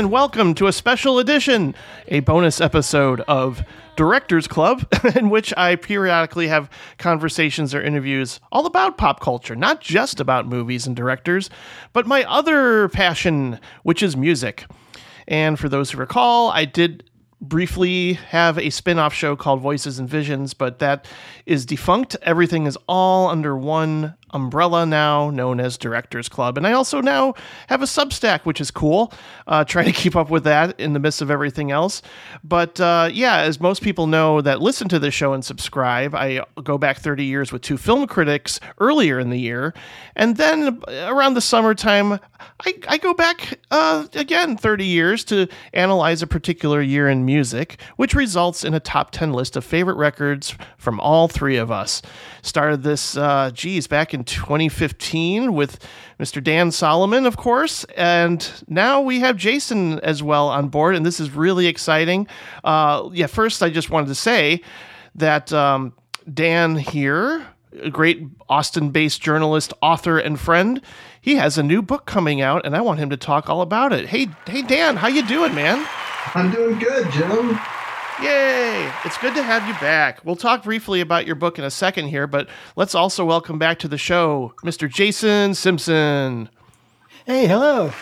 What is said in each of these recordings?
and welcome to a special edition, a bonus episode of Directors Club, in which I periodically have conversations or interviews all about pop culture, not just about movies and directors, but my other passion, which is music. And for those who recall, I did briefly have a spin-off show called Voices and Visions, but that is defunct. Everything is all under one umbrella now, known as Directors Club. And I also now have a Substack, which is cool. Uh, trying to keep up with that in the midst of everything else. But uh, yeah, as most people know that listen to the show and subscribe, I go back 30 years with two film critics earlier in the year. And then around the summertime, I, I go back uh, again 30 years to analyze a particular year in music, which results in a top 10 list of favorite records from all three of us. Started this, uh, geez, back in 2015 with Mr. Dan Solomon, of course, and now we have Jason as well on board, and this is really exciting. Uh, yeah, first, I just wanted to say that um, Dan here, a great Austin-based journalist, author, and friend, he has a new book coming out, and I want him to talk all about it. Hey, hey, Dan, how you doing, man? I'm doing good, Jim. Yay! It's good to have you back. We'll talk briefly about your book in a second here, but let's also welcome back to the show Mr. Jason Simpson. Hey, hello.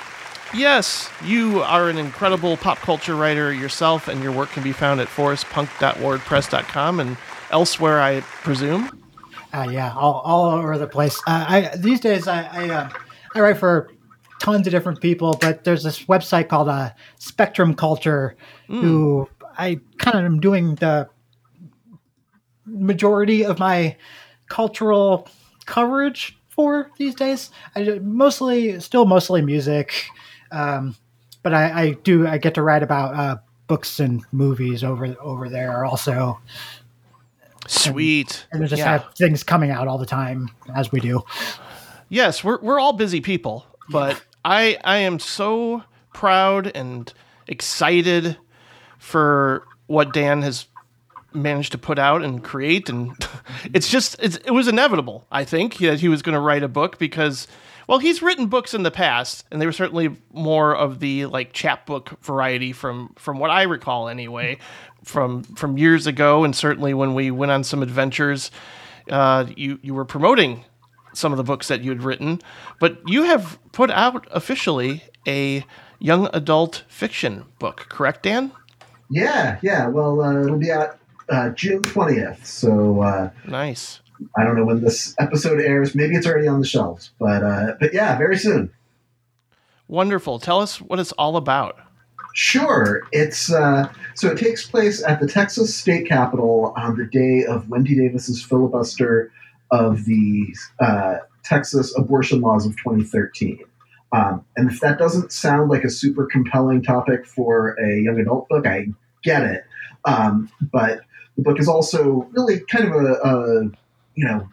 Yes, you are an incredible pop culture writer yourself, and your work can be found at forestpunk.wordpress.com and elsewhere, I presume. Uh, yeah, all, all over the place. Uh, I these days I I, uh, I write for tons of different people, but there's this website called uh, Spectrum Culture, who I kind of am doing the majority of my cultural coverage for these days. I mostly, still mostly music, um, but I, I do I get to write about uh, books and movies over over there also, Sweet. and we just Yeah. have things coming out all the time as we do. yes, we're we're all busy people, but I I am so proud and excited for what Dan has managed to put out and create and it's just it's, it was inevitable i think that he was going to write a book because well he's written books in the past and they were certainly more of the like chapbook variety from from what i recall anyway from from years ago and certainly when we went on some adventures uh, you you were promoting some of the books that you had written. But you have put out officially a young adult fiction book correct dan Yeah, yeah. Well, uh, it'll be out uh, June 20th. So uh, nice I don't know when this episode airs. Maybe it's already on the shelves. But uh, but yeah, very soon. Wonderful. Tell us what it's all about. Sure. It's uh, so it takes place at the Texas State Capitol on the day of Wendy Davis's filibuster of the uh, Texas abortion laws of 2013. Um, and if that doesn't sound like a super compelling topic for a young adult book, I get it. Um, but the book is also really kind of a, a you know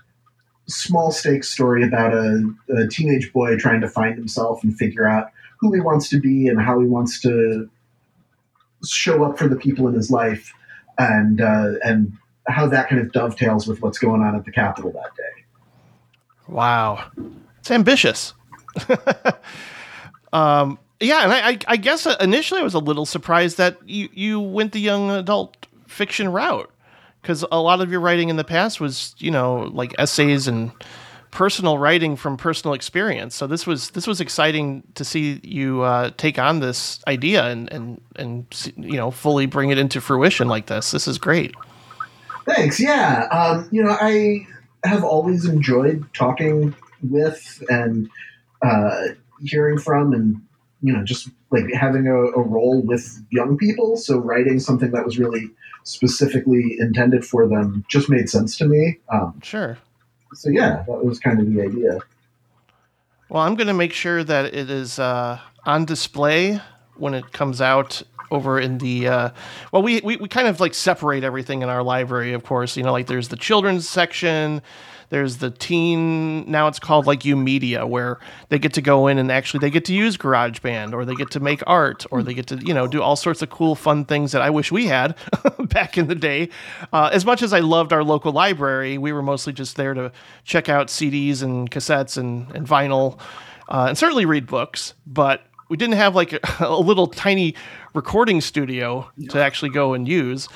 small stakes story about a, a teenage boy trying to find himself and figure out who he wants to be and how he wants to show up for the people in his life and uh, and how that kind of dovetails with what's going on at the Capitol that day. Wow. It's ambitious. um, yeah, and I, I, I guess initially I was a little surprised that you, you went the young adult fiction route because a lot of your writing in the past was, you know, like essays and personal writing from personal experience. So this was this was exciting to see you uh, take on this idea and and and you know fully bring it into fruition like this. This is great. Thanks. Yeah. Um, you know, I have always enjoyed talking with and uh, hearing from, and you know, just like having a, a role with young people. So writing something that was really specifically intended for them just made sense to me. Um, Sure. so yeah, that was kind of the idea. Well, I'm going to make sure that it is uh, on display when it comes out over in the. Uh, well, we, we, we kind of like separate everything in our library, of course. You know, like there's the children's section, there's the teen. Now it's called like U Media, where they get to go in and actually they get to use GarageBand or they get to make art or they get to, you know, do all sorts of cool, fun things that I wish we had back in the day. Uh, as much as I loved our local library, we were mostly just there to check out CDs and cassettes and, and vinyl uh, and certainly read books, but we didn't have like a, a little tiny recording studio to actually go and use.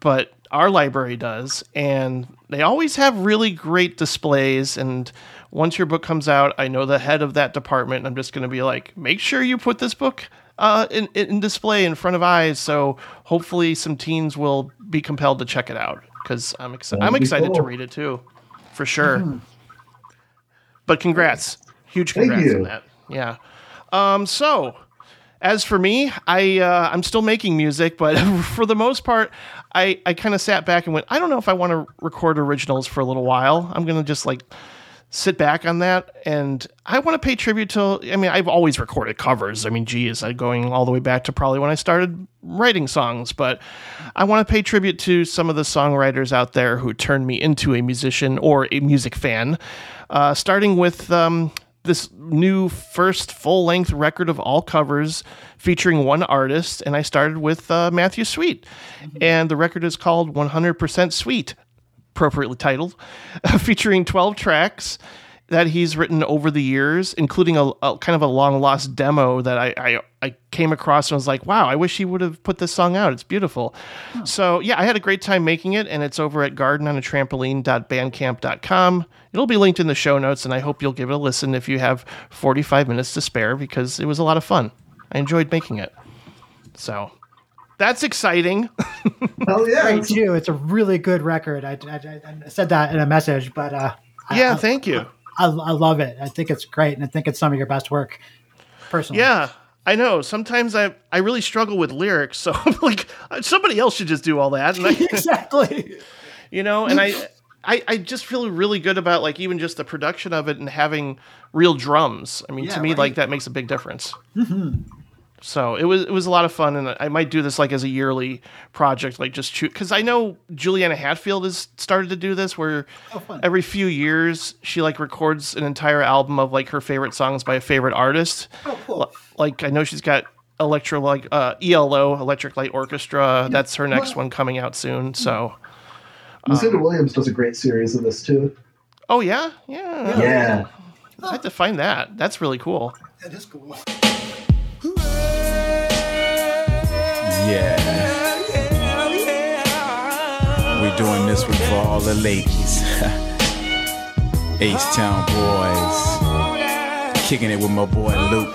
But our library does, and they always have really great displays. And once your book comes out, I know the head of that department. I'm just going to be like, make sure you put this book uh, in, in display in front of eyes. So hopefully, some teens will be compelled to check it out because I'm excited. I'm excited to read it too, for sure. But congrats, huge congrats on that. Yeah. Um. So, as for me, I uh, I'm still making music, but for the most part, I I kind of sat back and went, I don't know if I want to record originals for a little while. I'm gonna just like sit back on that and I want to pay tribute to I mean I've always recorded covers. I mean geez, I'm going all the way back to probably when I started writing songs, but I want to pay tribute to some of the songwriters out there who turned me into a musician or a music fan. Uh, starting with um, this new first full length record of all covers featuring one artist, and I started with uh, Matthew Sweet. And the record is called 100% Sweet appropriately titled, featuring 12 tracks that he's written over the years, including a, a kind of a long lost demo that I, I I came across and was like, wow, I wish he would have put this song out. It's beautiful. So yeah, I had a great time making it, and it's over at gardenonatrampoline.bandcamp.com. It'll be linked in the show notes, and I hope you'll give it a listen if you have 45 minutes to spare because it was a lot of fun. I enjoyed making it. So that's exciting. Oh yeah! Great too. It's a really good record. I, I, I said that in a message, but uh, yeah, I, thank you. I, I love it. I think it's great, and I think it's some of your best work, personally. Yeah, I know. Sometimes I I really struggle with lyrics, so I'm like somebody else should just do all that, I, exactly. you know, and I. I, I just feel really good about like even just the production of it and having real drums. I mean, Yeah, to me, right. like that makes a big difference. Mm-hmm. So it was it was a lot of fun, and I might do this like as a yearly project, like just shoot because I know Juliana Hatfield has started to do this where Oh, every few years she like records an entire album of like her favorite songs by a favorite artist. Oh, cool. Like I know she's got electro like uh, ELO Electric Light Orchestra. That's her next one coming out soon. So Lucinda Williams does a great series of this too. oh yeah, yeah, Yeah. I have to find that. That's really cool. That is cool. Yeah. We're doing this one for all the ladies. H Town boys. Kicking it with my boy Luke.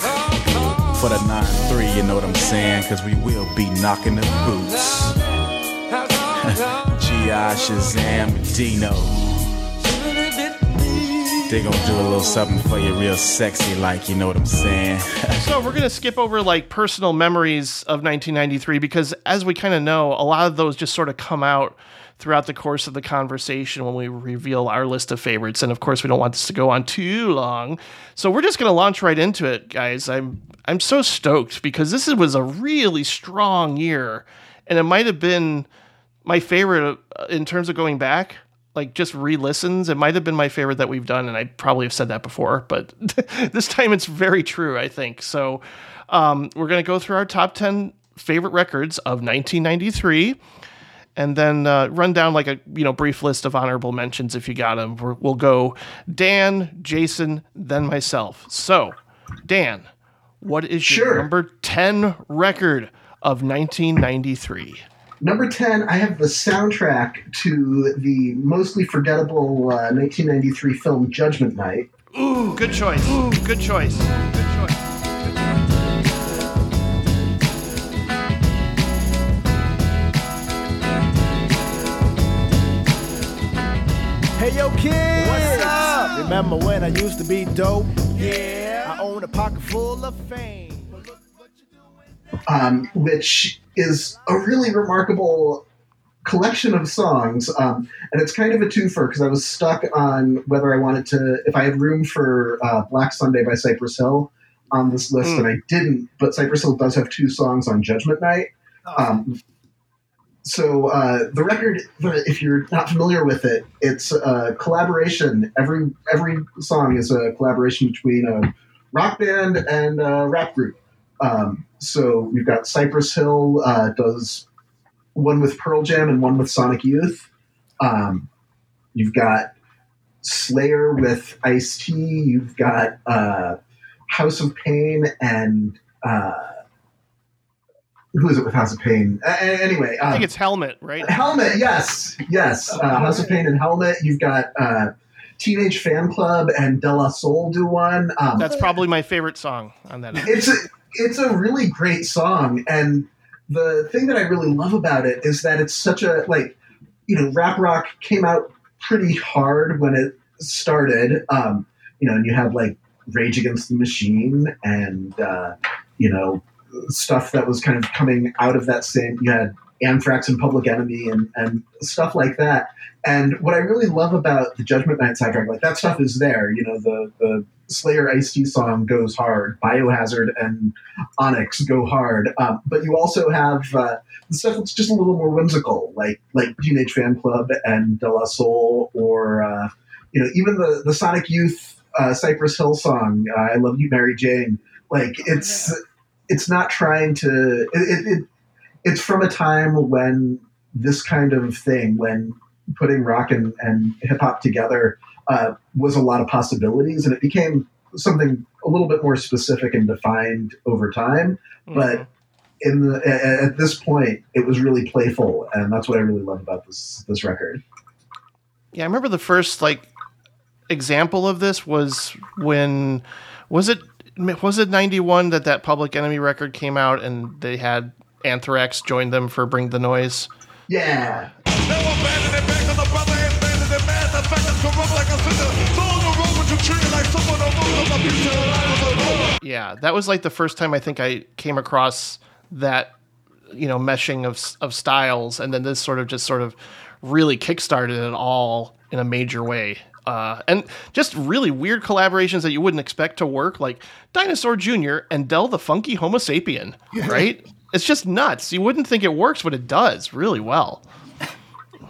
For the 9-3, you know what I'm saying? Cause we will be knocking the boots. G.I. Shazam Dino. They gonna do a little something for you real sexy like, you know what I'm saying? So we're gonna skip over like personal memories of 1993 because, as we kind of know, a lot of those just sort of come out throughout the course of the conversation when we reveal our list of favorites. And of course, we don't want this to go on too long, so we're just gonna launch right into it, guys. I'm I'm so stoked because this was a really strong year, and it might have been my favorite uh, in terms of going back like just re-listens. It might have been my favorite that we've done and i probably have said that before but this time it's very true i think. So um, we're going to go through our top 10 favorite records of 1993 and then uh, run down like a you know brief list of honorable mentions if you got them We're, we'll go dan jason then myself. So dan what is your number 10 record of 1993 Number 10, I have the soundtrack to the mostly forgettable uh, 1993 film Judgment Night. Ooh, good choice. Ooh, good choice. Good choice. Hey yo, kid! What's up? Remember when I used to be dope? Yeah. I own a pocket full of fame. Um, which is a really remarkable collection of songs. Um, and it's kind of a twofer because I was stuck on whether I wanted to, if I had room for uh, Black Sunday by Cypress Hill on this list, Mm. and I didn't. But Cypress Hill does have two songs on Judgment Night. Um, so uh, the record, if you're not familiar with it, it's a collaboration. Every every song is a collaboration between a rock band and a rap group. Um, so we've got Cypress Hill uh, does one with Pearl Jam and one with Sonic Youth. Um, you've got Slayer with Ice T. You've got uh, House of Pain and uh, who is it with House of Pain? Uh, anyway, I think it's Helmet, right? Helmet, yes, yes. Uh, House of Pain and Helmet. You've got uh, Teenage Fanclub and De La Soul do one. Um, That's probably my favorite song on that. it's a, it's a really great song, and the thing that I really love about it is that it's such a like you know rap rock came out pretty hard when it started. Um, you know, and you had like Rage Against the Machine and uh, you know stuff that was kind of coming out of that same. You had Anthrax and Public Enemy and and stuff like that. And what I really love about the Judgment Night soundtrack, like that stuff is there. You know, the the Slayer Ice T song goes hard, Biohazard and Onyx go hard, um, but you also have uh, the stuff that's just a little more whimsical, like like Teenage Fanclub and De La Soul, or uh, you know even the the Sonic Youth uh, Cypress Hill song, uh, "I Love You, Mary Jane." Like it's it's not trying to it, it, it it's from a time when this kind of thing, when putting rock and, and hip hop together uh, was a lot of possibilities, and it became something a little bit more specific and defined over time. Mm-hmm. But in the, at this point, it was really playful, and that's what I really love about this this record. Yeah, I remember the first like example of this was when was it was it 91 that that Public Enemy record came out and they had Anthrax join them for Bring the Noise? Yeah. Yeah, that was like the first time I think I came across that, you know, meshing of of styles, and then this sort of just sort of really kickstarted it all in a major way. Uh, and just really weird collaborations that you wouldn't expect to work, like Dinosaur Jr. and Del the Funky Homosapien, right? it's just nuts. You wouldn't think it works, but it does really well.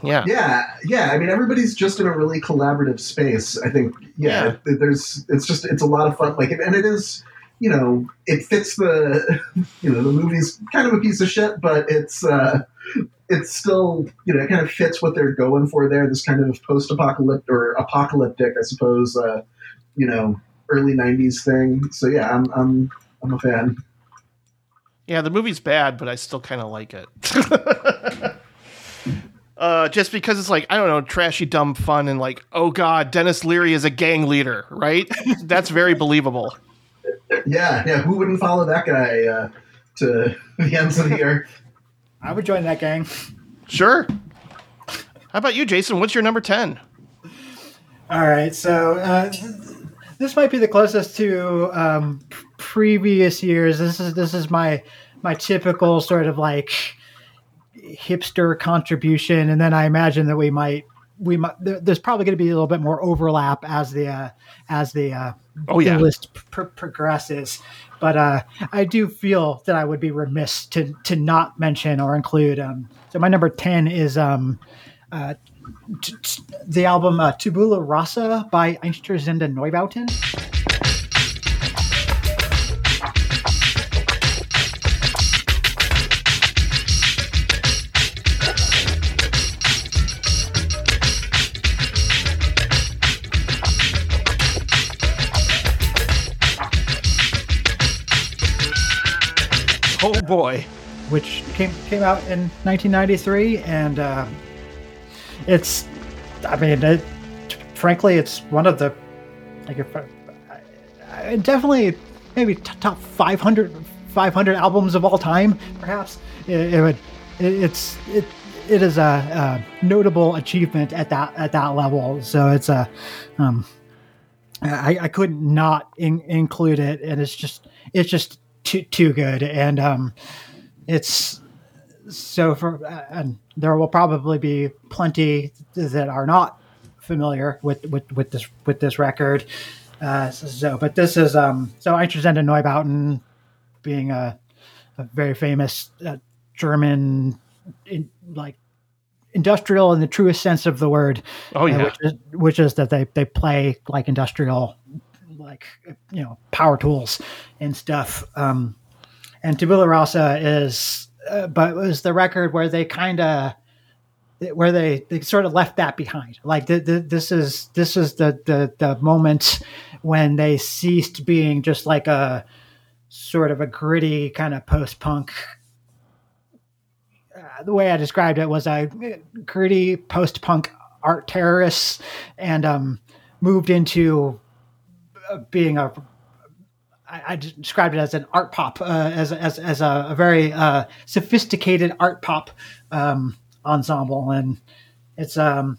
Yeah. Yeah. Yeah. I mean, everybody's just in a really collaborative space. I think, yeah, yeah. there's, it's just, it's a lot of fun. Like, and it is, you know, it fits the, you know, the movie's kind of a piece of shit, but it's, uh, it's still, you know, it kind of fits what they're going for there. This kind of post-apocalyptic or apocalyptic, I suppose, uh, you know, early '90s thing. So yeah, I'm, I'm, I'm a fan. Yeah, the movie's bad, but I still kind of like it. uh, just because it's like I don't know, trashy, dumb fun, and like, oh god, Denis Leary is a gang leader, right? That's very believable. Yeah, yeah. Who wouldn't follow that guy uh, to the ends of the earth? I would join that gang. Sure. How about you, Jason? What's your number ten? All right, so uh, this might be the closest to um, previous years. This is this is my my typical sort of like hipster contribution, and then I imagine that we might we might there's probably going to be a little bit more overlap as the uh, as the uh, oh yeah list pr- progresses. But uh, I do feel that I would be remiss to to not mention or include. Um, so my number ten is um, uh, t- t- the album uh, Tabula Rasa by Einstürzende Neubauten. Oh boy. Which came came out in 1993, and uh, it's, I mean, it, frankly, it's one of the, like, if, uh, definitely maybe top 500, 500 albums of all time, perhaps. It, it would, it, it's it it is a, a, notable achievement at that at that level. So it's a, um, I, I couldn't not in, include it, and it's just it's just too too good, and um, it's so for and there will probably be plenty that are not familiar with with, with this with this record. Uh, so, but this is um, so Einstürzende Neubauten being a, a very famous uh, German, in, like industrial in the truest sense of the word. Oh yeah, uh, which, is, which is that they they play like industrial like you know power tools and stuff. Um, and Tabula Rasa is, uh, but was the record where they kind of where they, they sort of left that behind. Like the, the, this is this is the, the the moment when they ceased being just like a sort of a gritty kind of post punk. Uh, the way I described it was a gritty post punk art terrorists, and um, moved into being a I, described it as an art pop, uh, as as as a, a very uh, sophisticated art pop um, ensemble, and it's um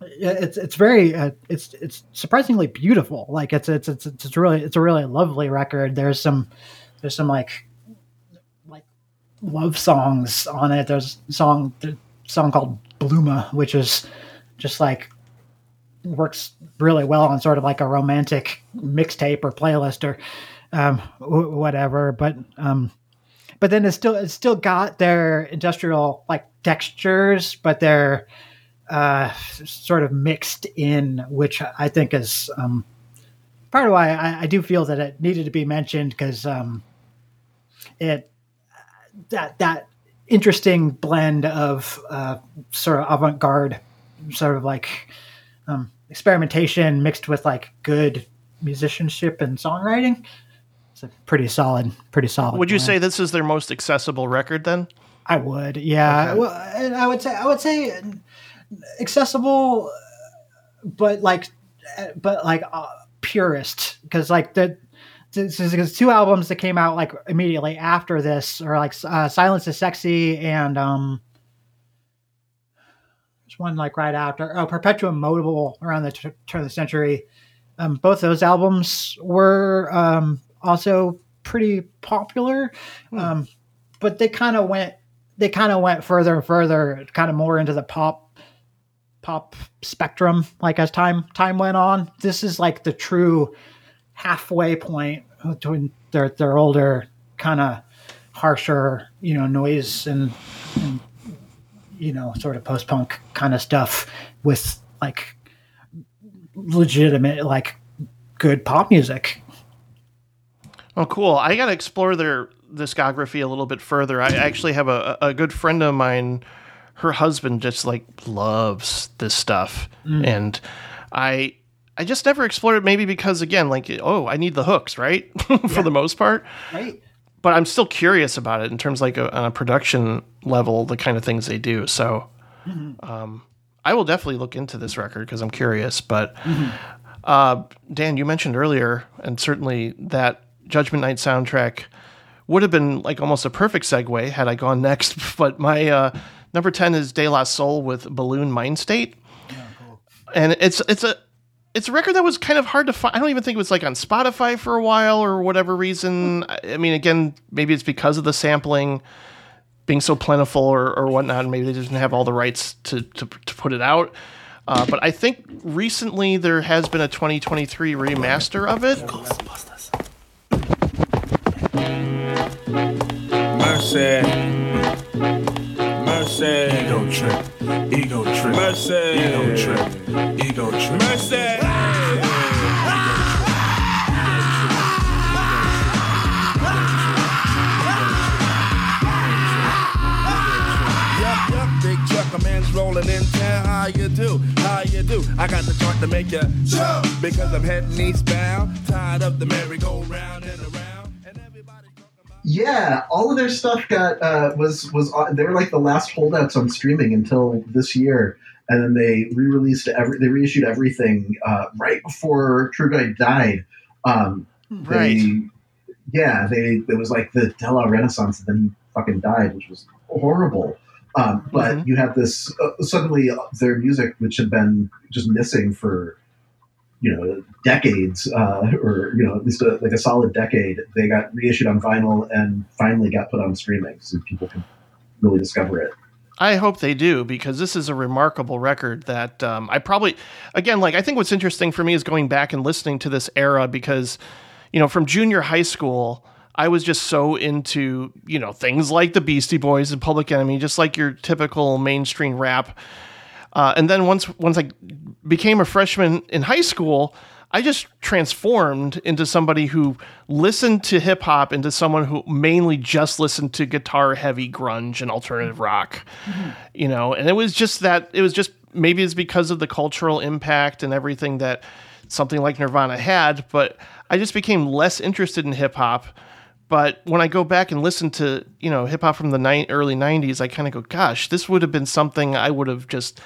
it's it's very uh, it's it's surprisingly beautiful. Like it's it's it's it's really it's a really lovely record. There's some there's some like like love songs on it. There's a song a song called Blume, which is just like works really well on sort of like a romantic mixtape or playlist or um, w- whatever. But um, but then it's still it's still got their industrial like textures, but they're uh, sort of mixed in, which I think is um, part of why I, I, do feel that it needed to be mentioned because um, it that that interesting blend of uh, sort of avant-garde, sort of like um, experimentation mixed with like good musicianship and songwriting. It's a pretty solid, pretty solid. Would you say this is their most accessible record then? I would, yeah. Okay. Well, I would say I would say accessible, but like, but like uh, purist because like the there's two albums that came out like immediately after this, or like uh, "Silence is Sexy" and um, one like right after oh perpetuum mobile around the t- turn of the century. Um, both those albums were um, also pretty popular. Hmm. um, but they kind of went they kind of went further and further kind of more into the pop pop spectrum like as time time went on. This is like the true halfway point between their their older kind of harsher you know noise and, and you know, sort of post punk kind of stuff with like legitimate, like good pop music. Oh, cool! I got to explore their discography a little bit further. I actually have a, a good friend of mine. Her husband just like loves this stuff, mm. and I I just never explored it. Maybe because again, like oh, I need the hooks, right? For yeah. the most part, right but I'm still curious about it in terms like a, on a production level, the kind of things they do. So, mm-hmm. um, I will definitely look into this record because I'm curious. But mm-hmm. uh, Dan, you mentioned earlier, and certainly that Judgment Night soundtrack would have been like almost a perfect segue had I gone next. But my uh, number ten is De La Soul with Buhloone Mindstate, cool. and it's it's a it's a record that was kind of hard to find. I don't even think it was like on Spotify for a while or whatever reason. I mean, again, maybe it's because of the sampling being so plentiful or, or whatnot. Maybe they didn't have all the rights to, to, to put it out. Uh, but I think recently there has been a 2023 remaster of it. Ghostbusters. Mercy. Mercy. Ego trip. Ego trip. Mercy. Ego trip. Ego trip. Mercy. How you do? How you do? I got the chart to make you jump because I'm heading eastbound. Tired of the merry-go-round and around. Yeah, all of their stuff got uh, was was uh, they were like the last holdouts on streaming until this year, and then they re-released every they reissued everything uh, right before Trugoy died. Um, right. They, yeah, they it was like the De La Renaissance, and then he fucking died, which was horrible. Um, but mm-hmm. you have this uh, suddenly their music, which had been just missing for you know decades, uh, or you know at least a, like a solid decade, they got reissued on vinyl and finally got put on streaming, so people can really discover it. I hope they do because this is a remarkable record that um, I probably, again, like I think what's interesting for me is going back and listening to this era because, you know, from junior high school, I was just so into, you know, things like the Beastie Boys and Public Enemy, just like your typical mainstream rap. Uh, and then once once I became a freshman in high school, I just transformed into somebody who listened to hip hop into someone who mainly just listened to guitar heavy grunge and alternative rock. You know, and it was just that it was just maybe it's because of the cultural impact and everything that something like Nirvana had, but I just became less interested in hip hop. But when I go back and listen to, you know, hip hop from the ni- early 90s, I kind of go, gosh, this would have been something I would have just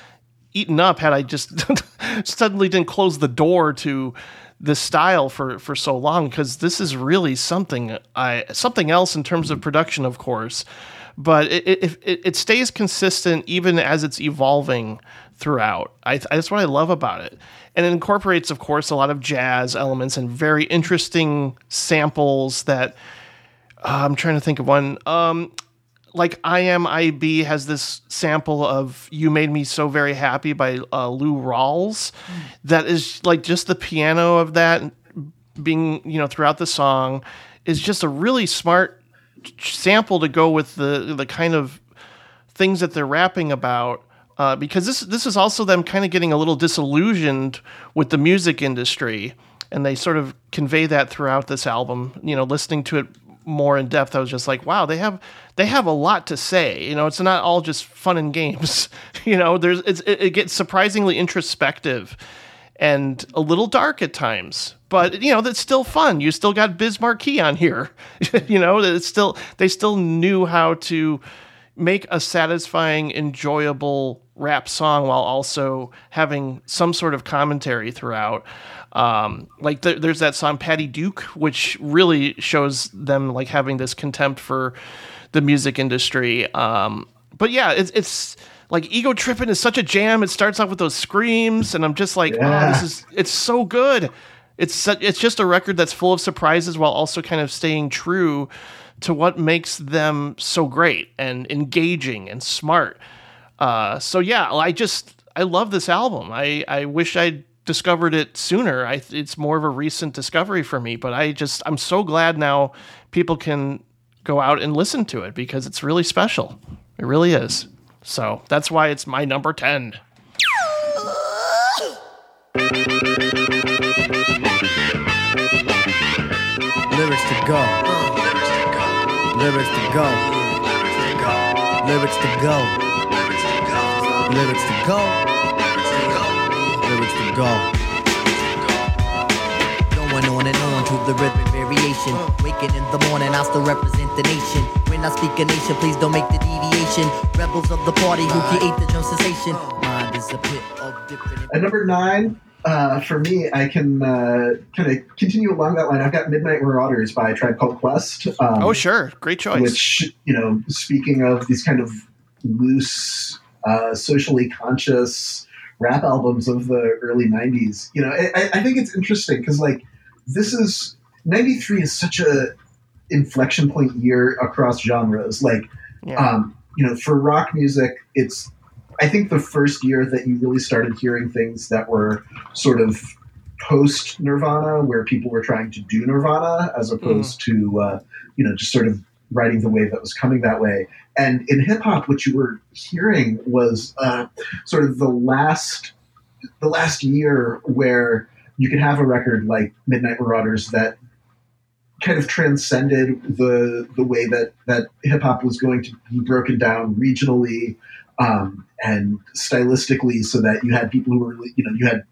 eaten up had I just suddenly didn't close the door to this style for for so long because this is really something I something else in terms of production, of course, but it it, it, it stays consistent even as it's evolving throughout. I, that's what I love about it, and it incorporates, of course, a lot of jazz elements and very interesting samples that. Uh, I'm trying to think of one. Um, like I Am I Be has this sample of "You Made Me So Very Happy" by uh, Lou Rawls, that is like just the piano of that being you know throughout the song is just a really smart sample to go with the the kind of things that they're rapping about. Uh, because this this is also them kind of getting a little disillusioned with the music industry, and they sort of convey that throughout this album. You know, listening to it more in depth, I was just like, wow, they have they have a lot to say. You know, it's not all just fun and games. you know, there's it, it gets surprisingly introspective and a little dark at times. But you know, that's still fun. You still got Biz Markie on here. you know, it's still they still knew how to make a satisfying, enjoyable rap song while also having some sort of commentary throughout. Um, like th- there's that song Patty Duke, which really shows them like having this contempt for the music industry. Um, but yeah, it's, it's like ego tripping is such a jam. It starts off with those screams, and I'm just like, Yeah. oh, this is it's so good. It's su- it's just a record that's full of surprises while also kind of staying true to what makes them so great and engaging and smart. Uh, so yeah, I just I love this album. I I wish I'd discovered it sooner. I it's more of a recent discovery for me, but I just I'm so glad now people can go out and listen to it because it's really special. It really is. So that's why it's my number 10. Lyrics to go. Lyrics to go. Lyrics to go. Lyrics to go. Lyrics to go. Lyrics to go. Going on and on to the rhythmic variation. Waking in the morning, I still represent the nation. When I speak a nation, please don't make the deviation. Rebels of the party who create the drum sensation. Mind is a pit of different. At number nine, uh, for me, I can uh, kind of continue along that line. I've got Midnight Marauders by a Tribe Called Quest. Um, Oh sure, great choice. which you know speaking of these kind of loose uh, socially conscious rap albums of the early 90s you know i, I think it's interesting because like this is 93 is such a inflection point year across genres. Like yeah. um, you know for rock music it's i think the first year that you really started hearing things that were sort of post nirvana where people were trying to do nirvana as opposed to uh, you know just sort of riding the wave that was coming that way and in hip hop what you were hearing was uh, sort of the last the last year where you could have a record like midnight marauders that kind of transcended the the way that that hip hop was going to be broken down regionally um, and stylistically, so that you had people who were you know you had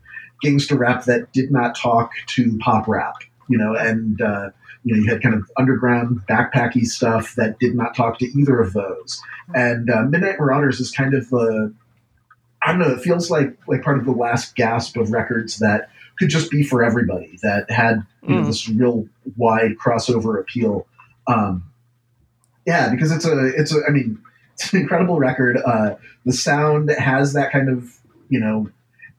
gangster rap that did not talk to pop rap, you know, and uh, you know you had kind of underground backpacky stuff that did not talk to either of those. And uh, Midnight Marauders is kind of the I don't know. It feels like like part of the last gasp of records that could just be for everybody. That had you know Mm. this real wide crossover appeal. Um, yeah, because it's a it's a I mean it's an incredible record. Uh, the sound has that kind of you know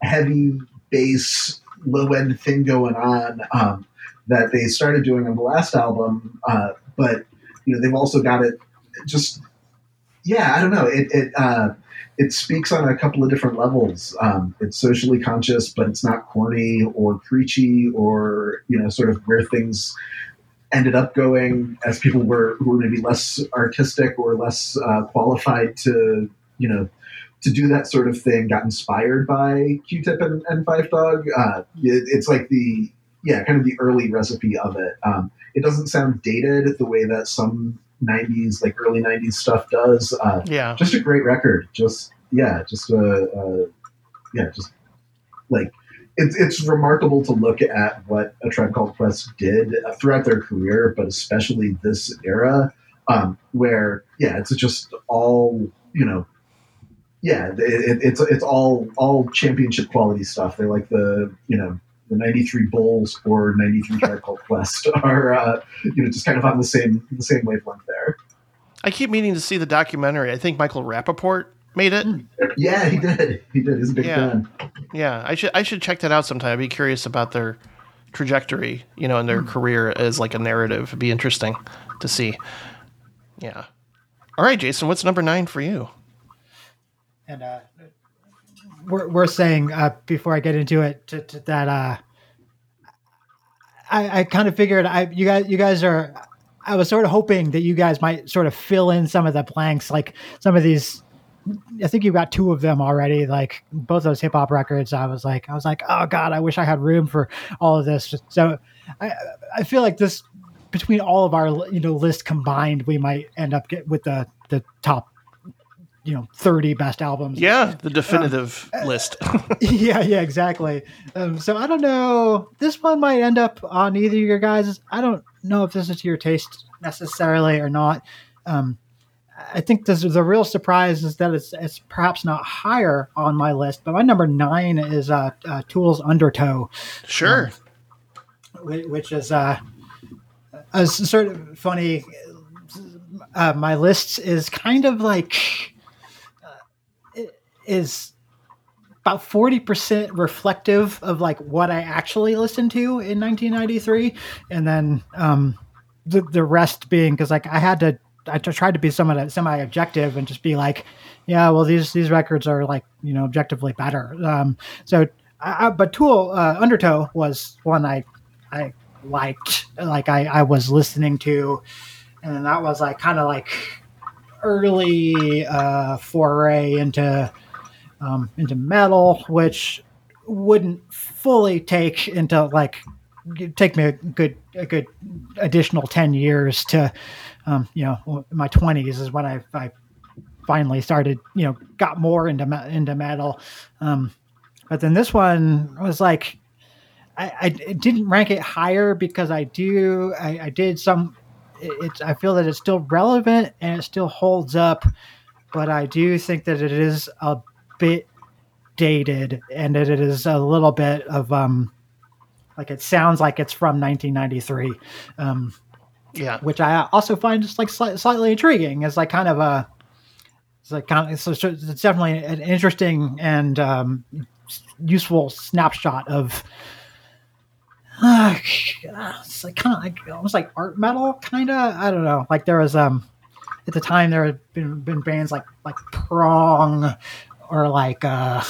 heavy bass low end thing going on um, that they started doing on the last album, uh, but you know they've also got it just yeah I don't know it it uh, it speaks on a couple of different levels. Um, it's socially conscious, but it's not corny or preachy or you know sort of where things ended up going as people were who were maybe less artistic or less uh, qualified to you know to do that sort of thing got inspired by Q-Tip and, and Phife Dawg. Uh, it, it's like the yeah, kind of the early recipe of it. Um, it doesn't sound dated the way that some '90s, like early '90s stuff does. Uh, Yeah. just a great record. Just yeah, just a, uh yeah, just like it's it's remarkable to look at what a tribe called Quest did throughout their career, but especially this era, um, where yeah, it's just all you know. Yeah, it, it, it's it's all all championship quality stuff. They're like the you know the '93 Bulls or '93 Tribe Called Quest are uh, you know just kind of on the same the same wavelength there. I keep meaning to see the documentary. I think Michael Rapaport made it. Yeah, he did. He did. He's a big Yeah. fan. Yeah, I should I should check that out sometime. I'd be curious about their trajectory, you know, and their career as like a narrative. It'd be interesting to see. Yeah. All right, Jason, what's number nine for you? and uh, we're, we're saying uh, before I get into it to, to that uh, I, I kind of figured I you guys you guys are I was sort of hoping that you guys might sort of fill in some of the blanks like some of these I think you've got two of them already like both those hip hop records. I was like I was like oh god I wish I had room for all of this. So I I feel like this between all of our you know list combined we might end up get with the the top you know 30 best albums Yeah, the definitive list. yeah, yeah, exactly. Um, so I don't know. This one might end up on either of your guys. I don't know if this is to your taste necessarily or not. Um, I think this the real surprise is that it's it's perhaps not higher on my list, but my number nine is uh, uh Tool's Undertow sure. whi- which is uh, a sort of funny. Uh, my list is kind of like uh, is about forty percent reflective of like what I actually listened to in 1993, and then um, the the rest being because like I had to. I tried to be somewhat semi-objective and just be like, yeah, well, these these records are like you know objectively better. Um, so, I, I, but Tool uh, Undertow was one I I liked, like I, I was listening to, and that was like kind of like early uh, foray into um, into metal, which wouldn't fully take into like take me a good a good additional ten years to um, you know my twenties is when I, I finally started you know got more into into metal, um, but then this one was like I, I didn't rank it higher because I do I, I did some it's I feel that it's still relevant and it still holds up, but I do think that it is a bit dated and it is a little bit of um like it sounds like it's from 1993 um Yeah. which I also find just like slight, slightly intriguing. As like kind of a it's like kind of it's, it's definitely an interesting and um, useful snapshot of uh, it's like kind of like almost like art metal kind of I don't know. Like there was um at the time there had been, been bands like like prong or like uh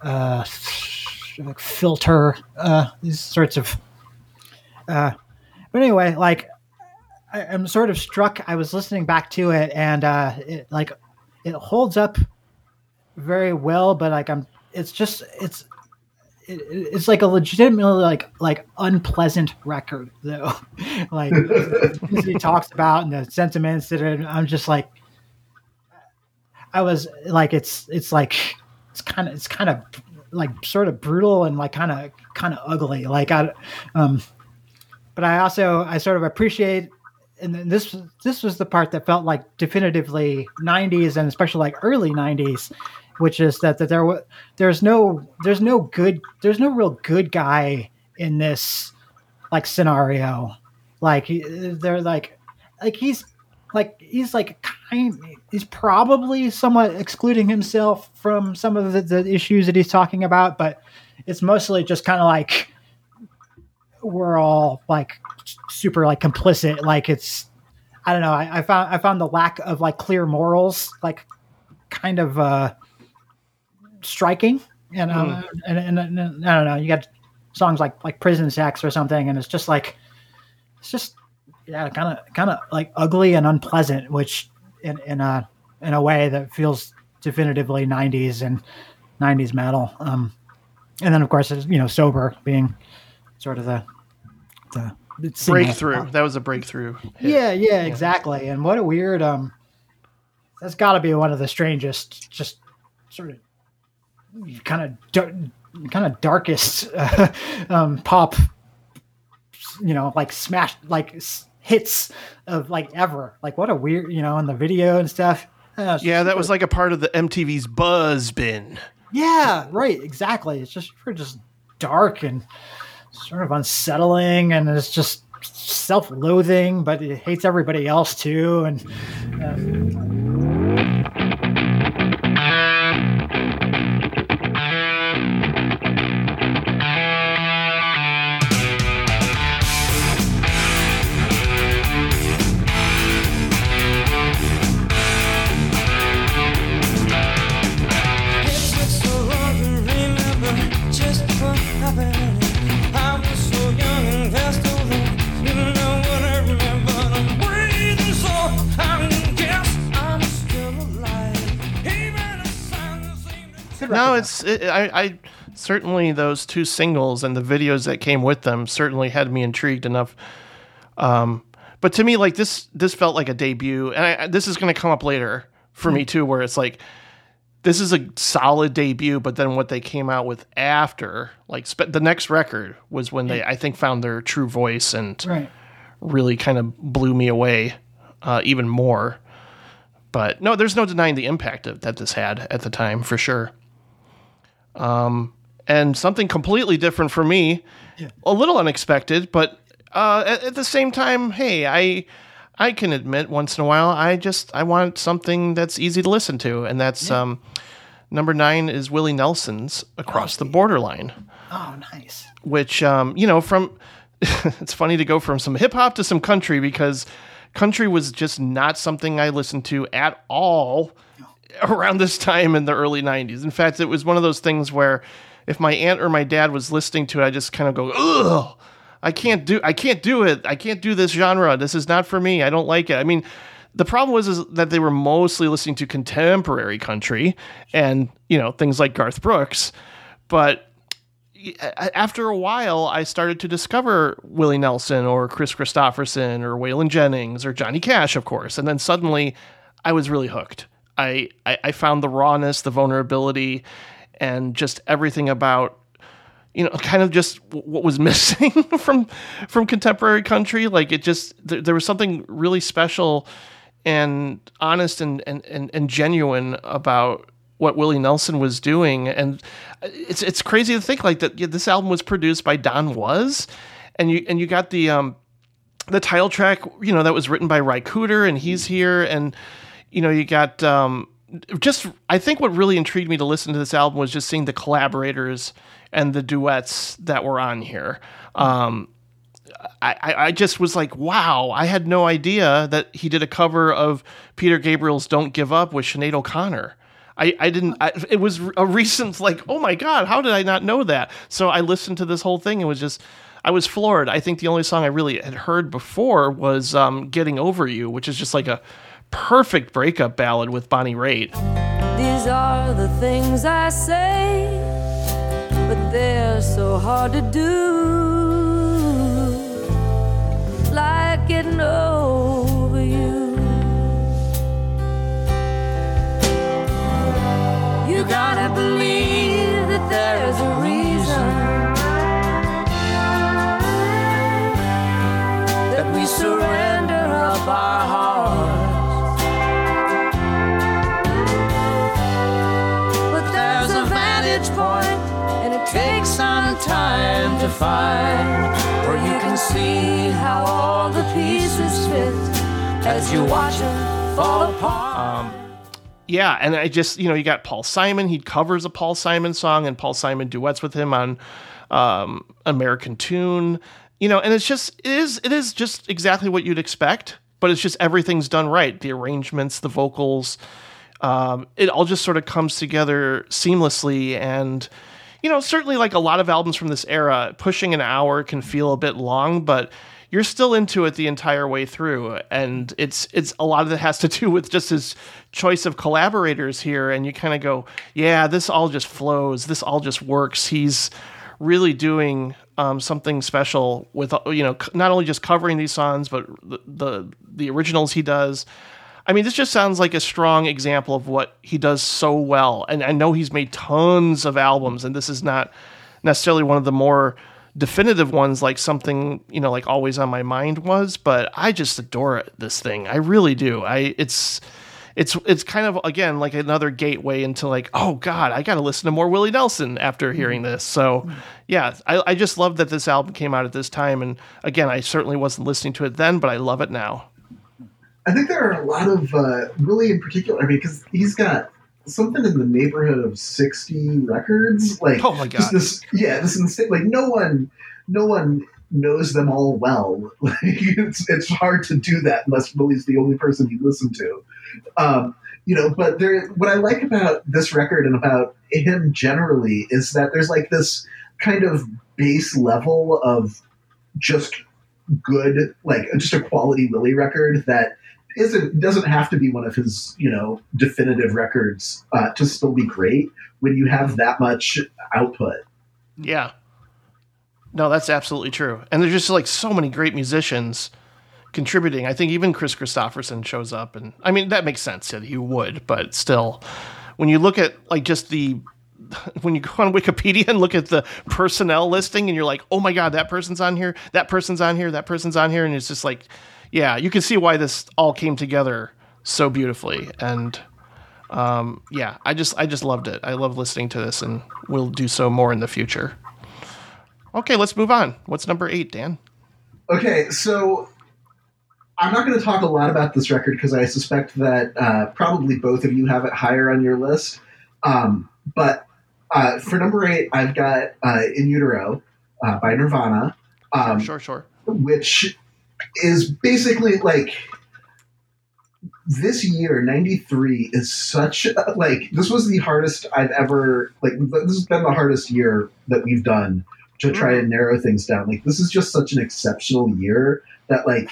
uh filter uh these sorts of uh but anyway like I, I'm sort of struck. I was listening back to it, and uh, it, like it holds up very well. But like I'm, it's just it's it, it's like a legitimately like like unpleasant record though. like he talks about and the sentiments that are, I'm just like I was like it's it's like it's kind of it's kind of like sort of brutal and like kind of kind of ugly. Like I um but I also I sort of appreciate and this this was the part that felt like definitively 90s and especially like early 90s which is that, that there was there's no there's no good there's no real good guy in this like scenario like he- they're like like he's like he's like kind he's probably somewhat excluding himself from some of the, the issues that he's talking about but it's mostly just kind of like we're all like super like complicit. Like it's i don't know I, I found i found the lack of like clear morals like kind of uh striking and um, and, and, and, and i don't know you got songs like like prison sex or something and it's just like it's just yeah kind of kind of like ugly and unpleasant which in in a in a way that feels definitively 90s and 90s metal. Um, and then of course, it's, you know, sober being sort of the the breakthrough. That was a breakthrough. hit. Yeah, yeah, exactly. And what a weird um that's got to be one of the strangest just sort of kind of dar- kind of darkest uh, um pop you know, like smash like s- hits of like ever. Like what a weird, you know, in the video and stuff. Uh, Yeah, that was like a part of the MTV's Buzz bin. Yeah, right, exactly. It's just super just dark and sort of unsettling and it's just self-loathing, but it hates everybody else too and uh, No, it's it, I, I certainly those two singles and the videos that came with them certainly had me intrigued enough. Um, but to me, like this, this felt like a debut, and I, this is going to come up later for me too, where it's like this is a solid debut, but then what they came out with after, like spe- the next record, was when they I think found their true voice and right. really kind of blew me away uh, even more. But no, there's no denying the impact of, that this had at the time for sure. Um, and something completely different for me, a little unexpected, but uh, at, at the same time, hey, I I can admit once in a while I just I want something that's easy to listen to, and that's um, number nine is Willie Nelson's Across the Borderline. Oh, nice. which um, you know from it's funny to go from some hip hop to some country because country was just not something I listened to at all around this time in the early 90s. In fact, it was one of those things where if my aunt or my dad was listening to it, I just kind of go, "Ugh, I can't do I can't do it. I can't do this genre. This is not for me. I don't like it." I mean, the problem was is that they were mostly listening to contemporary country and, you know, things like Garth Brooks, but after a while, I started to discover Willie Nelson or Kris Kristofferson or Waylon Jennings or Johnny Cash, of course. And then suddenly I was really hooked. I, I, I found the rawness, the vulnerability, and just everything about you know kind of just w- what was missing from from contemporary country. Like it just there, there was something really special and honest and, and and and genuine about what Willie Nelson was doing. And it's it's crazy to think like that yeah, this album was produced by Don Was and you and you got the um the title track you know that was written by Ry Cooder and he's here and you know you got um just I think what really intrigued me to listen to this album was just seeing the collaborators and the duets that were on here. Um, I, I just was like, wow, I had no idea that he did a cover of Peter Gabriel's "Don't Give Up" with Sinead O'Connor. I, I didn't. I, it was a recent like, oh my god, how did I not know that? So I listened to this whole thing and was just, I was floored. I think the only song I really had heard before was um, "Getting Over You," which is just like a perfect breakup ballad with Bonnie Raitt. These are the things I say, but they're so hard to do. Like getting over you. You gotta believe that there's a reason that we surrender up our hearts. Time to find where you can see how all the pieces fit as you watch them fall apart. Yeah, and I just you know you got Paul Simon. He covers a Paul Simon song, and Paul Simon duets with him on um, American Tune. You know, and it's just it is it is just exactly what you'd expect, but it's just everything's done right. The arrangements, the vocals, um, it all just sort of comes together seamlessly and. You know, certainly like a lot of albums from this era, pushing an hour can feel a bit long, but you're still into it the entire way through. And it's it's a lot of it has to do with just his choice of collaborators here. And you kind of go yeah this all just flows. This all just works. He's really doing um, something special with you know not only just covering these songs but the, the the originals he does I mean, this just sounds like a strong example of what he does so well. And I know he's made tons of albums, and this is not necessarily one of the more definitive ones like something you know like always on my mind was but i just adore it, this thing. I really do. I it's it's it's kind of again like another gateway into like oh god i gotta listen to more willie nelson after mm-hmm. hearing this. So mm-hmm. yeah I, I just love that this album came out at this time. And again i certainly wasn't listening to it then but i love it now I think there are a lot of uh, really in particular. I mean, because he's got something in the neighborhood of sixty records. Like, Oh my God. this, yeah, this insane. Like, no one, no one knows them all well. Like, it's it's hard to do that unless Willie's the only person you listen to. Um, you know, but there. What I like about this record and about him generally is that there's like this kind of base level of just good, like just a quality Willie record that isn't doesn't have to be one of his you know definitive records uh, to still be great when you have that much output. Yeah. No, that's absolutely true. And there's just like so many great musicians contributing. I think even Kris Kristofferson shows up and I mean that makes sense that he would, but still when you look at like just the when you go on Wikipedia and look at the personnel listing and you're like, "Oh my god, that person's on here, that person's on here, that person's on here." And it's just like yeah, you can see why this all came together so beautifully and um, yeah, I just I just loved it. I love listening to this, and we'll do so more in the future. Okay, let's move on. What's number eight, Dan? Okay, so I'm not going to talk a lot about this record because I suspect that uh, probably both of you have it higher on your list. Um, but uh, for number eight, I've got uh, In Utero uh, by Nirvana, um, sure, sure. which is basically like this year 93 is such a, like this was the hardest i've ever like this has been the hardest year that we've done to try mm. and narrow things down. Like this is just such an exceptional year that like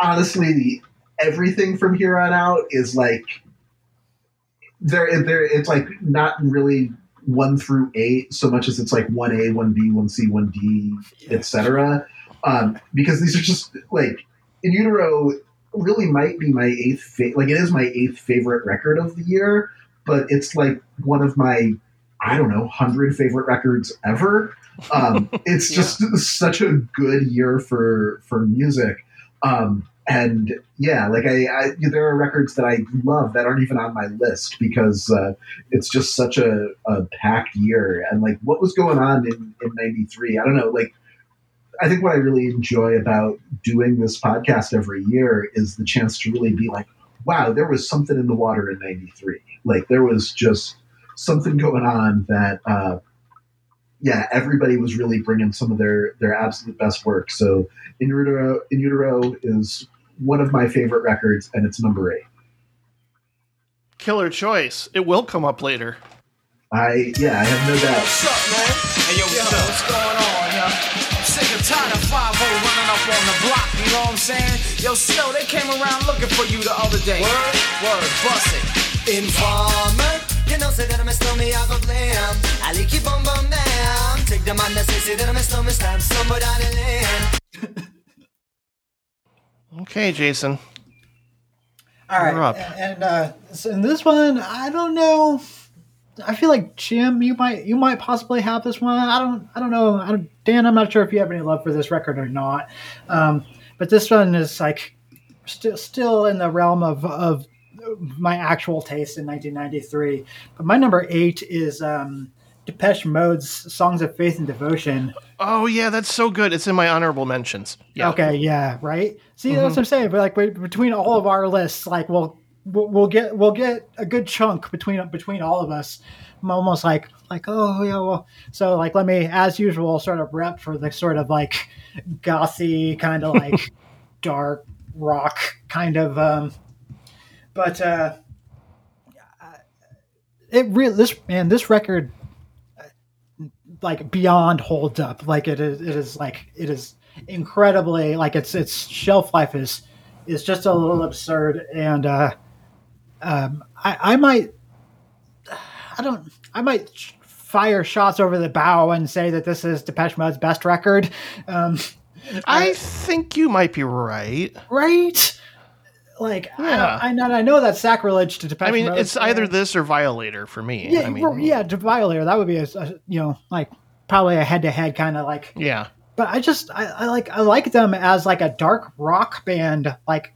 honestly the everything from here on out is like there there it's like not really one through eight so much as it's like one A, one B, one C, one D, etc. Um, because these are just like in utero really might be my eighth fa- like it is my eighth favorite record of the year, but it's like one of my I don't know hundred favorite records ever. Um, it's just such a good year for for music. Um, and yeah, like I, I, there are records that I love that aren't even on my list because uh, it's just such a, a packed year. And like, what was going on in in '93? I don't know. Like, I think what I really enjoy about doing this podcast every year is the chance to really be like, wow, there was something in the water in '93. Like, there was just something going on that. Uh, yeah, everybody was really bringing some of their their absolute best work. So, In Utero, In Utero is one of my favorite records, and it's number eight. Killer choice. It will come up later. I yeah, I have no doubt. What's up, man? Hey, yo, what's, what's going on, up on the block, you know what I'm saying? Yo, Snow, they came around looking for you the other day. Word? Word, bust it. Informer, you know, say that I'm a stormy, I go glam. I like you bum bum down. Take the man that say, say that I'm a stormy, slam somebody down the lane. Okay, Jason. All right, You're and uh, so in this one, I don't know. I feel like Jim, you might you might possibly have this one. I don't I don't know. I don't, Dan, I'm not sure if you have any love for this record or not. Um, but this one is like still still in the realm of of my actual taste in 1993. But my number eight is um, Depeche Mode's "Songs of Faith and Devotion." Oh yeah, that's so good. It's in my honorable mentions. Yeah. Okay, yeah, right. See, that's what I'm saying. But like between all of our lists, like we'll we'll get we'll get a good chunk between between all of us. I'm almost like like oh yeah, well. So like let me, as usual, sort of rep for the sort of like gothy kind of like dark rock kind of. um But uh it really this man this record like beyond holds up like it is it is like it is incredibly like its its shelf life is is just a little absurd, and uh, um, I, I might I don't I might fire shots over the bow and say that this is Depeche Mode's best record. Um, I think you might be right. right? Like Yeah. I, I know I know that's sacrilege to Depeche I mean, Mode it's either this or Violator for me. yeah, I mean, well, yeah, to Violator that would be a, a you know like probably a head to head kind of like. yeah. But I just I, I like I like them as like a dark rock band like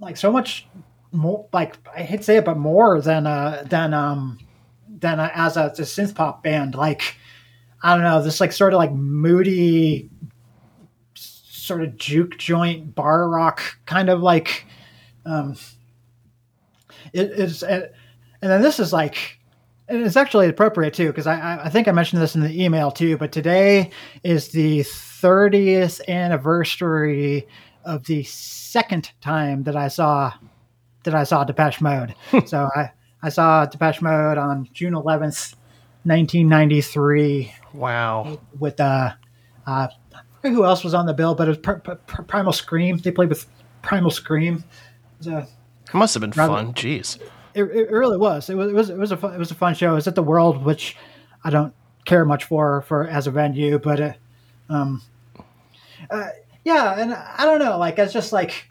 like so much more like I hate to say it but more than uh than um than uh, as a, a synth pop band like I don't know this like sort of like moody sort of juke joint bar rock kind of like um it is and then this is like it's actually appropriate too because I I think I mentioned this in the email too. But today is the 30th anniversary of the second time that I saw that I saw Depeche Mode. so I I saw Depeche Mode on June 11th, 1993 Wow. with uh, uh who else was on the bill, but it was Pr- Pr- Pr- Primal Scream. They played with Primal Scream. It was a It must have been Rather- fun. Jeez. it, it really was. It was it was it was a fun, it was a fun show. It was at the World, which I don't care much for for as a venue, but uh, um, uh, yeah, and I don't know. Like it's just like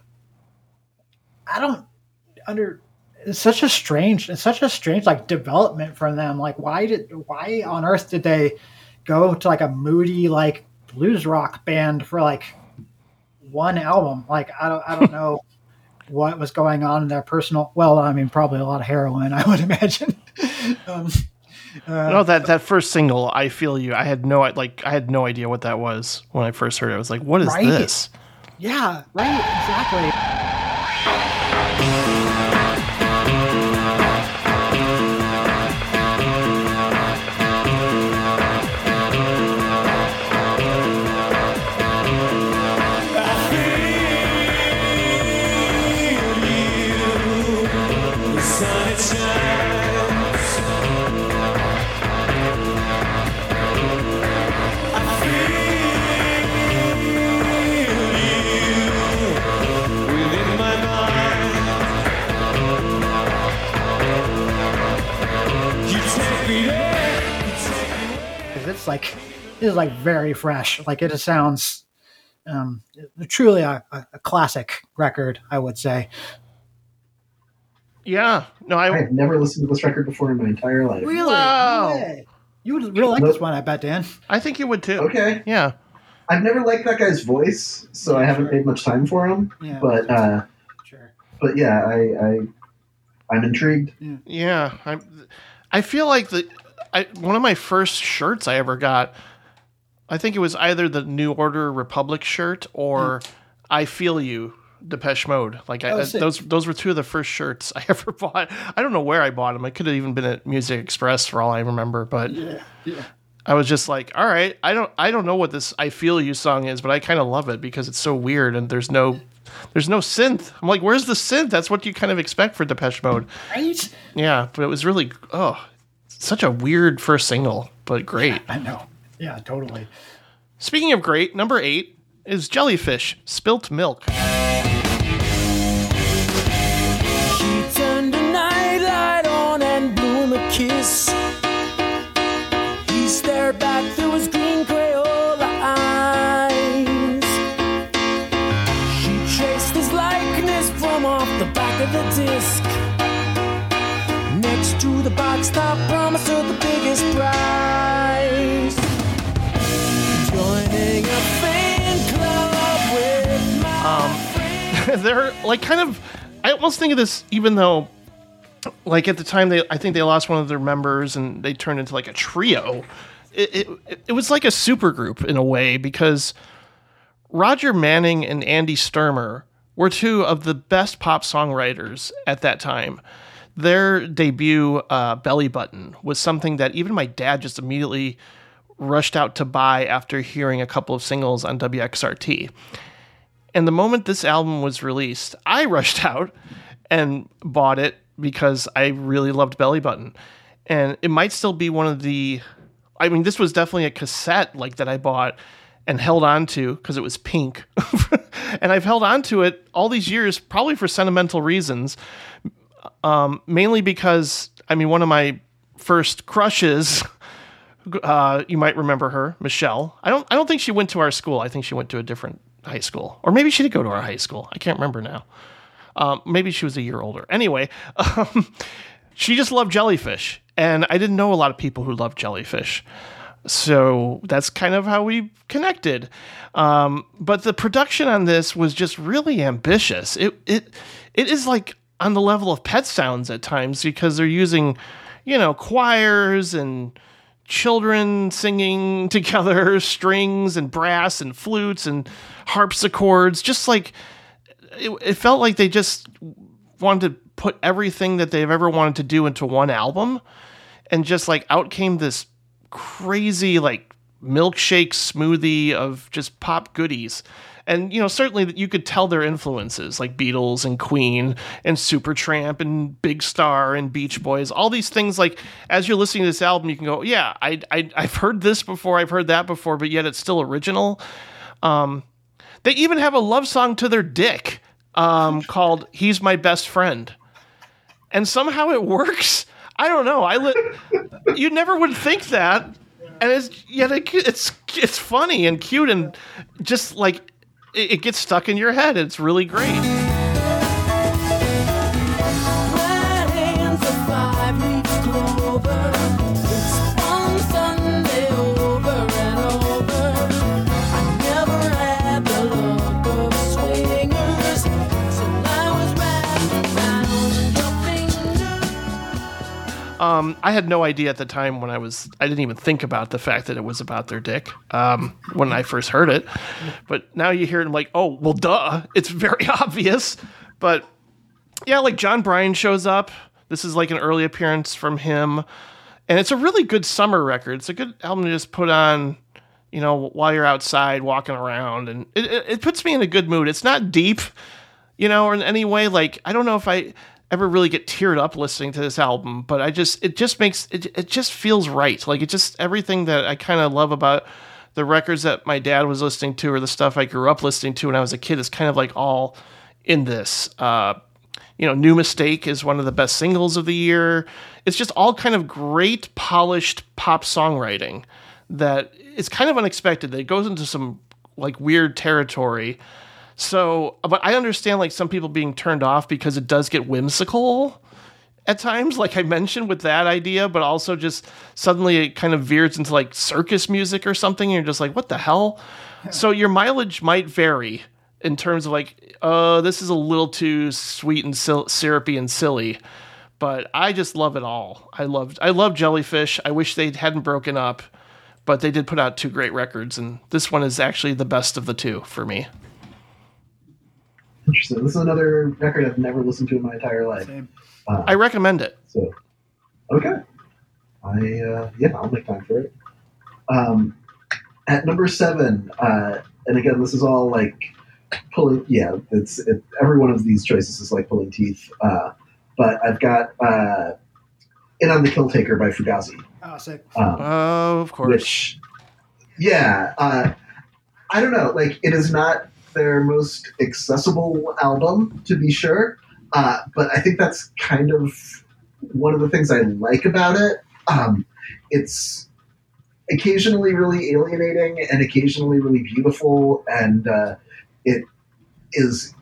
I don't under. It's such a strange. It's such a strange like development from them. Like why did why on earth did they go to like a moody like blues rock band for like one album? Like I don't I don't know what was going on in their personal well i mean probably a lot of heroin i would imagine um, no, that that first single, I feel you. I had no like I had no idea what that was when I first heard it. I was like, what is Right? this? yeah right exactly because it's like it is like very fresh like it sounds um truly a, a, a classic record i would say Yeah. No, I I have never listened to this record before in my entire life. really Wow. Yeah. you would really like this one i bet dan I think you would too. Okay. Yeah. I've never liked that guy's voice, so I haven't paid much time for him. yeah But uh, sure but yeah, I, I I'm intrigued. Yeah, I I feel like the I one of my first shirts I ever got. I think it was either the New Order Republic shirt or hmm. I Feel You Depeche Mode. Like I. Oh, sick. those those were two of the first shirts I ever bought. I don't know where I bought them. It could have even been at Music Express for all I remember. But I was just like, all right, I don't I don't know what this I Feel You song is, but I kind of love it because it's so weird and there's no there's no synth. I'm like, where's the synth? That's what you kind of expect for Depeche Mode. right Yeah, but it was really oh, such a weird first single, but great. i know yeah totally Speaking of great, number eight is Jellyfish Spilt Milk. They're like kind of I almost think of this even though like at the time they I think they lost one of their members and they turned into like a trio. It it, it was like a super group in a way because Roger Manning and Andy Sturmer were two of the best pop songwriters at that time. Their debut, uh, Belly Button, was something that even my dad just immediately rushed out to buy after hearing a couple of singles on WXRT. And the moment this album was released, I rushed out and bought it because I really loved Belly Button. And it might still be one of the I mean, this was definitely a cassette like that I bought and held on to because it was pink. and I've held on to it all these years, probably for sentimental reasons. Um, mainly because, I mean, one of my first crushes, uh, you might remember her, Michelle. I don't, I don't think she went to our school. I think she went to a different high school, or maybe she did go to our high school. I can't remember now. Um, maybe she was a year older. Anyway, um, she just loved jellyfish, and I didn't know a lot of people who loved jellyfish. So that's kind of how we connected. Um, but the production on this was just really ambitious. It it it is like on the level of Pet Sounds at times because they're using, you know, choirs and children singing together, strings and brass and flutes and harpsichords, just like it, it felt like they just wanted to put everything that they've ever wanted to do into one album. And just like out came this crazy, like milkshake smoothie of just pop goodies. And you know, certainly that you could tell their influences, like Beatles and Queen and Supertramp and Big Star and Beach Boys, all these things. Like as you're listening to this album, you can go, "Yeah, I, I I've heard this before, I've heard that before," but yet it's still original. Um, they even have a love song to their dick um, called "He's My Best Friend," and somehow it works. I don't know. I li- you never would think that, and it's yet it, it's it's funny and cute and just like it, it gets stuck in your head. It's really great. Um, I had no idea at the time when I was. I didn't even think about the fact that it was about their dick um, when I first heard it. But now you hear it, I'm like, oh, well, duh. It's very obvious. But yeah, like Jon Brion shows up. This is like an early appearance from him, and it's a really good summer record. It's a good album to just put on, you know, while you're outside walking around, and it, it, it puts me in a good mood. It's not deep, you know, or in any way. Like I don't know if I ever really get teared up listening to this album, but I just it just makes it it just feels right. Like it just everything that I kind of love about the records that my dad was listening to or the stuff I grew up listening to when I was a kid is kind of like all in this. Uh, you know, New Mistake is one of the best singles of the year. It's just all kind of great, polished pop songwriting that is kind of unexpected. That it goes into some like weird territory. So, but I understand like some people being turned off because it does get whimsical at times, like I mentioned with that idea, but also just suddenly it kind of veers into like circus music or something. And you're just like, what the hell? So your mileage might vary in terms of like, uh, this is a little too sweet and sil- syrupy and silly. But I just love it all. I loved, I love Jellyfish. I wish they hadn't broken up, but they did put out two great records, and this one is actually the best of the two for me. Interesting. This is another record I've never listened to in my entire life. Same. Uh, I recommend it. So, okay. I uh, yeah, I'll make time for it. Um, at number seven, uh, and again, this is all like pulling. Yeah, it's it, every one of these choices is like pulling teeth. Uh, but I've got uh, "In on the Kill Taker" by Fugazi. Oh, sick. Um, Oh, of course. which yeah uh, i don't know like it is not their most accessible album to be sure. Uh, but i think that's kind of one of the things i like about it. Um, it's occasionally really alienating and occasionally really beautiful and uh, it is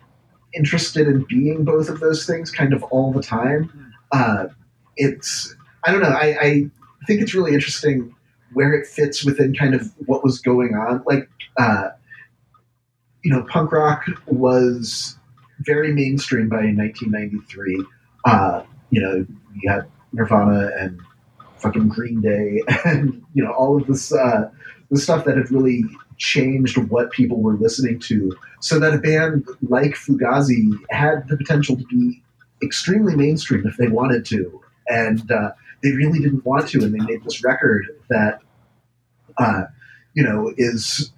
interested in being both of those things kind of all the time. Uh, it's i don't know I, I think it's really interesting where it fits within kind of what was going on. Like, uh, you know, punk rock was very mainstream by 1993. Uh, you know, you had Nirvana and fucking Green Day and, you know, all of this, uh, the stuff that had really changed what people were listening to. So that a band like Fugazi had the potential to be extremely mainstream if they wanted to. And, uh, they really didn't want to, and they made this record that, uh, you know, is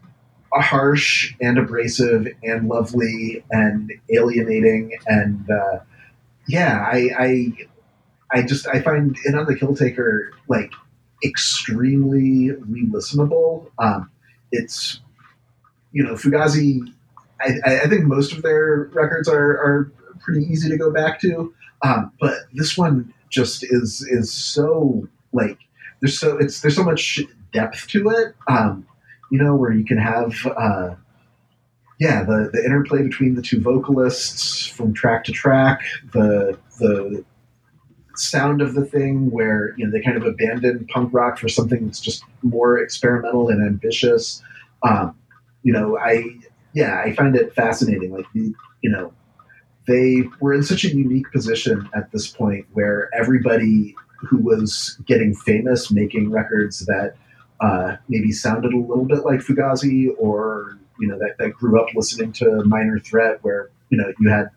harsh and abrasive and lovely and alienating, and uh, yeah, I, I, I just I find it on the Kill Taker like extremely re-listenable. Um, it's you know, Fugazi. I, I- I think most of their records are, are pretty easy to go back to, um, but this one just is is so like there's so it's there's so much depth to it. Um, you know, where you can have uh, yeah the the interplay between the two vocalists from track to track, the the sound of the thing where you know they kind of abandon punk rock for something that's just more experimental and ambitious. Um, you know, I yeah, I find it fascinating. Like the you know, they were in such a unique position at this point where everybody who was getting famous making records that uh, maybe sounded a little bit like Fugazi or you know that, that grew up listening to Minor Threat where you know you had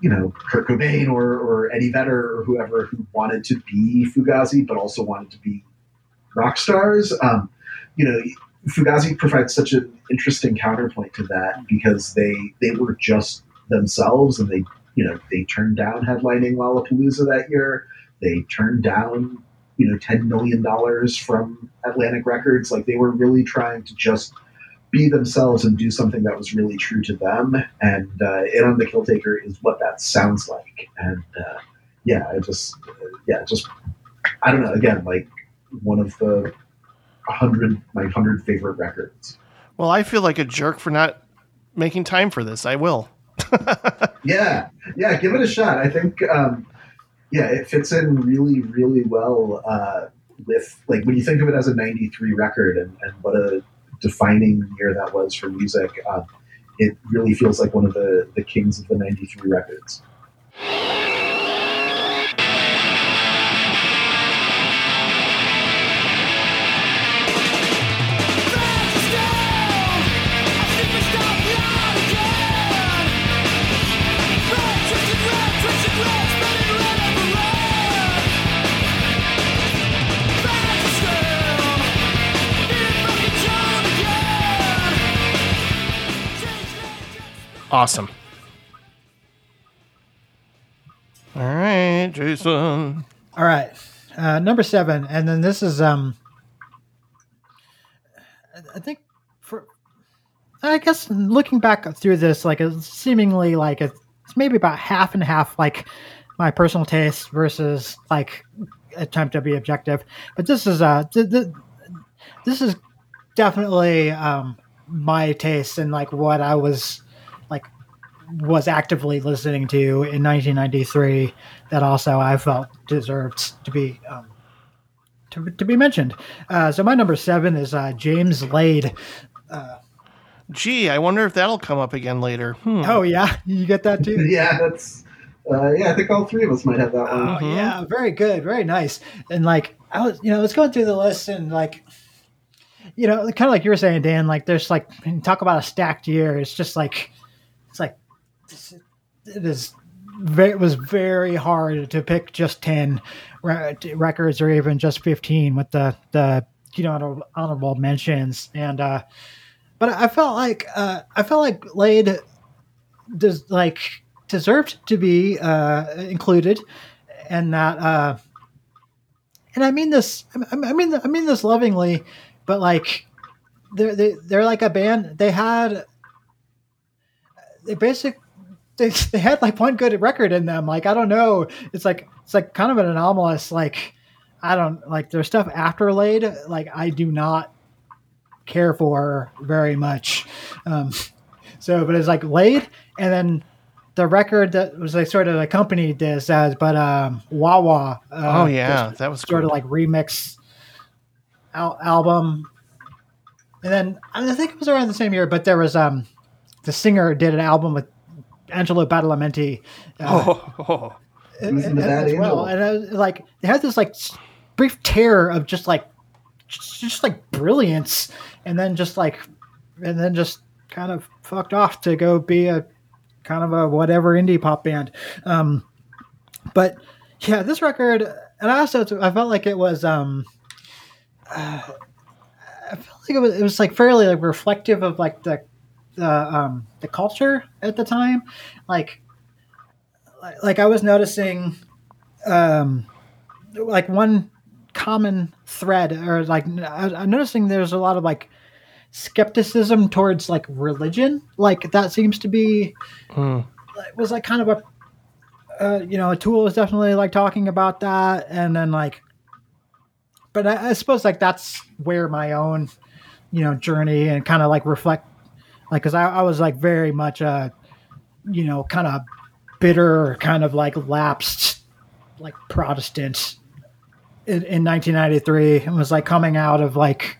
you know Kurt Cobain or, or Eddie Vedder or whoever who wanted to be Fugazi but also wanted to be rock stars. Um, you know, Fugazi provides such an interesting counterpoint to that because they they were just themselves and they you know they turned down headlining Lollapalooza that year. They turned down you know ten million dollars from Atlantic Records. Like they were really trying to just be themselves and do something that was really true to them. And uh, "In on the Killtaker" is what that sounds like. And uh, yeah, I just yeah just I don't know. Again, like one of the hundred my hundred favorite records. Well, I feel like a jerk for not making time for this. I will. Yeah, yeah, give it a shot. I think um, yeah, it fits in really, really well uh, with like when you think of it as a '93 record and, and what a defining year that was for music. Uh, it really feels like one of the the kings of the '93 records. Awesome. All right, Jason. All right, uh, number seven, and then this is um, I- I think for I guess looking back through this, like it's seemingly like it's maybe about half and half, like my personal taste versus like attempt to be objective. But this is uh, th- th- this is definitely um my taste and like what I was like was actively listening to in 1993 that also I felt deserved to be um, to, to be mentioned. Uh, so my number seven is uh, James Laid. Gee, I wonder if that'll come up again later. Hmm. Oh yeah, you get that too. yeah, that's uh, yeah. I think all three of us might have that one. Oh yeah, very good, very nice. And like I was, you know, I was going through the list and like, you know, kind of like you were saying, Dan. Like, there's like talk about a stacked year. It's just like, it's like, it is. It was very hard to pick just ten re- records or even just fifteen with the the you know honorable mentions and. uh but I felt like uh, I felt like laid does like deserved to be uh, included, and that uh, and I mean this I mean I mean this lovingly, but like they're they, they're like a band. They had they basic they, they had like one good record in them. Like I don't know, it's like it's like kind of an anomalous like. I don't like their stuff after laid. Like I do not care for very much. Um, so, but it's like laid, and then the record that was like sort of accompanied this as, but um, Wah Wah. Uh, Oh yeah, that was sort of like remix al- album, and then I think it was around the same year. But there was um, the singer did an album with Angelo Badalamenti. Uh, Oh, oh, Who's in as- as well. And I was, like they had this like brief tear of just like just, just like brilliance, and then just like and then just kind of fucked off to go be a kind of a whatever indie pop band. Um, but yeah, this record, and I also I felt like it was um. Uh, I felt like it was, it was like fairly like reflective of like the the um the culture at the time like like, I was noticing um like one common thread or like I, I'm noticing there's a lot of like skepticism towards like religion. Like that seems to be it was like kind of a uh, you know, a Tool was definitely like talking about that, and then like, but I, I suppose like that's where my own you know journey and kind of like reflect like because I, I was like very much a you know kind of bitter kind of like lapsed like protestant in, in 1993 and was like coming out of like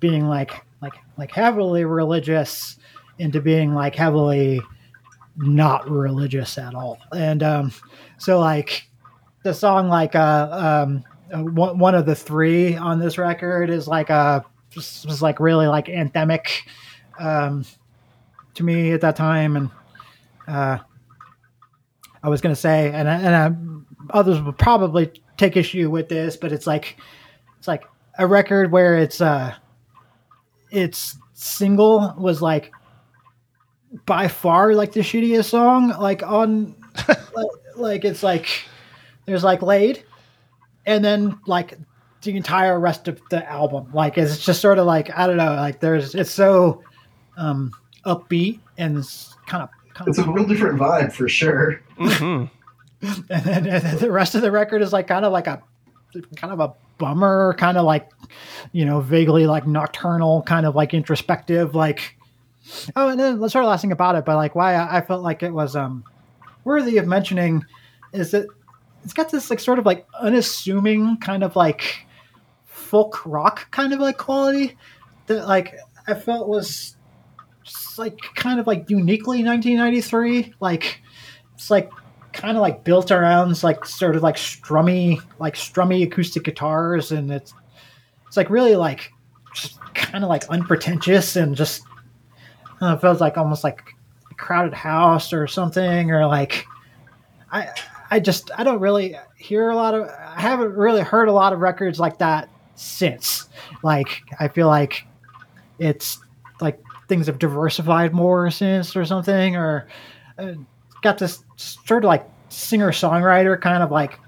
being like like like heavily religious into being like heavily not religious at all. And um so like the song like uh um uh, one, one of the three on this record is like a just was like really like anthemic um to me at that time and uh i was gonna say and I- and I, others would probably take issue with this but it's like it's like a record where it's uh its single was like by far like the shittiest song like on like, like it's like there's like laid and then like the entire rest of the album. Like it's just sort of like i don't know like there's it's so um upbeat and it's kind of kind It's of a real different vibe for sure. hmm and then, and then the rest of the record is like kind of like a kind of a bummer kind of like you know vaguely like nocturnal kind of like introspective like oh and then let's start last thing about it but like why I, I felt like it was um worthy of mentioning is that it's got this like sort of like unassuming kind of like folk rock kind of like quality that like i felt was just like kind of like uniquely 1993 like it's like kind of like built around like sort of like strummy like strummy acoustic guitars and it's it's like really like just kind of like unpretentious and just know, it feels like almost like a crowded house or something or like I I just I don't really hear a lot of I haven't really heard a lot of records like that since. Like I feel like it's like things have diversified more since or something or uh, got this sort of like singer songwriter kind of like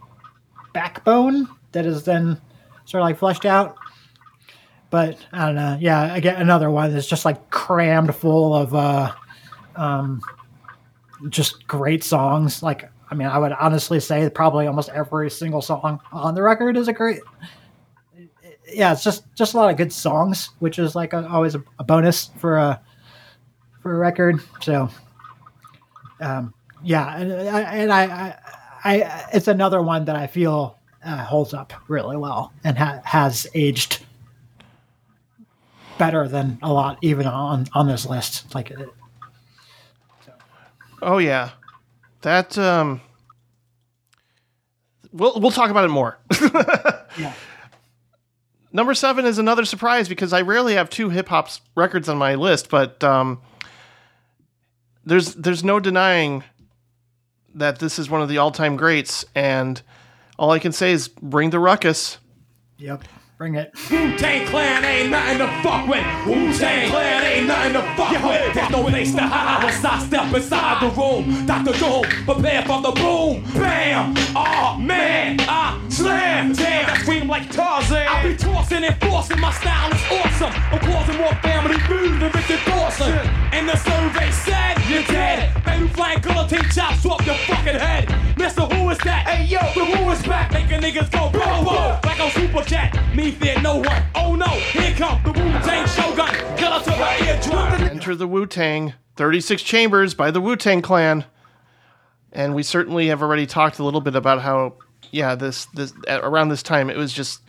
backbone that is then sort of like fleshed out. But I don't know. Yeah, again, another one that's just like crammed full of uh, um, just great songs. Like, I mean, I would honestly say probably almost every single song on the record is a great. Yeah, it's just just a lot of good songs, which is like a, always a, a bonus for a for a record. So, um, yeah, and I, and I, I, I, it's another one that I feel uh, holds up really well and ha- has aged better than a lot even on on this list. Like, it, Oh yeah, that um, we'll we'll talk about it more. yeah, Number seven is another surprise because I rarely have two hip hop records on my list, but um, there's there's no denying that this is one of the all time greats, and all I can say is bring the ruckus. yep, bring it. Wu-Tang Clan ain't nothing to fuck with. Wu-Tang Clan ain't nothing to fuck with. There's no place to hide once I step inside the room. Dr. Doom, prepare for the boom. Bam! Oh man, I slam. Damn, I scream like Tarzan. I be tossing and forcing. My style is awesome. I'm causing more Family Feud than Richard Dawson. And the survey said you're dead. Baby flying guillotine chops off your fucking head. Mister, who is that? Hey yo, the who is back. Making niggas go boom boom like a super jet. Me fear no one. Oh no, here come the Wu Tang Shogun. Killer to the eardrum. Enter the Wu Tang, 36 Chambers by the Wu Tang Clan. And we certainly have already talked a little bit about how, yeah, this, this uh, around this time, it was just,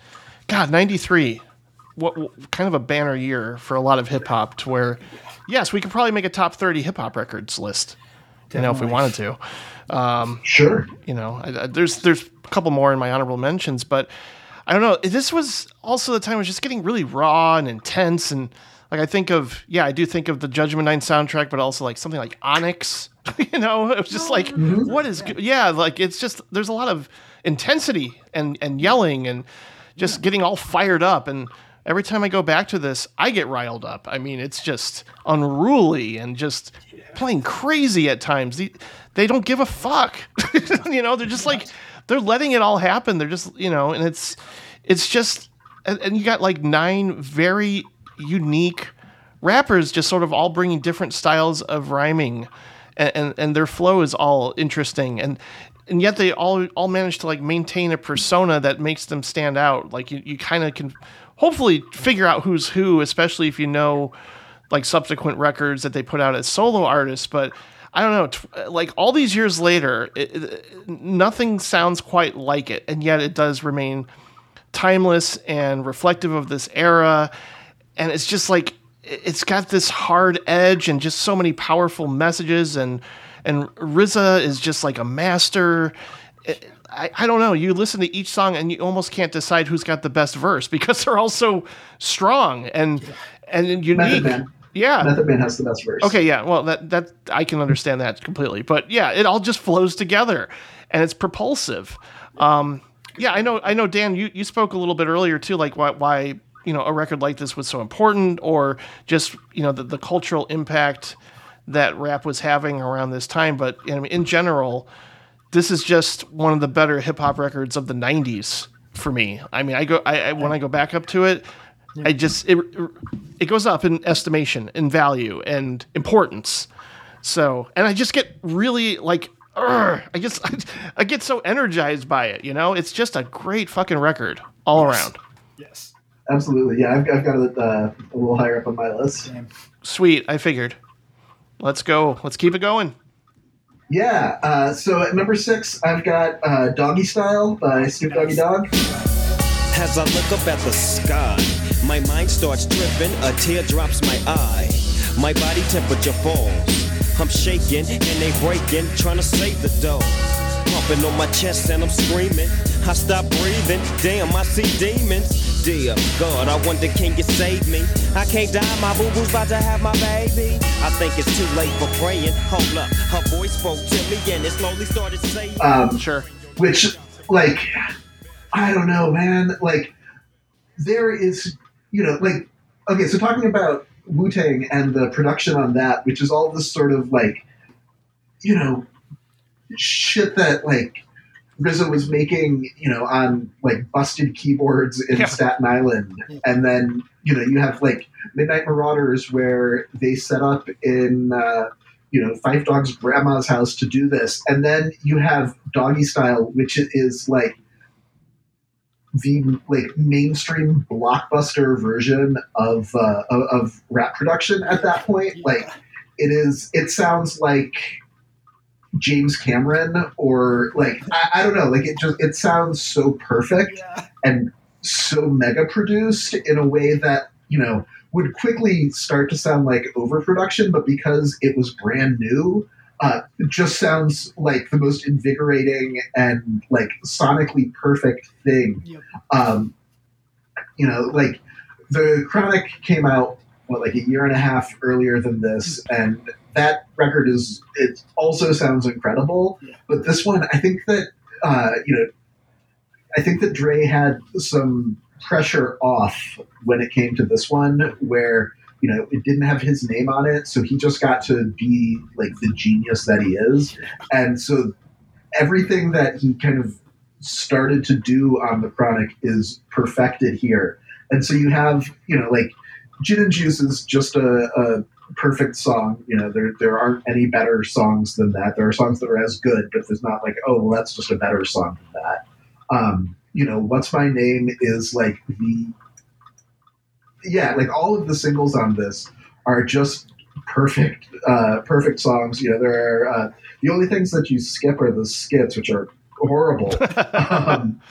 God, 93. What, what kind of a banner year for a lot of hip hop to where, yes, we could probably make a top 30 hip hop records list, you know, if we wanted to. Um, Sure. you know I, I, there's there's a couple more in my honorable mentions but i don't know this was also the time it was just getting really raw and intense and like i think of yeah i do think of the judgment night soundtrack but also like something like onyx you know it was just like what is good yeah like it's just there's a lot of intensity and and yelling and just getting all fired up and every time i go back to this i get riled up i mean it's just unruly and just playing crazy at times they, they don't give a fuck you know they're just like they're letting it all happen they're just you know and it's it's just and, and you got like nine very unique rappers just sort of all bringing different styles of rhyming, and and, and their flow is all interesting and. And yet they all all manage to like maintain a persona that makes them stand out. Like you, you kind of can hopefully figure out who's who, especially if you know like subsequent records that they put out as solo artists. But I don't know, t- like all these years later, it, it, nothing sounds quite like it, and yet it does remain timeless and reflective of this era. And it's just like it- it's got this hard edge and just so many powerful messages and and RZA is just like a master. I, I don't know. You listen to each song and you almost can't decide who's got the best verse because they're all so strong and and unique. Method Man. Yeah. Method Man has the best verse. Okay, yeah. Well, that that I can understand that completely. But yeah, it all just flows together and it's propulsive. Um yeah, I know I know Dan, you you spoke a little bit earlier too like why why you know a record like this was so important or just, you know, the, the cultural impact that rap was having around this time, but I mean, in general, this is just one of the better hip hop records of the '90s for me. I mean, I go I, I when I go back up to it, I just it it goes up in estimation, in value, and importance. So, and I just get really like, urgh, I just I, get so energized by it. You know, it's just a great fucking record all around. Yes. Absolutely. Yeah, I've, I've got it uh, a little higher up on my list. Sweet, I figured. Let's go. Let's keep it going. Yeah. Uh, so at number six, I've got uh, Doggy Style by Snoop Doggy Dogg. As I look up at the sky, my mind starts dripping, a tear drops my eye. My body temperature falls. I'm shaking and they breaking, trying to save the dough. Pumping on my chest and I'm screaming. I stop breathing, damn, I see demons. Dear God, I wonder can you save me? I can't die, my boo boo's about to have my baby. I think it's too late for praying. Hold up, her voice spoke to me and it slowly started saying. Um, sure. Which, like, I don't know, man. Like, there is, you know, like, okay, so talking about Wu Tang and the production on that, which is all this sort of like, you know, shit that like RZA was making, you know, on like busted keyboards in Yeah. Staten Island, and then you know you have like Midnight Marauders where they set up in. Uh, you know, Phife Dawg's grandma's house to do this, and then you have Doggy Style, which is like the like mainstream blockbuster version of uh, of, of rap production at that point. Like it is, it sounds like James Cameron or like I, I don't know, like it just it sounds so perfect and so mega produced in a way that you know would quickly start to sound like overproduction, but because it was brand new, uh, it just sounds like the most invigorating and like sonically perfect thing. Um, you know, like the Chronic came out what like a year and a half earlier than this, and that record is it also sounds incredible. But this one, I think that uh, you know, I think that Dre had some pressure off when it came to this one, where you know it didn't have his name on it, so he just got to be like the genius that he is, and so everything that he kind of started to do on the Chronic is perfected here, and so you have you know like Gin and Juice is just a, a perfect song. You know, there there aren't any better songs than that. There are songs that are as good, but there's not like, oh, well, that's just a better song than that. Um, you know, What's My Name is like the yeah, like all of the singles on this are just perfect, uh, perfect songs. You know, there are uh, the only things that you skip are the skits, which are horrible. um,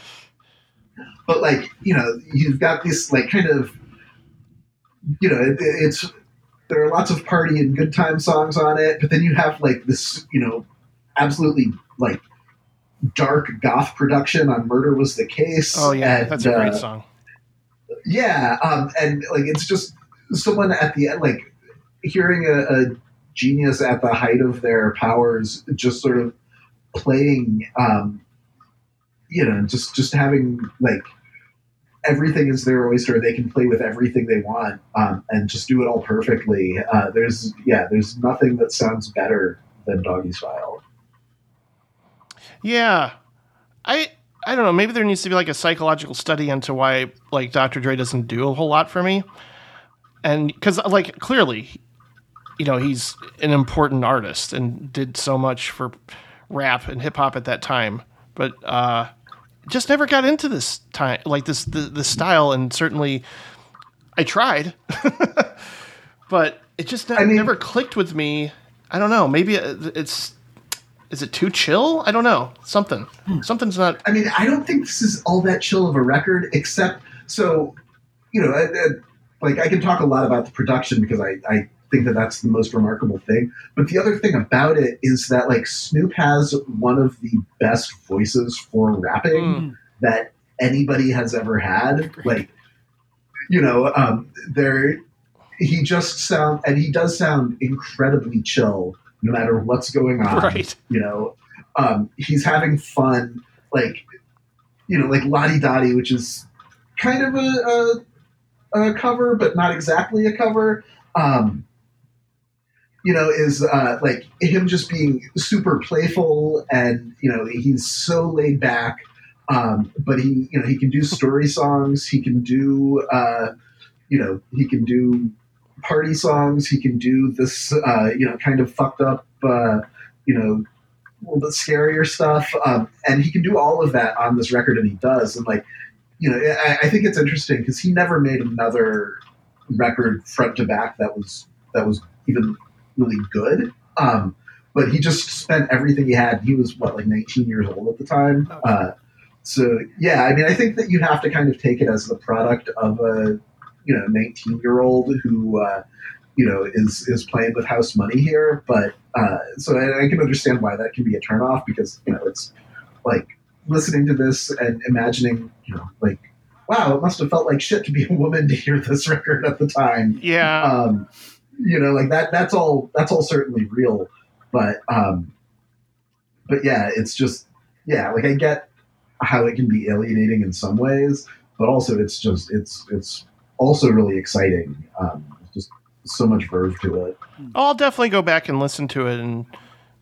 but like, you know, you've got this like kind of, you know, it, it's there are lots of party and good time songs on it, but then you have like this, you know, absolutely like dark goth production on "Murder Was the Case." Oh yeah, and, that's a great uh, song. yeah, um, and like it's just someone at the end, like hearing a, a genius at the height of their powers, just sort of playing, um, you know, just just having like everything is their oyster. They can play with everything they want um, and just do it all perfectly. Uh, there's yeah, there's nothing that sounds better than Doggy Style. Yeah, I I don't know. Maybe there needs to be like a psychological study into why like Dr. Dre doesn't do a whole lot for me. and because like clearly, you know, he's an important artist and did so much for rap and hip hop at that time, but uh, just never got into this time like this the, the style, and certainly I tried, but it just ne- never clicked with me. I don't know. Maybe it's is it too chill? I don't know. Something something's not. I mean, I don't think this is all that chill of a record, except so, you know, uh, uh, like I can talk a lot about the production because I, I think that that's the most remarkable thing. But the other thing about it is that like Snoop has one of the best voices for rapping that anybody has ever had. Like, you know, um, there he just sound and he does sound incredibly chill no matter what's going on. Right. You know, um, he's having fun, like you know, like Lodi Dodi, which is kind of a, a, a cover, but not exactly a cover. Um, you know, is uh, like him just being super playful, and you know, he's so laid back. Um, but he, you know, he can do story songs. He can do, uh, you know, he can do party songs. He can do this, uh, you know, kind of fucked up, uh, you know, a little bit scarier stuff. Um, and he can do all of that on this record, and he does. And like, you know, I, I think it's interesting because he never made another record front to back that was that was even really good. Um, but he just spent everything he had. He was what, like 19 years old at the time. Uh, so yeah, I mean, I think that you have to kind of take it as the product of a you know 19 year old who uh, you know is is playing with house money here. But uh, so I, I can understand why that can be a turnoff because you know it's like listening to this and imagining you know like wow, it must have felt like shit to be a woman to hear this record at the time. Yeah. Um, you know, like that. That's all. That's all certainly real. But um, but yeah, it's just yeah. Like I get how it can be alienating in some ways, but also it's just it's it's also really exciting. Um, just so much verve to it. I'll definitely go back and listen to it and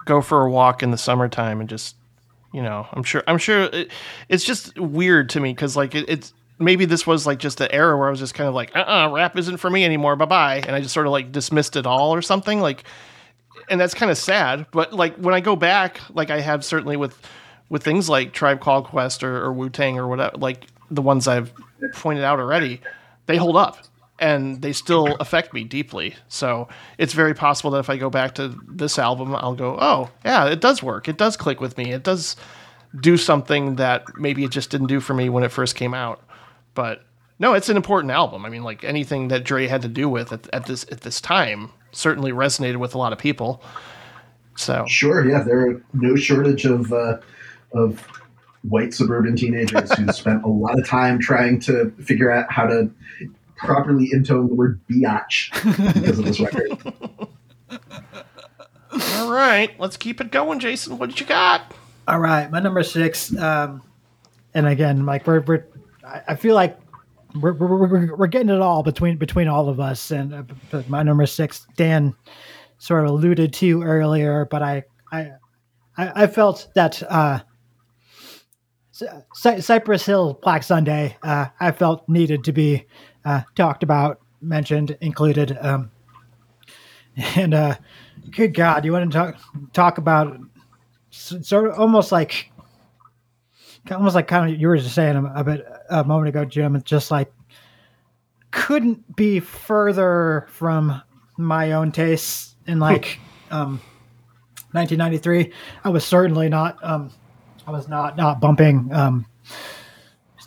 go for a walk in the summertime and just, you know, I'm sure, I'm sure it, it's just weird to me because like it, it's maybe this was like just the era where I was just kind of like, uh, uh rap isn't for me anymore. Bye bye, and I just sort of like dismissed it all or something like, and that's kind of sad. But like when I go back, like I have certainly with with things like Tribe Called Quest or, or Wu Tang or whatever, like the ones I've pointed out already, they hold up and they still affect me deeply. So it's very possible that if I go back to this album, I'll go, oh, yeah, it does work. It does click with me. It does do something that maybe it just didn't do for me when it first came out. But no, it's an important album. I mean, like anything that Dre had to do with at, at this at this time certainly resonated with a lot of people. So Sure, yeah, there are no shortage of uh, of white suburban teenagers who spent a lot of time trying to figure out how to properly intone the word biatch because of this record. all right, let's keep it going, Jason. What did you got? All right, my number six. Um, and again, like we're, we're I feel like we're, we're, we're, getting it all between between all of us. And uh, my number six, Dan sort of alluded to earlier, but I I I, felt that uh, Cy- Cypress Hill Black Sunday uh, I felt needed to be uh, talked about, mentioned, included. Um, and uh, good God, you want to talk talk about sort of almost like almost like kind of you were just saying a, a bit a moment ago, Jim. It's just like couldn't be further from my own tastes in like um, 1993. I was certainly not. Um, I was not not bumping. Um,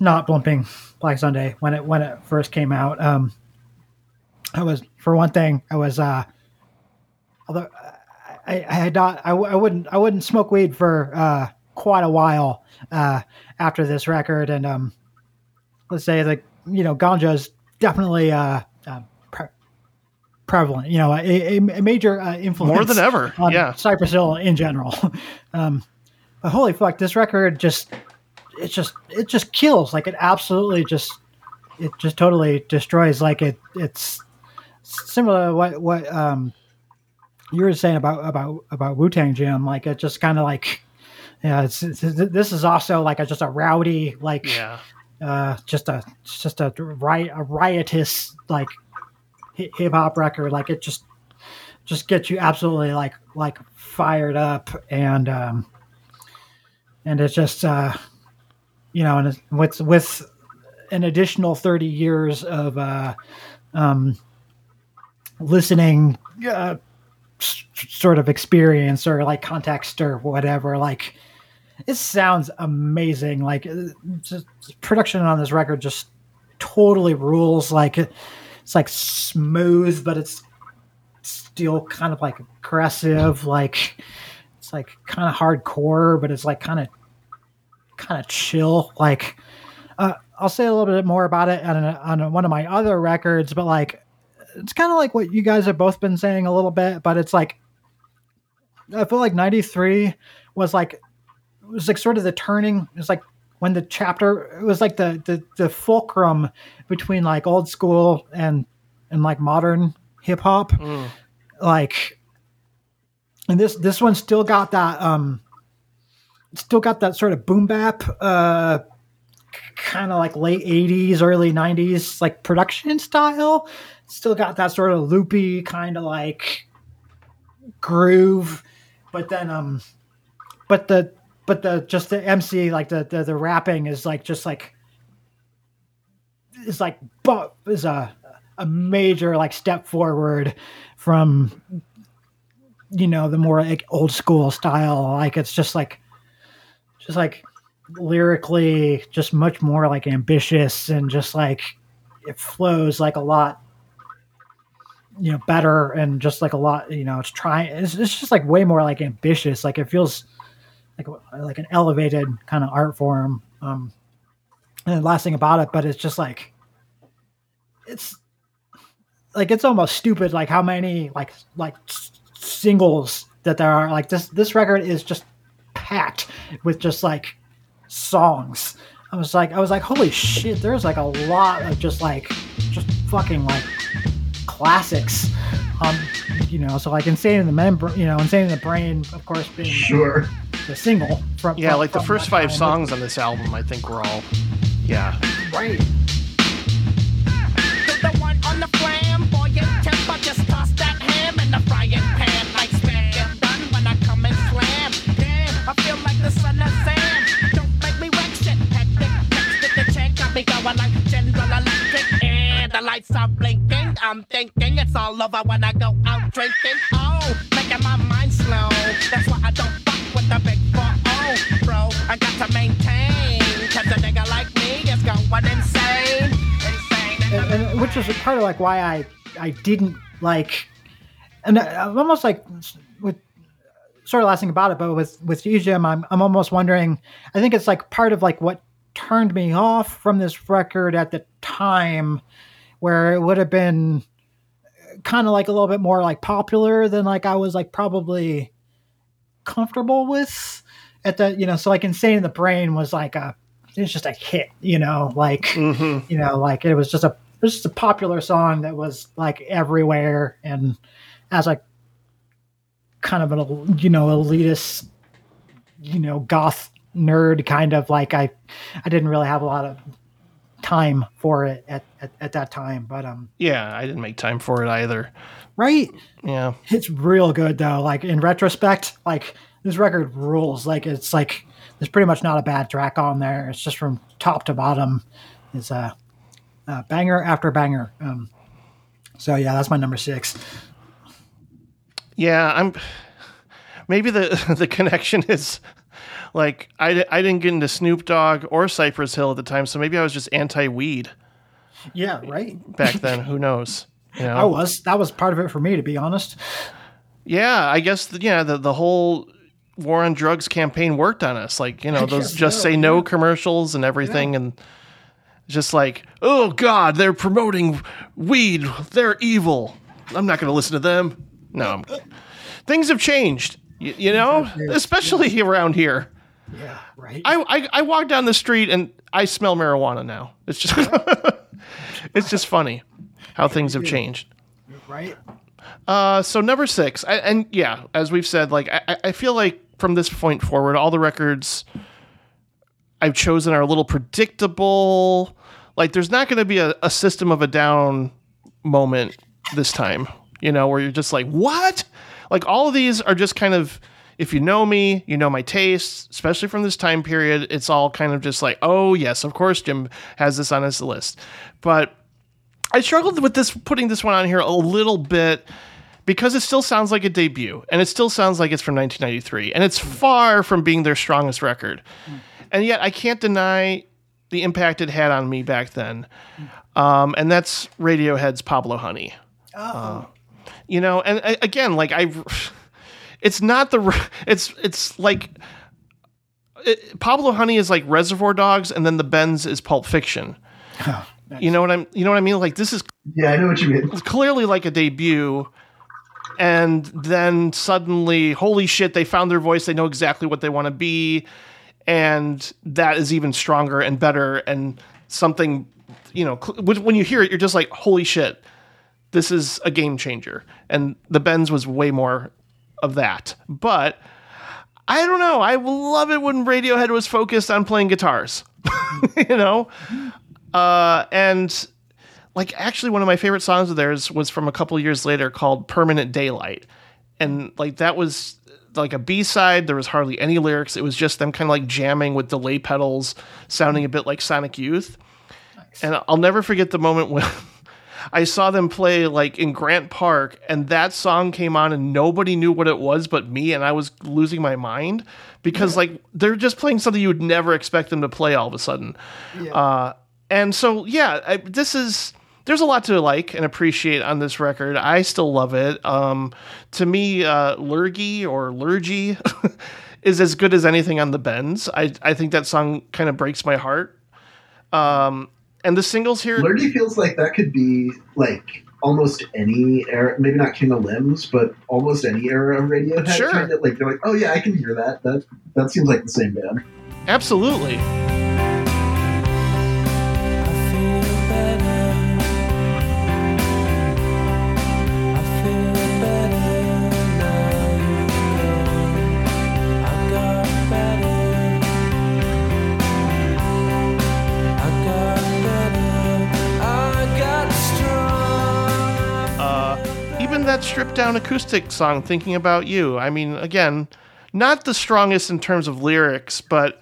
not bumping Black Sunday when it when it first came out. Um, I was for one thing. I was uh, although I, I had not. I wouldn't. I wouldn't smoke weed for uh, quite a while uh, after this record, and um, let's say like you know, ganja is definitely uh, uh, pre- prevalent. You know, a, a, major uh, influence More than ever, on yeah. Cypress Hill in general. um, but holy fuck, this record just it just it just kills. Like it absolutely just it just totally destroys. Like it it's similar to what what um you were saying about about about Wu Tang Jim. Like it just kind of like yeah, it's, it's this is also like a, just a rowdy like Yeah. uh just a just a riot a riotous like hip hop record. Like it just just gets you absolutely like like fired up and um and it's just uh you know and it's, with with an additional 30 years of uh um listening uh s- sort of experience or like context or whatever like it sounds amazing. Like uh, just, production on this record just totally rules. Like it's like smooth but it's still kind of like aggressive. Like it's like kind of hardcore but it's like kind of kind of chill. Like uh, i'll say a little bit more about it on, on one of my other records but like it's kind of like what you guys have both been saying a little bit but it's like i feel like 93 was like it was like sort of the turning it was like when the chapter it was like the the, the fulcrum between like old school and and like modern hip hop like and this this one still got that um still got that sort of boom bap uh kind of like late 80s early 90s like production style. Still got that sort of loopy kind of like groove but then um but the but the just the mc like the the, the rapping is like just like is like bu- is a a major like step forward from you know the more like old school style. Like it's just like just like lyrically just much more like ambitious and just like it flows like a lot you know better and just like a lot you know it's trying it's, it's just like way more like ambitious. Like it feels like like an elevated kind of art form um and the last thing about it but it's just like it's like it's almost stupid like how many like like singles that there are like this this record is just packed with just like songs i was like i was like holy shit there's like a lot of just like just fucking like classics um you know so like insane in the member you know insane in the brain of course being Sure. The single from Yeah, from- like the first five time. songs on this album, I think were all, yeah. right the one on the flamboyant temper. Just toss that ham in the frying pan like spam. Get done when I come and slam. Damn, I feel like the son of Sam. Don't make me wreck shit. Hectic, next to the check. Got me going like General Electric. And the lights are blinking. I'm thinking it's all over when I go out drinking. Oh, making my mind slow. That's why I don't fuck with the big 4 bro. I got to maintain. Cause a nigga like me is going insane. Insane. and, and which is part of like why I I didn't like, and I'm almost like with sort of last thing about it, but with with EGM, I'm I'm almost wondering. I think it's like part of like what turned me off from this record at the time, where it would have been uh, kind of like a little bit more like popular than like I was like probably comfortable with at the you know so like insane in the brain was like a it's just a hit you know like you know like it was just a it was just a popular song that was like everywhere and as like kind of an you know elitist you know goth nerd kind of like i i didn't really have a lot of time for it at, at, at that time but um Yeah, I didn't make time for it either. right Yeah. it's real good though like in retrospect like this record rules like it's like there's pretty much not a bad track on there it's just from top to bottom it's a, uh banger after banger um so yeah that's my number six Yeah, I'm. Maybe the the connection is like I, I didn't get into Snoop Dogg or Cypress Hill at the time, so maybe I was just anti weed yeah right back then. Who knows? You know? i was that was part of it for me to be honest Yeah, I guess the, yeah the the whole war on drugs campaign worked on us. Like you know I those just so, say no commercials and everything, and just like oh god, they're promoting weed. They're evil. I'm not going to listen to them. No, I'm, things have changed. You, you know, especially around here. yeah right I, I I walk down the street and I smell marijuana now. It's just it's just funny how things have changed. right Uh, so number six, I, and yeah, as we've said, like I, I- feel like from this point forward, all the records I've chosen are a little predictable. Like there's not going to be a, a system of a down moment this time. You know, where you're just like, what? Like all of these are just kind of. If you know me, you know my tastes, especially from this time period. It's all kind of just like, oh yes, of course Jim has this on his list. But I struggled with this putting this one on here a little bit because it still sounds like a debut and it still sounds like it's from 1993 and it's far from being their strongest record. And yet I can't deny the impact it had on me back then. Um, and that's Radiohead's Pablo Honey. Uh, you know, and again, like I, it's not the, it's it's like it, Pablo Honey is like Reservoir Dogs, and then the Bends is Pulp Fiction. You know what I'm, you know what I mean? Like this is Yeah, I know what you mean. clearly like a debut, and then suddenly, holy shit, they found their voice. They know exactly what they want to be, and that is even stronger and better and something. You know, cl- when you hear it, you're just like, holy shit, this is a game changer. And the Bends was way more of that. But I don't know. I love it when Radiohead was focused on playing guitars. you know? Uh, and like actually one of my favorite songs of theirs was from a couple years later called Permanent Daylight. And like that was like a B-side, there was hardly any lyrics. It was just them kind of like jamming with delay pedals, sounding a bit like Sonic Youth. And I'll never forget the moment when I saw them play like in Grant Park and that song came on and nobody knew what it was but me and I was losing my mind because like they're just playing something you would never expect them to play all of a sudden. Uh, and so yeah, I, this is there's a lot to like and appreciate on this record. I still love it. Um, to me, uh, Lurgee or Lurgee is as good as anything on the Bends. I I think that song kind of breaks my heart. Um, and the singles here, Lurgee feels like that could be like almost any era, maybe not King of Limbs, but almost any era of Radiohead. Sure. Kind of like they're like, oh yeah, I can hear that. That that seems like the same band. absolutely. Stripped down acoustic song, Thinking About You. I mean, again, not the strongest in terms of lyrics, but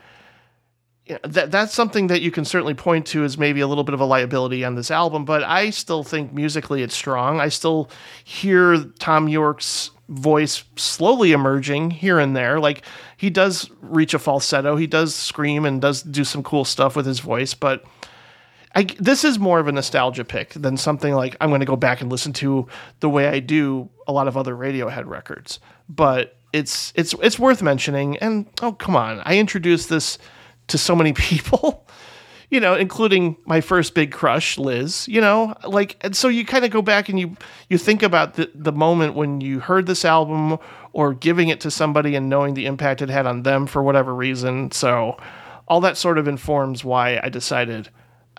that that's something that you can certainly point to as maybe a little bit of a liability on this album. But I still think musically it's strong. I still hear Thom Yorke's voice slowly emerging here and there. Like he does reach a falsetto, he does scream and does do some cool stuff with his voice, but. I, this is more of a nostalgia pick than something like I'm going to go back and listen to the way I do a lot of other Radiohead records. But it's it's it's worth mentioning. And oh come on, I introduced this to so many people, you know, including my first big crush, Liz. You know, like and so you kind of go back and you you think about the the moment when you heard this album or giving it to somebody and knowing the impact it had on them for whatever reason. So all that sort of informs why I decided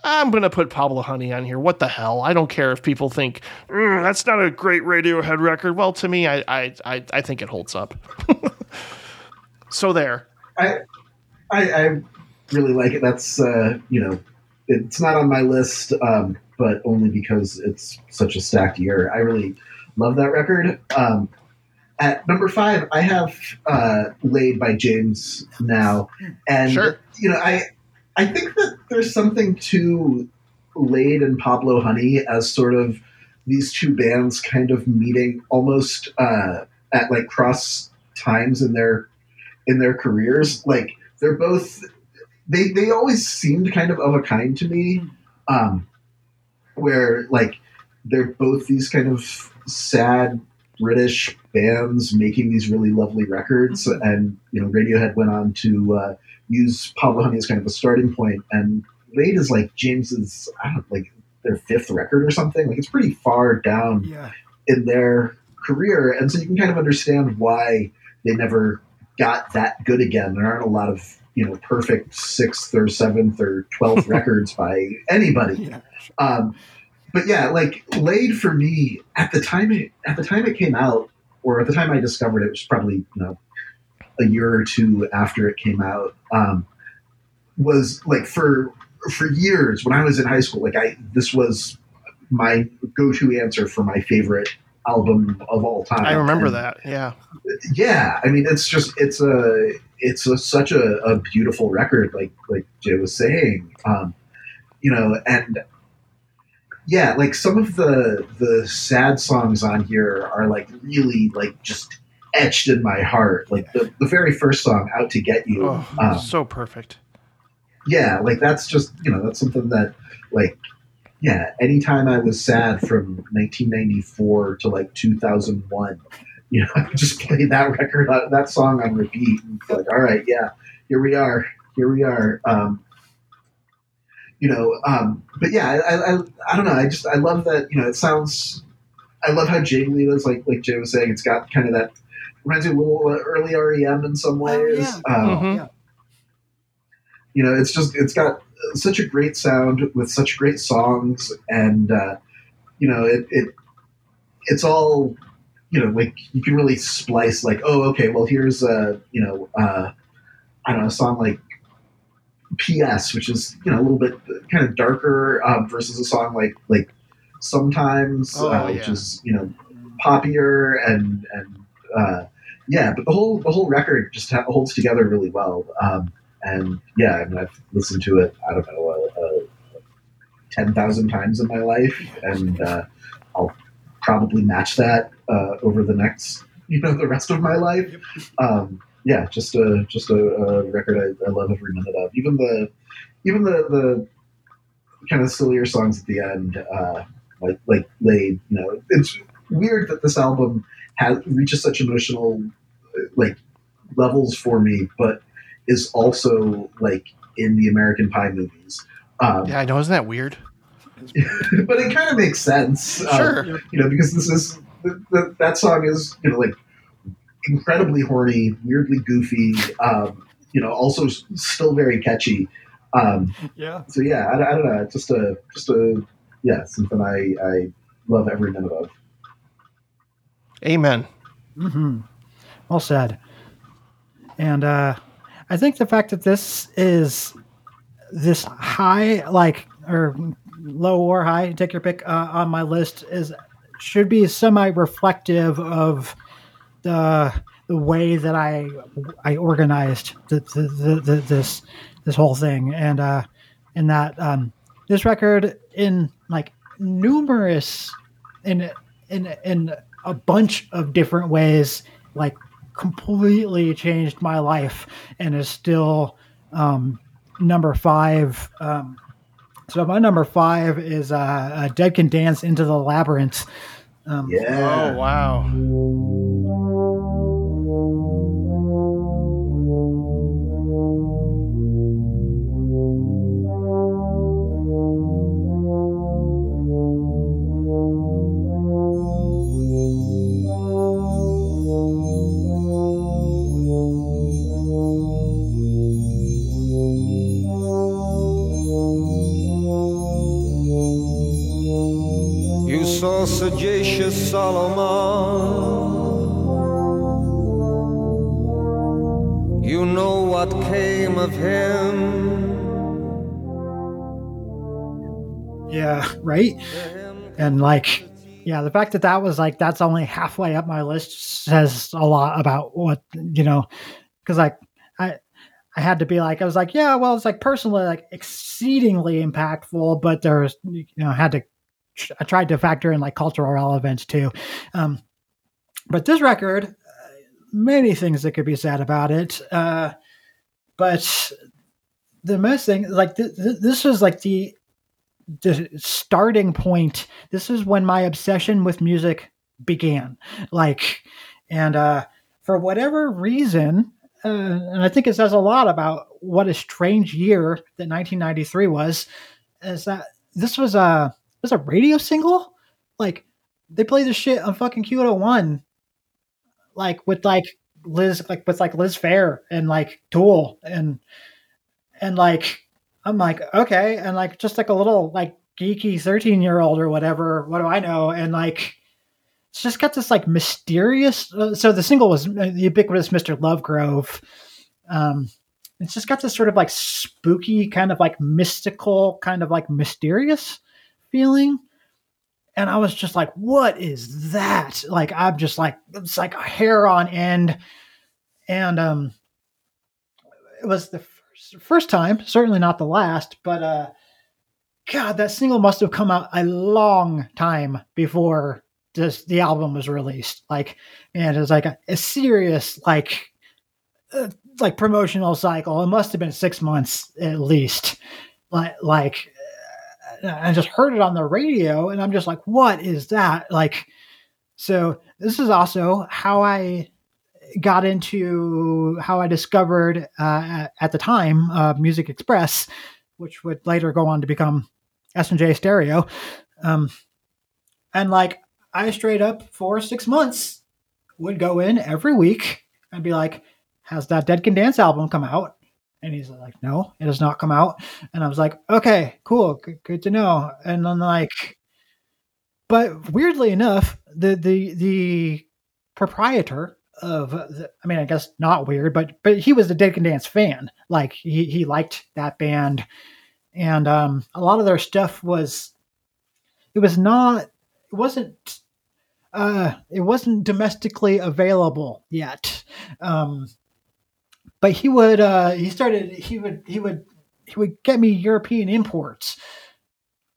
I'm going to put Pablo Honey on here. What the hell? I don't care if people think "Mm, that's not a great Radiohead record. Well, to me, I I I, I think it holds up. so there. I, I I really like it. That's uh, you know, it's not on my list, um, but only because it's such a stacked year. I really love that record. Um, at number five, I have uh, "Laid" by James now, and Sure. you know, I I think that there's something to "Laid" and Pablo Honey as sort of these two bands kind of meeting almost uh, at like cross times in their in their careers. Like they're both they they always seemed kind of of a kind to me. Um, where like they're both these kind of sad British bands making these really lovely records, and you know Radiohead went on to uh, use Pablo Honey as kind of a starting point, and Laid is like James's I don't know, like their fifth record or something. Like it's pretty far down Yeah. in their career, and so you can kind of understand why they never got that good again. There aren't a lot of you know perfect sixth or seventh or twelfth records by anybody. Um, but yeah, like Laid for me at the time it, at the time it came out, or at the time I discovered it, it was probably you know a year or two after it came out. Um, was like for for years when I was in high school, like I this was my go-to answer for my favorite album of all time. I remember And, that. Yeah. Yeah, I mean, it's just it's a it's a, such a, a beautiful record, like like Jay was saying, um, you know, and yeah, like some of the the sad songs on here are like really like just etched in my heart. Like the, the very first song, "Out to Get You," Oh, um, so perfect. yeah, like that's just you know that's something that like yeah, anytime I was sad from 1994 to like 2001, you know, I just play that record, that song on repeat, and it's like, all right, yeah, here we are, here we are. Um, you know, um, but yeah, I, I, I, I don't know. I just I love that. You know, it sounds. I love how jiggly it is. Like like Jay was saying, it's got kind of that reminds me a little uh, early REM in some ways. yeah. Um, Mhm. Yeah. you know it's just it's got such a great sound with such great songs and uh, you know it, it it's all you know like you can really splice like oh okay well here's a you know uh, i don't know a song like P.S. which is you know a little bit kind of darker um, versus a song like like sometimes Oh, uh, which yeah. is you know poppier and and uh, yeah but the whole the whole record just ha- holds together really well um, and yeah, I mean, I've listened to it. I don't know, uh, uh, ten thousand times in my life, and uh, I'll probably match that uh, over the next, you know, the rest of my life. Um, yeah, just a just a, a record I, I love every minute of. Even the even the the kind of sillier songs at the end, uh, like like Laid. You know, it's weird that this album has reaches such emotional uh, like levels for me, but is also like in the American Pie movies. Um, Yeah, I know. Isn't that weird? but it kind of makes sense. uh, Sure. you know, because this is th- th- that song is you know like incredibly horny, weirdly goofy. Um, you know, also still very catchy. Um, Yeah. so yeah, I, I don't know, just a just a yeah, something I I love every minute of. Amen. hmm Well said. And uh, I think the fact that this is this high, like or low or high, take your pick, uh, on my list is should be semi-reflective of the the way that I I organized the, the, the, the, this this whole thing, and uh, in that um, this record in like numerous in in in a bunch of different ways like completely changed my life and is still um, number five um, so my number five is uh, uh, dead can dance into the labyrinth um, Yeah. Oh wow. And like, yeah, the fact that that was like that's only halfway up my list says a lot about what you know, because like I I had to be like I was like yeah, well it's like personally like exceedingly impactful, but there's you know had to I tried to factor in like cultural relevance too. Um, but this record, uh, many things that could be said about it, uh, but the most thing like th- th- this was like the the starting point this is when my obsession with music began. Like and uh for whatever reason uh, and i think it says a lot about what a strange year that 1993 was is that this was a was a radio single? Like they played this shit on fucking q101 like with like liz like with like liz Phair and like tool and and like I'm like, okay, and like just like a little like geeky 13 year old or whatever, what do I know? And like it's just got this like mysterious. Uh, so the single was uh, the ubiquitous Mr. Lovegrove. Um, it's just got this sort of like spooky, kind of like mystical, kind of like mysterious feeling. and I was just like, "What is that?" Like I'm just like it's like a hair on end, and um, it was the first, time, certainly not the last, but uh, God, that single must have come out a long time before this the album was released. Like, and it was like a, a serious like uh, like promotional cycle. It must have been six months at least. Like like uh, I just heard it on the radio, and I'm just like, what is that? Like, so this is also how I got into how I discovered uh, at, the time uh, Music Express, which would later go on to become S and J Stereo. Um, and like I straight up for six months would go in every week and be like, "Has that Dead Can Dance album come out?" And he's like, "No, it has not come out." And I was like, "Okay, cool, good to know." And then like, but weirdly enough, the the the proprietor of I mean, I guess not weird, but but he was a Dead Can Dance fan. Like he he liked that band, and um, a lot of their stuff was it was not it wasn't uh, it wasn't domestically available yet. Um, but he would uh, he started he would he would he would get me European imports.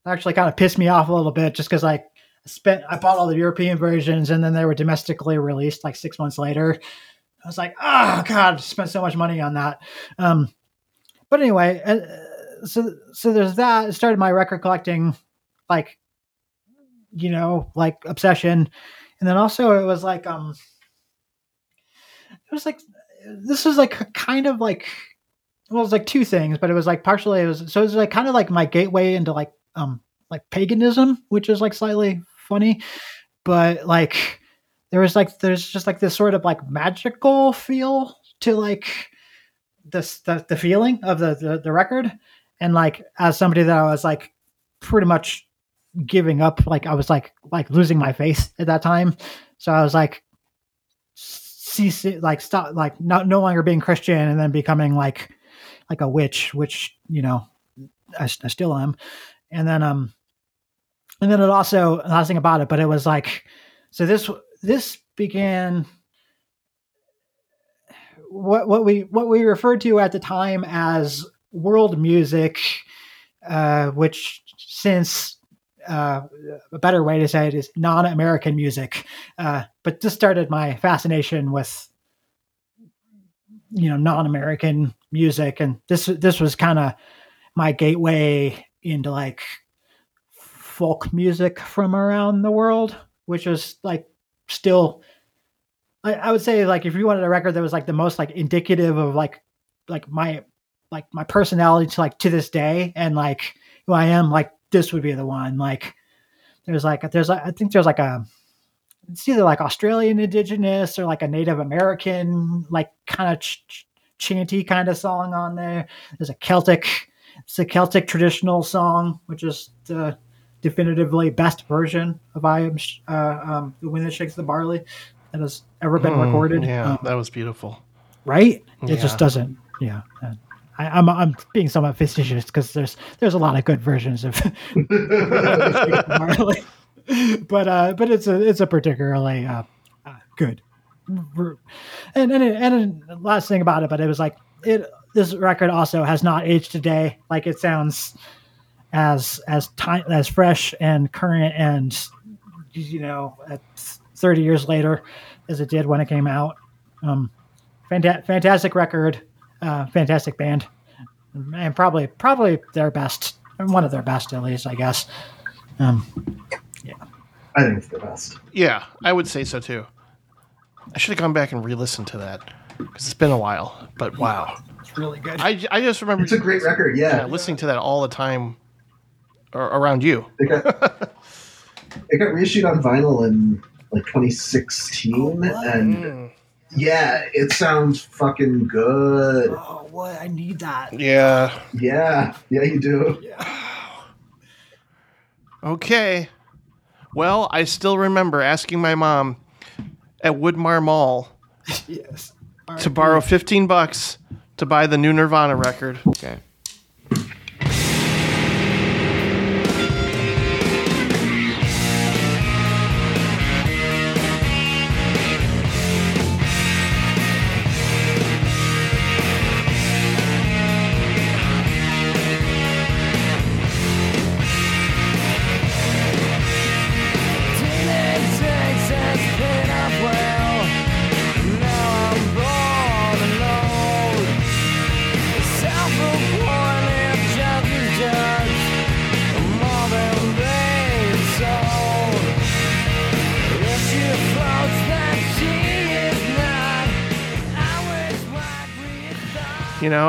Actually, kind of pissed me off a little bit just because I spent I bought all the European versions and then they were domestically released like six months later. I was like, oh god, spent so much money on that. Um, but anyway, uh, so so there's that. I started my record collecting, like, you know, like obsession, and then also it was like um, it was like this was like kind of like well, it was like two things, but it was like partially it was so it was like kind of like my gateway into like um like paganism, which is like slightly funny, but like there was like there's just like this sort of like magical feel to like this the, the feeling of the, the the record. And like as somebody that I was like pretty much giving up like I was like like losing my faith at that time. So I was like cease like stop like not no longer being Christian and then becoming like like a witch which you know I, I still am. And then um and then it also last thing about it but it was like so this this began what what we what we referred to at the time as world music uh, which since uh, a better way to say it is non-american music. Uh, but this started my fascination with you know non-american music. And this this was kind of my gateway into like folk music from around the world, which is like still I, I, would say like if you wanted a record that was like the most like indicative of like like my like my personality to like to this day and like who I am, like this would be the one. Like there's like there's I think there's like a it's either like Australian indigenous or like a Native American like kind of ch- ch- chanty kind of song on there. There's a Celtic it's a Celtic traditional song, which is the definitively best version of I am uh, um, the wind that shakes the barley that has ever been Mm, recorded. Yeah, Um, that was beautiful. right? It Yeah. just doesn't. Yeah. I, I'm I'm being somewhat facetious because there's there's a lot of good versions of Barley, but uh, but it's a it's a particularly uh, uh, good. And and and and last thing about it, but it was like it. This record also has not aged today. Like it sounds as as time as fresh and current and you know at 30 years later as it did when it came out. Um, fanta- fantastic record, uh, fantastic band, and probably probably their best, one of their best at least, I guess. Um, I think it's the best. Yeah, I would say so too. I should have gone back and re-listened to that because it's been a while. But wow, it's really good. I, I just remember It's a great record, yeah. listening to that all the time ar- around you. It got it got reissued on vinyl in like 2016, and yeah, it sounds fucking good. oh, what I need that. Yeah. Yeah, yeah, you do. Okay. Well, I still remember asking my mom at Woodmar Mall yes. to borrow 15 bucks to buy the new Nirvana record. Okay.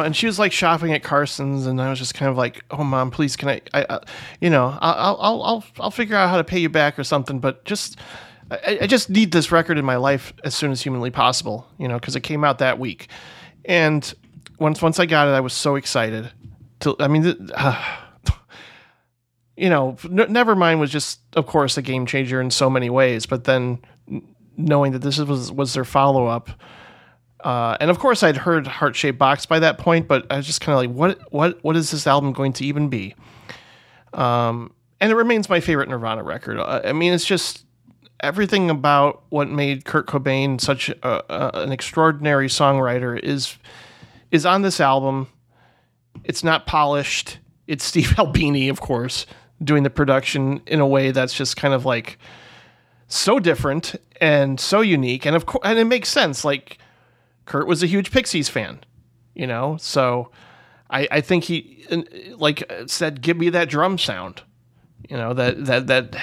And she was like shopping at carson's and i was just kind of like oh mom please can i i, you know I'll, I'll i'll i'll figure out how to pay you back or something but just I, I just need this record in my life as soon as humanly possible you know because it came out that week. And once once i got it i was so excited to i mean uh, you know n- nevermind was just of course a game changer in so many ways but then knowing that this was was their follow-up uh, and of course, I'd heard Heart Shaped Box by that point, but I was just kind of like, what, what, what is this album going to even be? Um, and it remains my favorite Nirvana record. Uh, I mean, it's just everything about what made Kurt Cobain such a, a, an extraordinary songwriter is is on this album. It's not polished. It's Steve Albini, of course, doing the production in a way that's just kind of like so different and so unique, and of course, and it makes sense. Like Kurt was a huge Pixies fan, you know, so I, I think he like said, "Give me that drum sound," you know that that that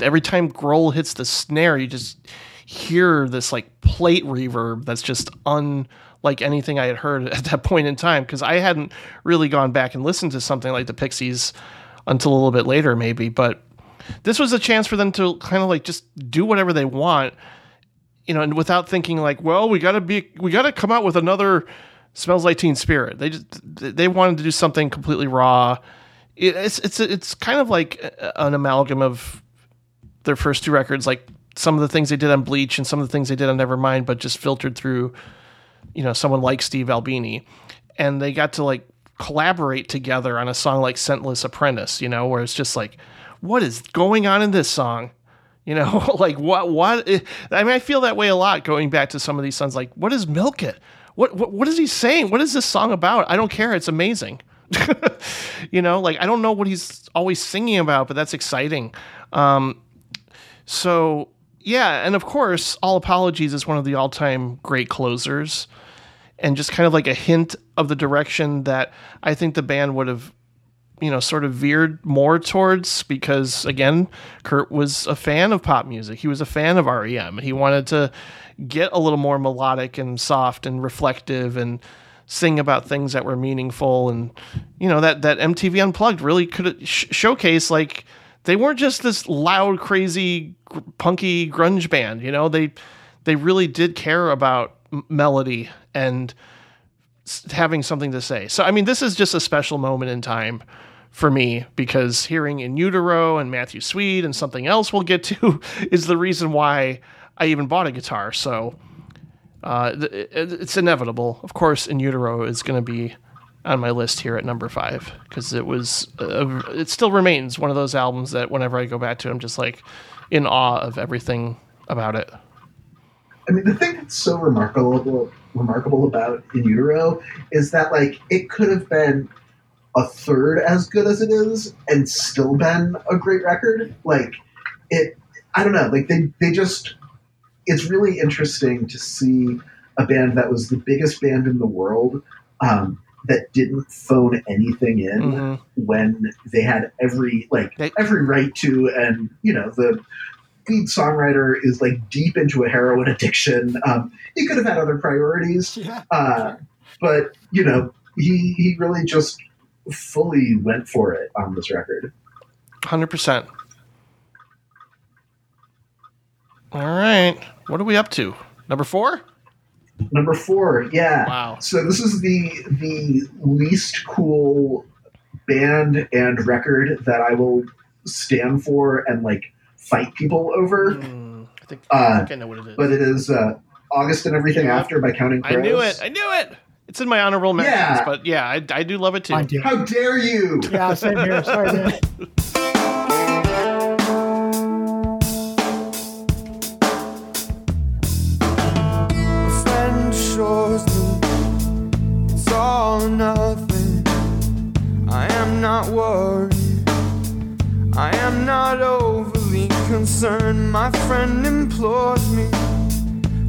every time Grohl hits the snare, you just hear this like plate reverb that's just unlike anything I had heard at that point in time because I hadn't really gone back and listened to something like the Pixies until a little bit later, maybe, but. This was a chance for them to kind of like just do whatever they want you know, and without thinking like, well, we got to be, we got to come out with another smells like Teen Spirit. They just they wanted to do something completely raw. It's it's it's kind of like an amalgam of their first two records, like some of the things they did on Bleach and some of the things they did on Nevermind, but just filtered through, you know, someone like Steve Albini, and they got to like collaborate together on a song like Scentless Apprentice, you know, where it's just like, what is going on in this song? You know, like what? What? I mean, I feel that way a lot going back to some of these songs. Like, what is Milk It? What, what? What is he saying? What is this song about? I don't care. It's amazing. you know, like I don't know what he's always singing about, but that's exciting. Um, so yeah, and of course, All Apologies is one of the all-time great closers, and just kind of like a hint of the direction that I think the band would have you know sort of veered more towards because again Kurt was a fan of pop music. He was a fan of REM he wanted to get a little more melodic and soft and reflective and sing about things that were meaningful. And you know that that MTV unplugged really could sh- showcase like they weren't just this loud crazy gr- punky grunge band you know? They they really did care about m- melody and having something to say. So i mean this is just a special moment in time for me because hearing in utero and Matthew Sweet and something else we'll get to is the reason why I even bought a guitar. So uh, it's inevitable. Of course, in utero is going to be on my list here at number five because it was uh, it still remains one of those albums that whenever I go back to, I'm just like in awe of everything about it. I mean, the thing that's so remarkable remarkable about In Utero is that like it could have been a third as good as it is and still been a great record. Like it, I don't know. Like they they just, it's really interesting to see a band that was the biggest band in the world um, that didn't phone anything in Mm-hmm. when they had every like every right to, and you know the lead songwriter is like deep into a heroin addiction. Um, he could have had other priorities, uh, but you know he he really just fully went for it on this record. Hundred percent. All right, what are we up to? Number four. Number four, yeah. Wow. So this is the the least cool band and record that I will stand for and like fight people over. I think, Uh, I think I know what it is. But it is uh, August and everything after by Counting Crows. I knew it. I knew it. It's in my honorable mentions, Yeah. but yeah, I, I do love it too. How dare you? Yeah, same here. Sorry, man. A friend assures me it's all or nothing. I am not worried. I am not overly concerned. My friend implores me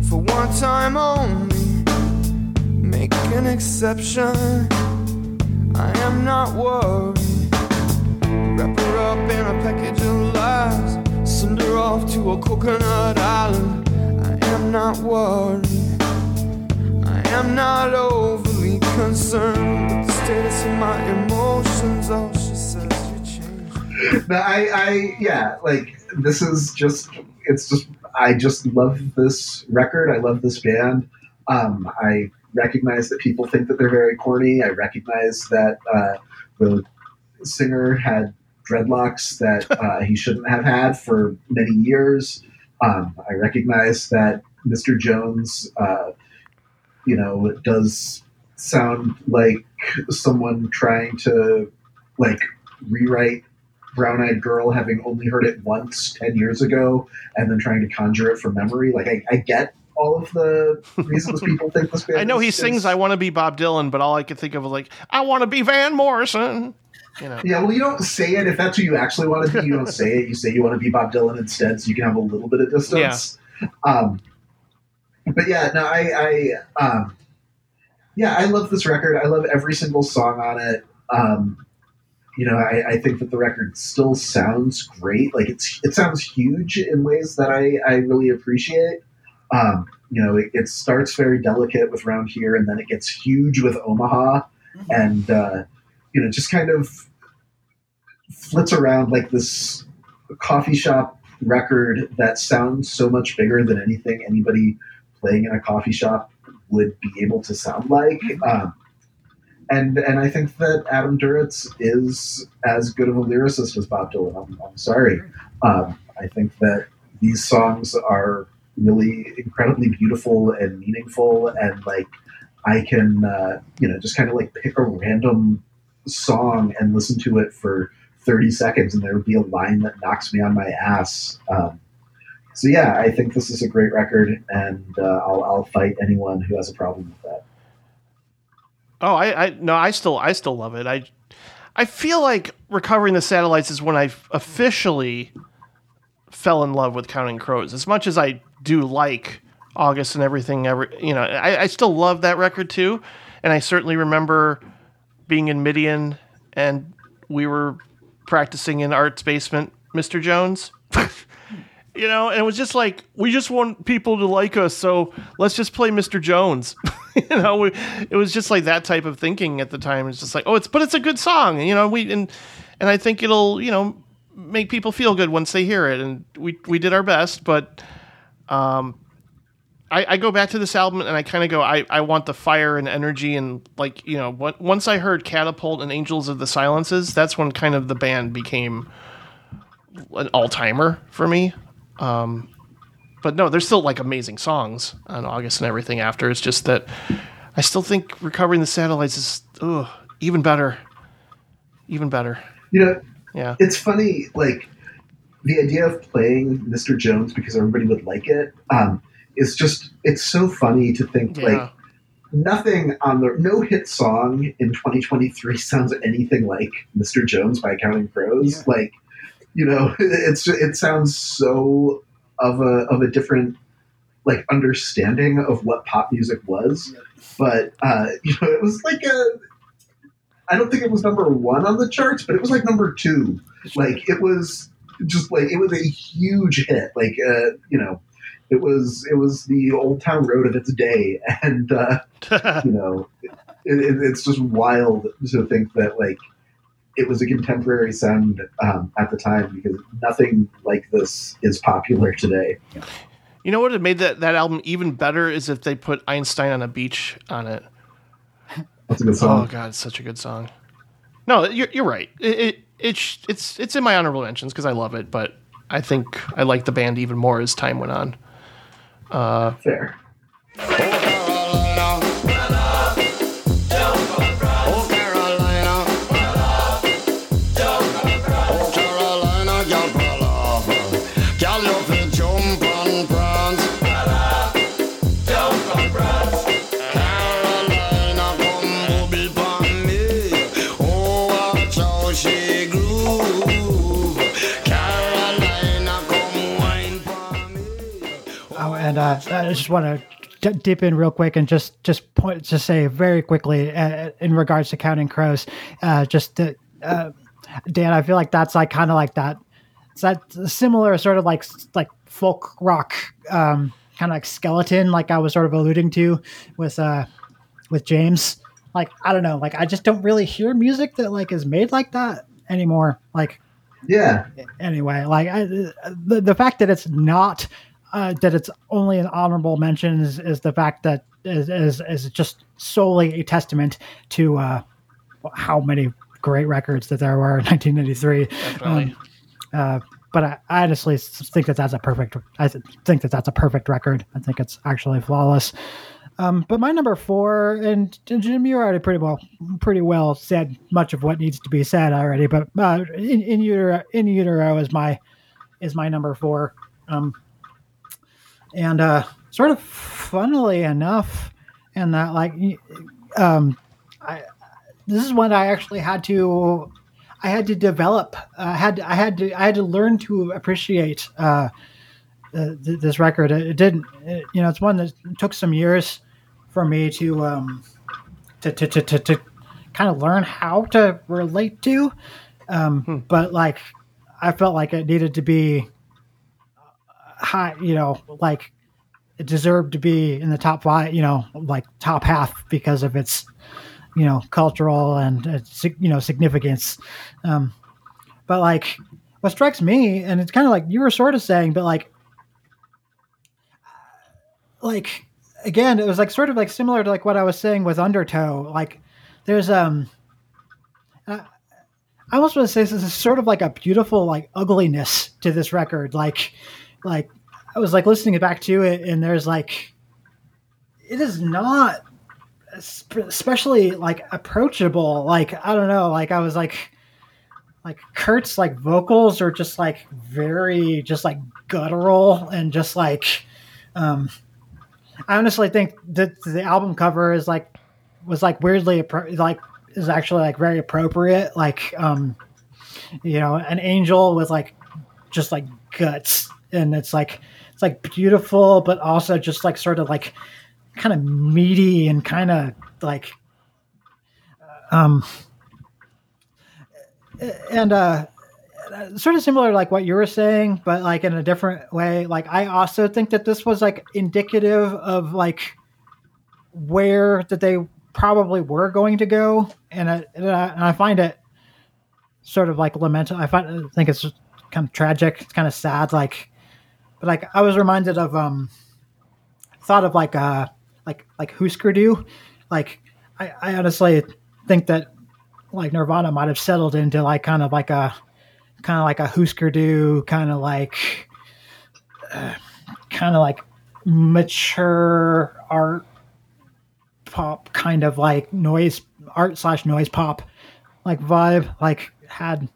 for one time only an exception. I am not worried. Wrap her up in a package of lies. Send her off to a coconut island. I am not worried. I am not overly concerned with the status of my emotions. All she says, you change. I, I, yeah, like this is just, it's just, I just love this record. I love this band. Um, I recognize that people think that they're very corny. I recognize that uh, the singer had dreadlocks that uh, he shouldn't have had for many years. Um, I recognize that Mr. Jones, uh, you know, does sound like someone trying to like rewrite Brown Eyed Girl, having only heard it once ten years ago, and then trying to conjure it from memory. Like I, I get all of the reasons people think this band. I know he is- sings "I Want to Be Bob Dylan," but all I could think of was like, "I want to be Van Morrison." You know. Yeah, well, you don't say it if that's who you actually want to be. You don't say it. You say you want to be Bob Dylan instead, so you can have a little bit of distance. Um, but yeah, no, I, I, um, yeah, I love this record. I love every single song on it. Um, you know, I, I think that the record still sounds great. Like it's, it sounds huge in ways that I, I really appreciate. Um, you know, it, it starts very delicate with Round Here, and then it gets huge with Omaha, and uh, you know, just kind of flits around like this coffee shop record that sounds so much bigger than anything anybody playing in a coffee shop would be able to sound like. Um, and and I think that Adam Duritz is as good of a lyricist as Bob Dylan. I'm, I'm sorry. Um, I think that these songs are really incredibly beautiful and meaningful, and like I can uh, you know just kind of like pick a random song and listen to it for 30 seconds, and there would be a line that knocks me on my ass. Um, so yeah, I think this is a great record, and uh, I'll, I'll fight anyone who has a problem with that. Oh, I, I no, I still, I still love it. I, I feel like recovering the satellites is when I officially fell in love with Counting Crows. As much as I do like August and everything, every you know, I, I still love that record too. And I certainly remember being in Midian and we were practicing in Art's basement, Mr. Jones. you know, and it was just like we just want people to like us, so let's just play Mr. Jones. you know, we, it was just like that type of thinking at the time. It's just like, oh, it's but it's a good song, you know, we and and I think it'll you know make people feel good once they hear it, and we we did our best, but um. I, I go back to this album and I kind of go, I, I want the fire and energy and like you know, what, once I heard Catapult and Angels of the Silences, that's when kind of the band became an all timer for me. Um, but no, there's still like amazing songs on August and everything after. It's just that I still think Recovering the Satellites is ugh, even better. Even better. You know, Yeah. it's funny, like the idea of playing Mr. Jones because everybody would like it. Um, is just it's so funny to think Yeah. like nothing on the no hit song in 2023 sounds anything like Mr. Jones by Counting Crows. Like, you know, it's it sounds so of a of a different like understanding of what pop music was. But uh, you know, it was like a I don't think it was number one on the charts, but it was like number two. Like it was just like it was a huge hit. Like uh, you know, it was it was the Old Town Road of its day, and uh, you know, it, it, it's just wild to think that like it was a contemporary sound um, at the time because nothing like this is popular today. You know what had made that, that album even better is if they put Einstein on a beach on it. That's a good song. Oh god, it's such a good song. No, you're, you're right. It, it it's it's it's in my honorable mentions because I love it, but I think I like the band even more as time went on. Uh, Fair. And uh, I just want to d- dip in real quick and just just point to say very quickly uh, in regards to Counting Crows, uh, just to, uh, Dan, I feel like that's like kind of like that. It's that similar sort of like like folk rock um, kind of like skeleton, like I was sort of alluding to with uh, with James. Like I don't know, like I just don't really hear music that like is made like that anymore. Like Yeah. Anyway, like I, the the fact that it's not uh, that it's only an honorable mention is, is the fact that is, is is just solely a testament to uh, how many great records that there were in 1993. Definitely. uh, but I, I honestly think that that's a perfect. I think that that's a perfect record. I think it's actually flawless. Um, but my number four, and, and Jim, you already pretty well, pretty well said much of what needs to be said already. But uh, in, in utero, in utero is my is my number four. Um, and uh, sort of funnily enough, and that like, um, I this is when I actually had to I had to develop. I had I had to I had to learn to appreciate uh, uh, th- this record. It, it didn't. It, you know, it's one that took some years for me to um, to, to, to, to, to kind of learn how to relate to. Um, But like, I felt like it needed to be high. You know, like it deserved to be in the top five. You know, like top half because of its you know cultural and sig- you know significance um but like what strikes me and it's kind of like you were sort of saying but like like again it was like sort of like similar to like what i was saying with undertow like there's um i almost want to say this is sort of like a beautiful like ugliness to this record like like i was like listening back to it and there's like it is not especially like approachable. Like i don't know like i was like like kurt's like vocals are just like very just like guttural and just like um i honestly think that the album cover is like was like weirdly like is actually like very appropriate. Like um you know an angel with like just like guts and it's like it's like beautiful but also just like sort of like kind of meaty and kind of like um and uh sort of similar like what you were saying but like in a different way. Like i also think that this was like indicative of like where that they probably were going to go and I, and I, and I find it sort of like lamentable i find I think it's kind of tragic it's kind of sad like but like i was reminded of um thought of like uh like like Husker Du. Like I, I honestly think that like Nirvana might have settled into like kind of like a kind of like a Husker Du kind of like uh, kind of like mature art pop kind of like noise art slash noise pop like vibe like had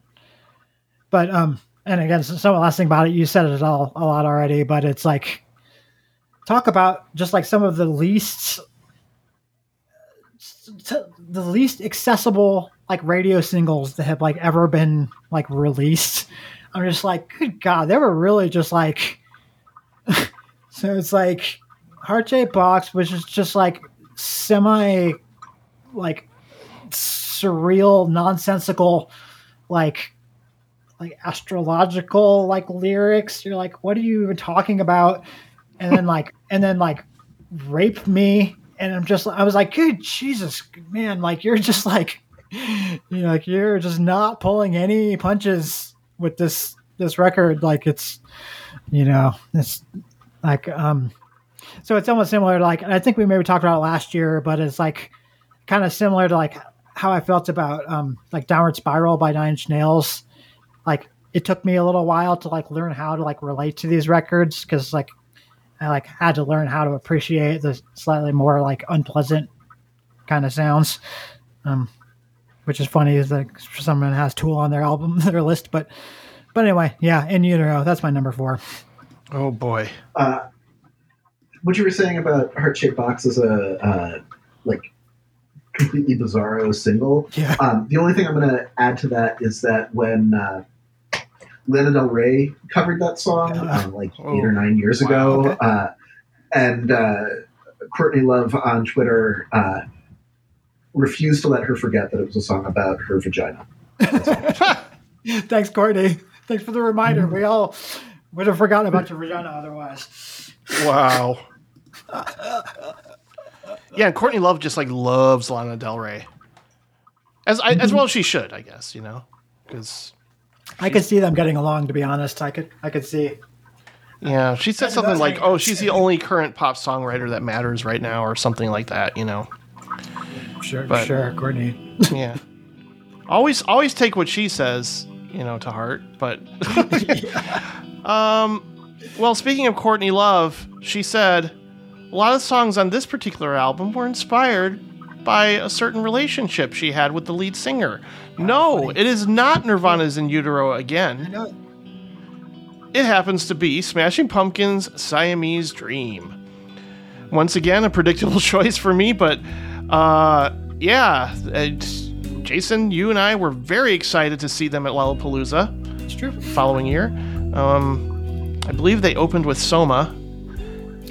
but um and again of the last thing about it you said it all a lot already but it's like talk about just like some of the least the least accessible like radio singles that have like ever been like released. I'm just like good god they were really just like so it's like heart shaped box which is just like semi like surreal nonsensical like like astrological like lyrics. You're like what are you even talking about? And then like and then like rape me. And i'm just i was like good jesus man like you're just like you know like you're just not pulling any punches with this this record. Like it's you know it's like um so it's almost similar to like i think we maybe talked about it last year but it's like kind of similar to like how i felt about um like downward spiral by nine inch nails like it took me a little while to like learn how to like relate to these records because like I like had to learn how to appreciate the slightly more like unpleasant kind of sounds. Um, which is funny is that someone has Tool on their album, their list, but but anyway, yeah, in utero, that's my number four. Oh boy. Uh, what you were saying about Heart Shaped Box is a uh, like completely bizarro single. Yeah. Um, the only thing I'm going to add to that is that when uh, Lana Del Rey covered that song uh, like eight or nine years ago, okay. uh, and uh, Courtney Love on Twitter uh, refused to let her forget that it was a song about her vagina. Thanks, Courtney. Thanks for the reminder. We all would have forgotten about your vagina otherwise. Wow. yeah, and Courtney Love just like loves Lana Del Rey, as I, as well as she should, I guess. You know, because I could see them getting along. To be honest, I could I could see. Yeah, she said something like, "Oh, she's the only current pop songwriter that matters right now," or something like that. You know. Sure, But- sure, Courtney. yeah. Always, always take what she says, you know, to heart. But, um, well, speaking of Courtney Love, she said a lot of songs on this particular album were inspired by a certain relationship she had with the lead singer. no, it is not Nirvana's In Utero again. It happens to be Smashing Pumpkins' Siamese Dream. Once again, a predictable choice for me, but uh, yeah, Jason, you and I were very excited to see them at Lollapalooza. It's true. Following year, um, I believe they opened with Soma,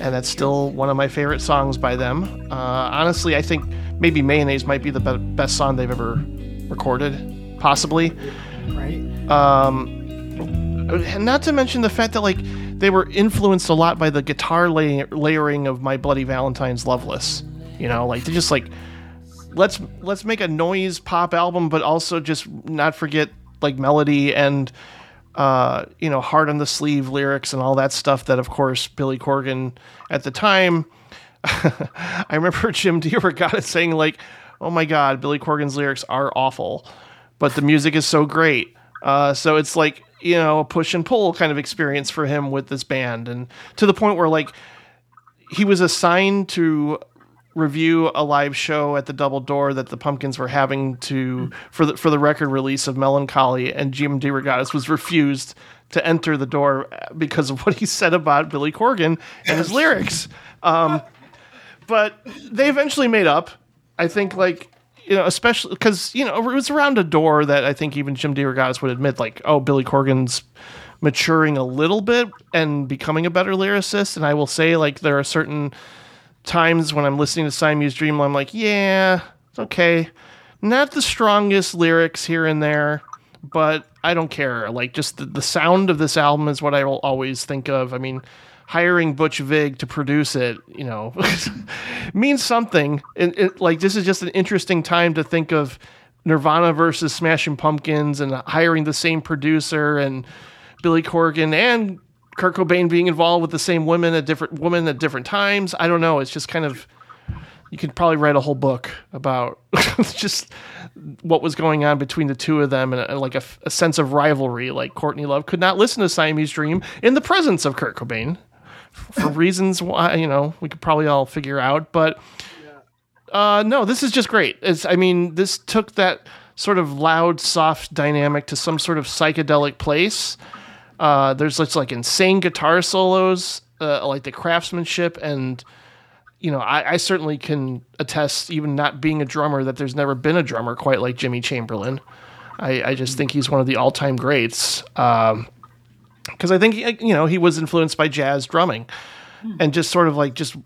and that's still one of my favorite songs by them. Uh, honestly, I think maybe Mayonnaise might be the be- best song they've ever recorded, possibly. Right. Um, and not to mention the fact that like they were influenced a lot by the guitar lay- layering of My Bloody Valentine's Loveless. You know, like they just like let's let's make a noise pop album, but also just not forget like melody and uh, you know hard on the sleeve lyrics and all that stuff. That of course Billy Corgan at the time. I remember Jim DeRogatis saying like, "Oh my God, Billy Corgan's lyrics are awful, but the music is so great." Uh, so it's like you know a push and pull kind of experience for him with this band, and to the point where like he was assigned to review a live show at the Double Door that the Pumpkins were having to for the for the record release of Melancholy, and Jim DeRogatis was refused to enter the door because of what he said about Billy Corgan and his lyrics. Um, but they eventually made up. I think like you know, especially because you know it was around Adore that I think even Jim DeRogatis would admit, like, oh, Billy Corgan's maturing a little bit and becoming a better lyricist. And I will say, like, there are certain times when I'm listening to Siamese Dream, I'm like, yeah, it's okay, not the strongest lyrics here and there, but I don't care. Like, just the, the sound of this album is what I will always think of. I mean, hiring Butch Vig to produce it, you know, means something. It, it, like, this is just an interesting time to think of Nirvana versus Smashing Pumpkins and hiring the same producer and Billy Corgan and Kurt Cobain being involved with the same women at different women at different times. I don't know. It's just kind of you could probably write a whole book about just what was going on between the two of them and, and like a, a sense of rivalry. Like Courtney Love could not listen to Siamese Dream in the presence of Kurt Cobain for reasons why you know we could probably all figure out. But uh, no, this is just great. It's I mean this took that sort of loud, soft dynamic to some sort of psychedelic place. Uh, there's just like insane guitar solos, uh, like the craftsmanship, and you know, I, I certainly can attest, even not being a drummer, that there's never been a drummer quite like Jimmy Chamberlin. I, I just think he's one of the all-time greats. Because I think you know he was influenced by jazz drumming, and just sort of like just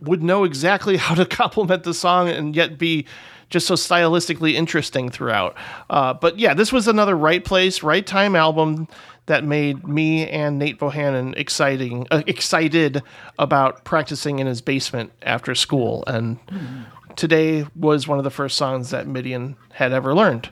would know exactly how to complement the song and yet be just so stylistically interesting throughout. Uh, but yeah, this was another right place, right time album that made me and Nate Bohannon exciting, uh, excited about practicing in his basement after school. And today was one of the first songs that Midian had ever learned.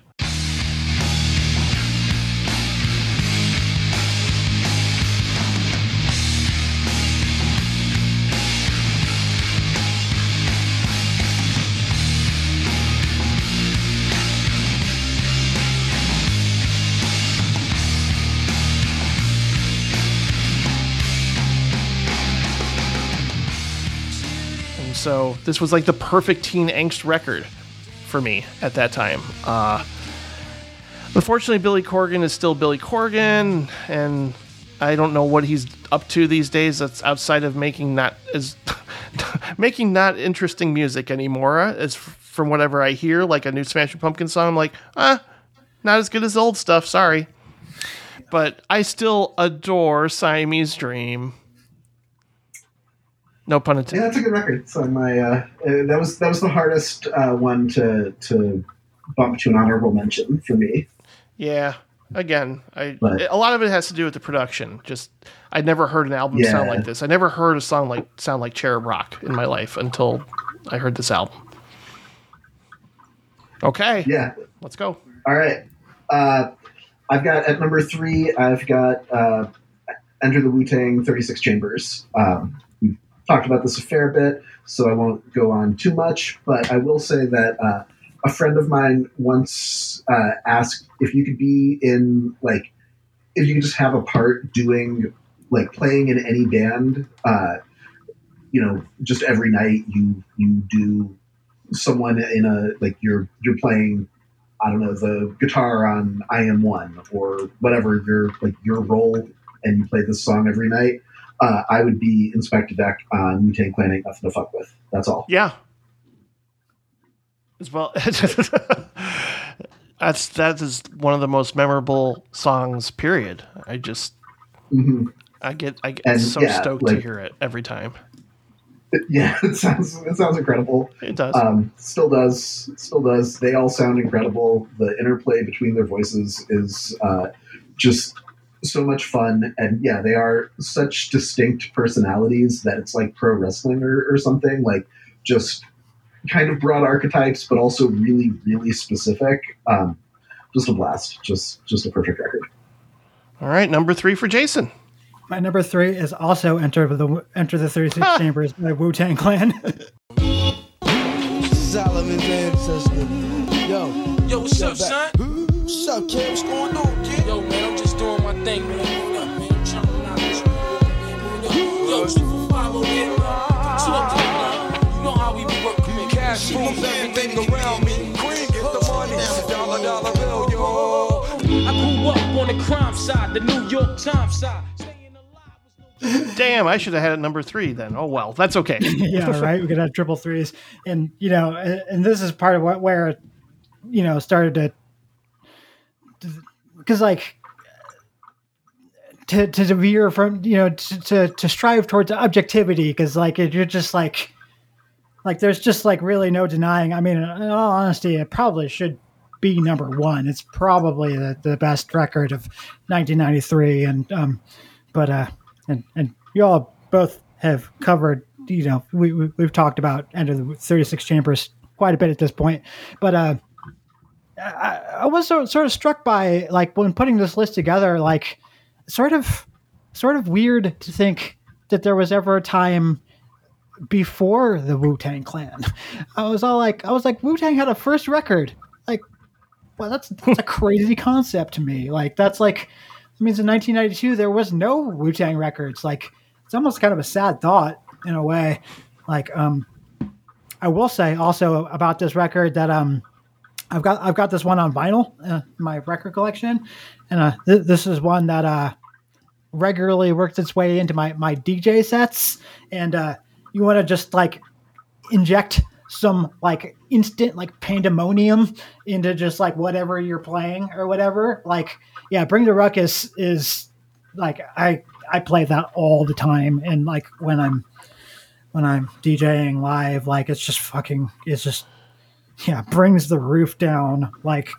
So this was like the perfect teen angst record for me at that time. Uh, unfortunately, Billy Corgan is still Billy Corgan, and I don't know what he's up to these days. That's outside of making not as making not interesting music anymore. As from whatever I hear, like a new Smashing Pumpkin song, I'm like, ah, not as good as old stuff. Sorry, but I still adore Siamese Dream. No pun intended. Yeah, that's a good record. So my uh, uh, that was that was the hardest uh, one to to bump to an honorable mention for me. Yeah. Again, I But- a lot of it has to do with the production. Just I'd never heard an album sound like this. I never heard a song like sound like Cherub Rock in my life until I heard this album. Okay. Yeah. Let's go. All right. Uh, I've got at number three. I've got uh, Enter the Wu Tang 36 Chambers. Um, talked about this a fair bit, so I won't go on too much. But I will say that uh, a friend of mine once uh, asked if you could be in like if you could just have a part doing like playing in any band. Uh, you know, just every night you you do someone in a like you're you're playing I don't know the guitar on I Am One or whatever your like your role and you play this song every night. Uh, I would be Inspectah Deck on Wu Tang Clan ain't nothing to fuck with. That's all. Yeah. As well, that's that is one of the most memorable songs. Period. I just Mhm. I get I get And, so yeah, stoked like- to hear it every time. Yeah, it sounds it sounds incredible. It does. Um, still does. Still does. They all sound incredible. The interplay between their voices is uh, just so much fun. And yeah, they are such distinct personalities that it's like pro wrestling or, or something. Like just kind of broad archetypes, but also really, really specific. Um, just a blast. Just just a perfect record. All right, number three for Jason. My number three is also Enter the Enter the 36 Chambers by Wu Tang Clan. Solomon's ancestor. Yo. Yo, what's up, son? What's up, kid? What's going on, kid? Yo, man, I'm just doing my thing, man. Up, man? Jumping out this shit. Yo, two for five over here. Two up to the line. You know how we be working. Cash rules everything around me. Queen get the money. Dollar, dollar bill, yo. I grew up on the crime side, the New York Times side. Damn, I should have had it number three then. Oh well, that's okay. yeah, right. We could have triple threes, and you know, and, and this is part of what where, you know, started to, because like to to veer from you know to to, to strive towards objectivity, because like it, you're just like, like there's just like really no denying. I mean, in all honesty, it probably should be number one. It's probably the, the best record of 1993, and um, but uh, and and you all both have covered. You know, we, we we've talked about Enter the 36 Chambers quite a bit at this point, but uh, I, I was sort sort of struck by like when putting this list together, like sort of sort of weird to think that there was ever a time before the Wu Tang Clan. I was all like, I was like, Wu Tang had a first record. Like, well, that's that's a crazy concept to me. Like, that's like, I mean, in 1992 there was no Wu Tang records. Like, it's almost kind of a sad thought in a way. Like, um, I will say also about this record that um, I've got I've got this one on vinyl uh, in my record collection, and uh, th- this is one that uh regularly works its way into my my DJ sets, and uh, you want to just like inject some like instant like pandemonium into just like whatever you're playing or whatever. Like, yeah, Bring the Ruckus is like I I play that all the time, and like when I'm when I'm DJing live, like it's just fucking it's just yeah brings the roof down like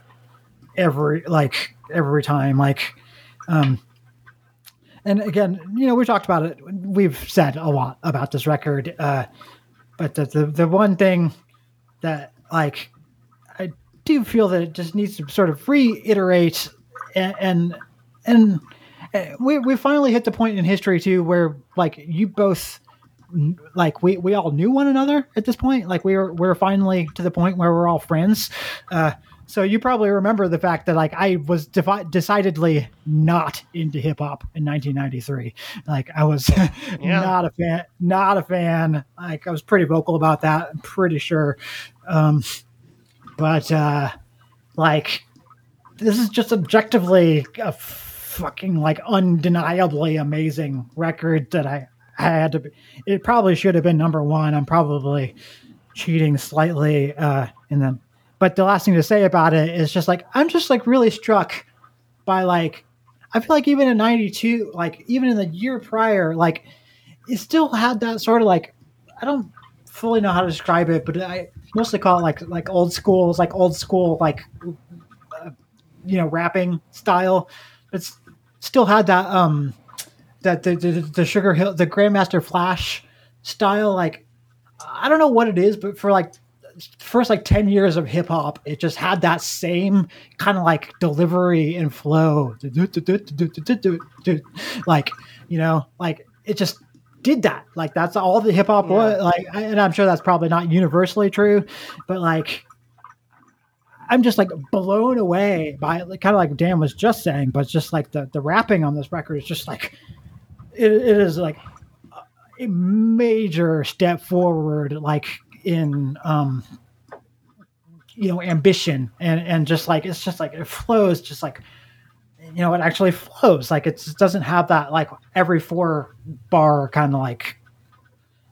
every like every time like um and again you know we talked about it we've said a lot about this record uh but the the, the one thing that like i do feel that it just needs to sort of reiterate and and, and uh, we, we finally hit the point in history too where like you both like we, we all knew one another at this point like we were we're finally to the point where we're all friends uh so you probably remember the fact that like I was defi- decidedly not into hip hop in 1993. Like I was not a fan, not a fan. Like I was pretty vocal about that. I'm pretty sure. Um, but uh, like this is just objectively a fucking like undeniably amazing record that I, I had to. Be, it probably should have been number one. I'm probably cheating slightly uh, in them. but the last thing to say about it is just like I'm just like really struck by like I feel like even in '92, like even in the year prior, like it still had that sort of like I don't fully know how to describe it, but I mostly call it like like old school, it's like old school like uh, you know rapping style. It's still had that um that the the, the Sugar Hill the Grandmaster Flash style like I don't know what it is, but for like first like 10 years of hip hop, it just had that same kind of like delivery and flow. Like, you know, like it just did that. Like that's all the hip hop was like, and I'm sure that's probably not universally true, but like, I'm just like blown away by like, kind of like Dan was just saying, but just like the, the rapping on this record is just like, it, it is like a major step forward, like in, um, you know, ambition and, and just like, it's just like, it flows just like, you know, it actually flows. Like it doesn't have that like every four bar kind of like,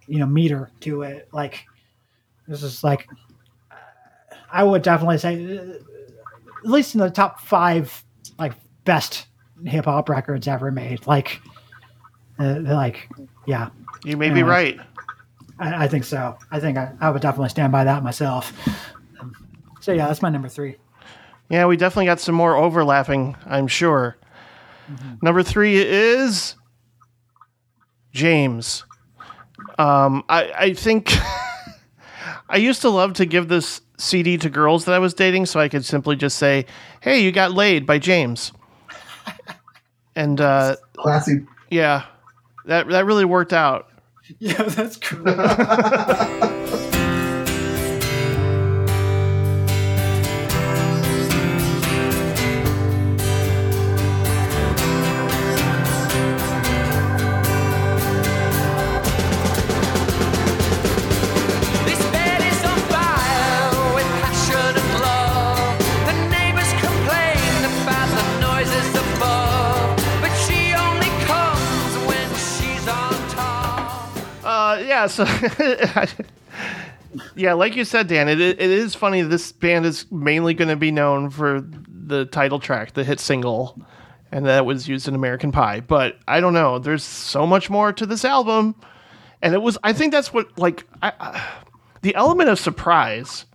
you know, meter to it. Like this is like, I would definitely say, at least in the top five, like best hip hop records ever made. Like, uh, like, yeah. You may be Uh, right. I, I think so. I think I, I would definitely stand by that myself. Um, so yeah, that's my number three. Yeah, we definitely got some more overlapping, I'm sure. Number three is James. Um, I, I think I used to love to give this CD to girls that I was dating so I could simply just say, Hey, you got laid by James. And uh, classy. Yeah, that, that really worked out. Yeah, that's cool. yeah, so yeah, like you said, Dan, it it is funny. This band is mainly going to be known for the title track, the hit single, and that was used in American Pie. But I don't know. There's so much more to this album, and it was. I think that's what like I, the element of surprise.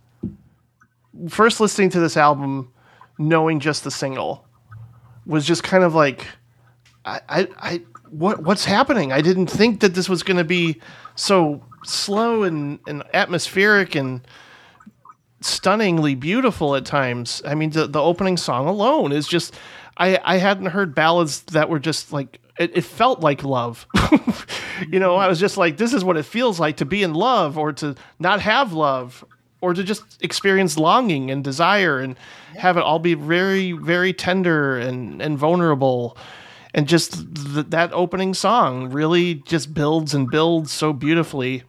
First listening to this album, knowing just the single, was just kind of like, I, I, I what what's happening? I didn't think that this was going to be so slow and, and atmospheric and stunningly beautiful at times. I mean, the, the opening song alone is just, I, I hadn't heard ballads that were just like, it, it felt like love. you know, I was just like, this is what it feels like to be in love or to not have love or to just experience longing and desire and have it all be very, very tender and, and vulnerable. And just th- that opening song really just builds and builds so beautifully.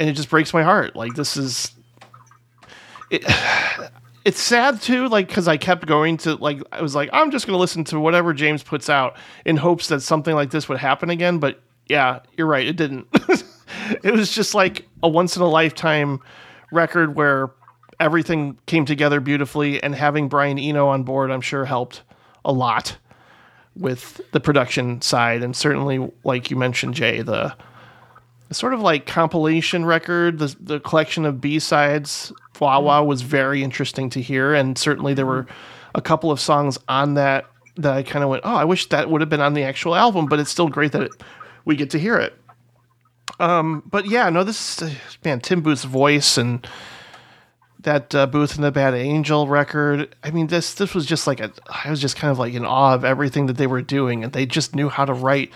And it just breaks my heart. Like, this is it, it's sad too like because i kept going to like i was like i'm just going to listen to whatever james puts out in hopes that something like this would happen again but yeah you're right it didn't it was just like a once in a lifetime record where everything came together beautifully and having brian eno on board i'm sure helped a lot with the production side and certainly like you mentioned jay the the sort of like compilation record, the the collection of B sides, Wah Wah was very interesting to hear, and certainly there were a couple of songs on that that I kind of went, oh, I wish that would have been on the actual album, but it's still great that it, we get to hear it. Um, but yeah, no, this is, man, Tim Booth's voice and that uh, Booth and the Bad Angel record. I mean, this this was just like a, I was just kind of like in awe of everything that they were doing, and they just knew how to write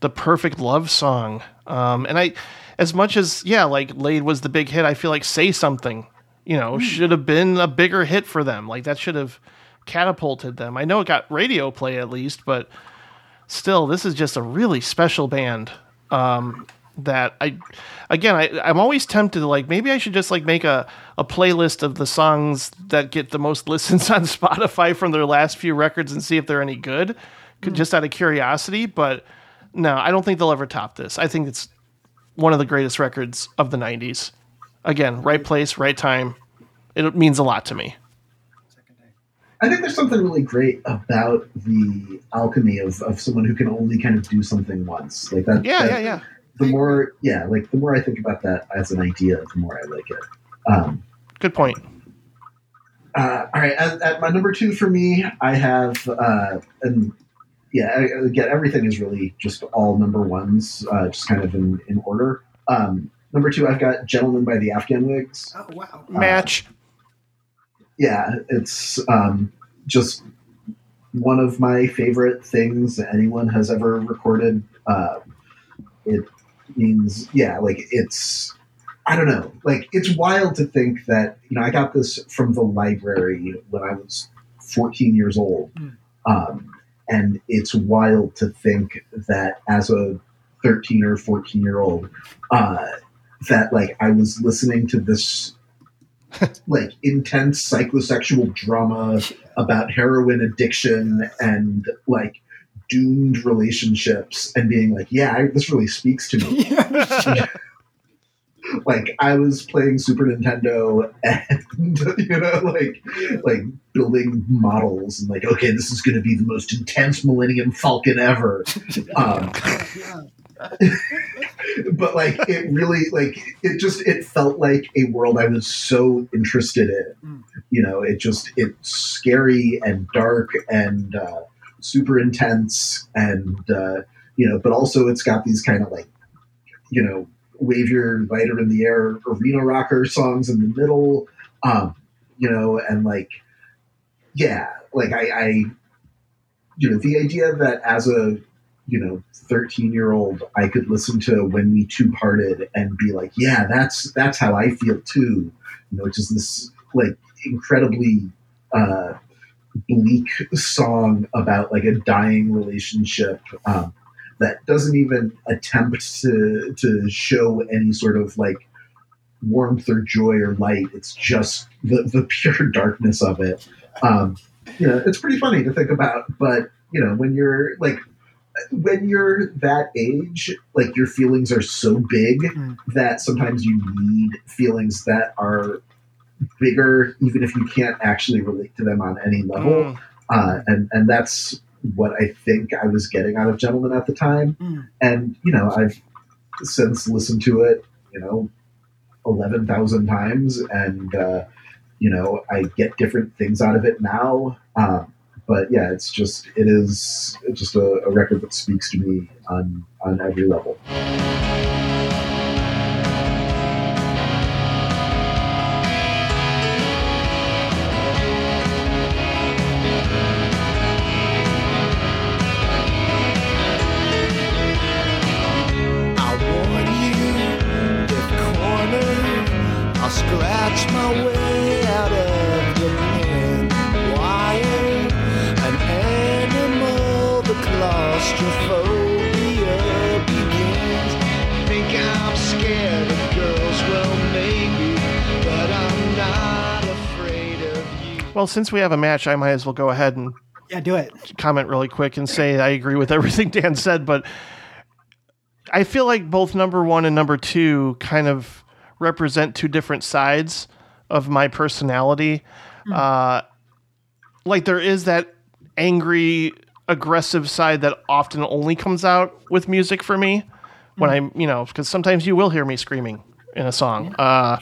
the perfect love song. Um, and I, as much as yeah, like "Laid" was the big hit, I feel like "Say Something," you know, should have been a bigger hit for them. Like that should have catapulted them. I know it got radio play at least, but still, this is just a really special band. Um, that I, again, I, I'm always tempted to like maybe I should just like make a, a playlist of the songs that get the most listens on Spotify from their last few records and see if they're any good, could hmm. just out of curiosity. But no, I don't think they'll ever top this. I think it's one of the greatest records of the '90s. Again, right place, right time. It means a lot to me. I think there's something really great about the alchemy of, of someone who can only kind of do something once. Like that. Yeah, that- yeah, yeah. The more, yeah, like the more I think about that as an idea, the more I like it. Um, Good point. uh, all right, at, at my number two for me, I have, uh, and yeah, I- again, everything is really just all number ones, uh, just kind of in, in order. Um, number two, I've got Gentlemen by the Afghan Whigs. Oh wow. Match. yeah, it's um, just one of my favorite things anyone has ever recorded. Uh, it means, yeah, like it's, I don't know, like it's wild to think that, you know, I got this from the library when I was 14 years old. Um, and it's wild to think that as a 13 or 14 year old, uh, that like I was listening to this like intense psychosexual drama about heroin addiction and like doomed relationships and being like, yeah, I, this really speaks to me. like I was playing Super Nintendo and you know like like building models and like okay this is going to be the most intense Millennium Falcon ever. Um, but like it really like it just it felt like a world I was so interested in. You know, it just it's scary and dark and uh, super intense and uh, you know, but also it's got these kind of like you know wave your lighter in the air arena rocker songs in the middle. Um, you know, and like yeah, like I, I you know the idea that as a you know 13 year old i could listen to when we two parted and be like yeah that's that's how i feel too you know which is this like incredibly uh bleak song about like a dying relationship um that doesn't even attempt to to show any sort of like warmth or joy or light. It's just the the pure darkness of it. Um you know it's pretty funny to think about but you know when you're like when you're that age, like your feelings are so big that sometimes you need feelings that are bigger, even if you can't actually relate to them on any level. Mm. Uh, and and that's what I think I was getting out of Gentlemen at the time. And you know, I've since listened to it, you know, eleven thousand times, and uh, you know, I get different things out of it now. Um, but yeah, it's just it is just a, a record that speaks to me on on every level. Well, since we have a match, I might as well go ahead and Yeah, do it. comment really quick and say I agree with everything Dan said, but I feel like both number one and number two kind of represent two different sides of my personality. Uh, like there is that angry, aggressive side that often only comes out with music for me when I'm, you know, because sometimes you will hear me screaming in a song. Uh,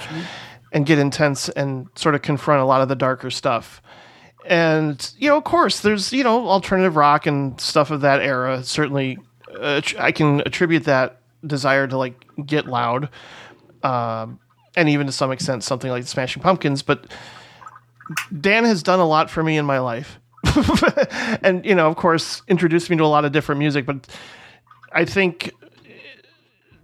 and get intense and sort of confront a lot of the darker stuff and you know, of course, there's you know alternative rock and stuff of that era. Certainly, uh, I can attribute that desire to like get loud, um, and even to some extent something like the Smashing Pumpkins. But Dan has done a lot for me in my life, and you know, of course, introduced me to a lot of different music. But I think,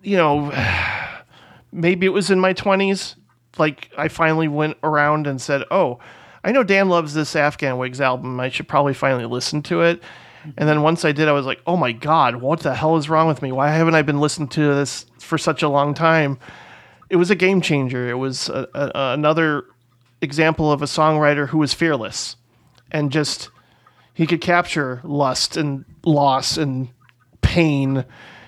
you know, maybe it was in my twenties. Like I finally went around and said, "Oh." I know Dan loves this Afghan Whigs album. I should probably finally listen to it. And then once I did, I was like, oh my God, what the hell is wrong with me? Why haven't I been listening to this for such a long time? It was a game changer. It was a, a, another example of a songwriter who was fearless and just, he could capture lust and loss and pain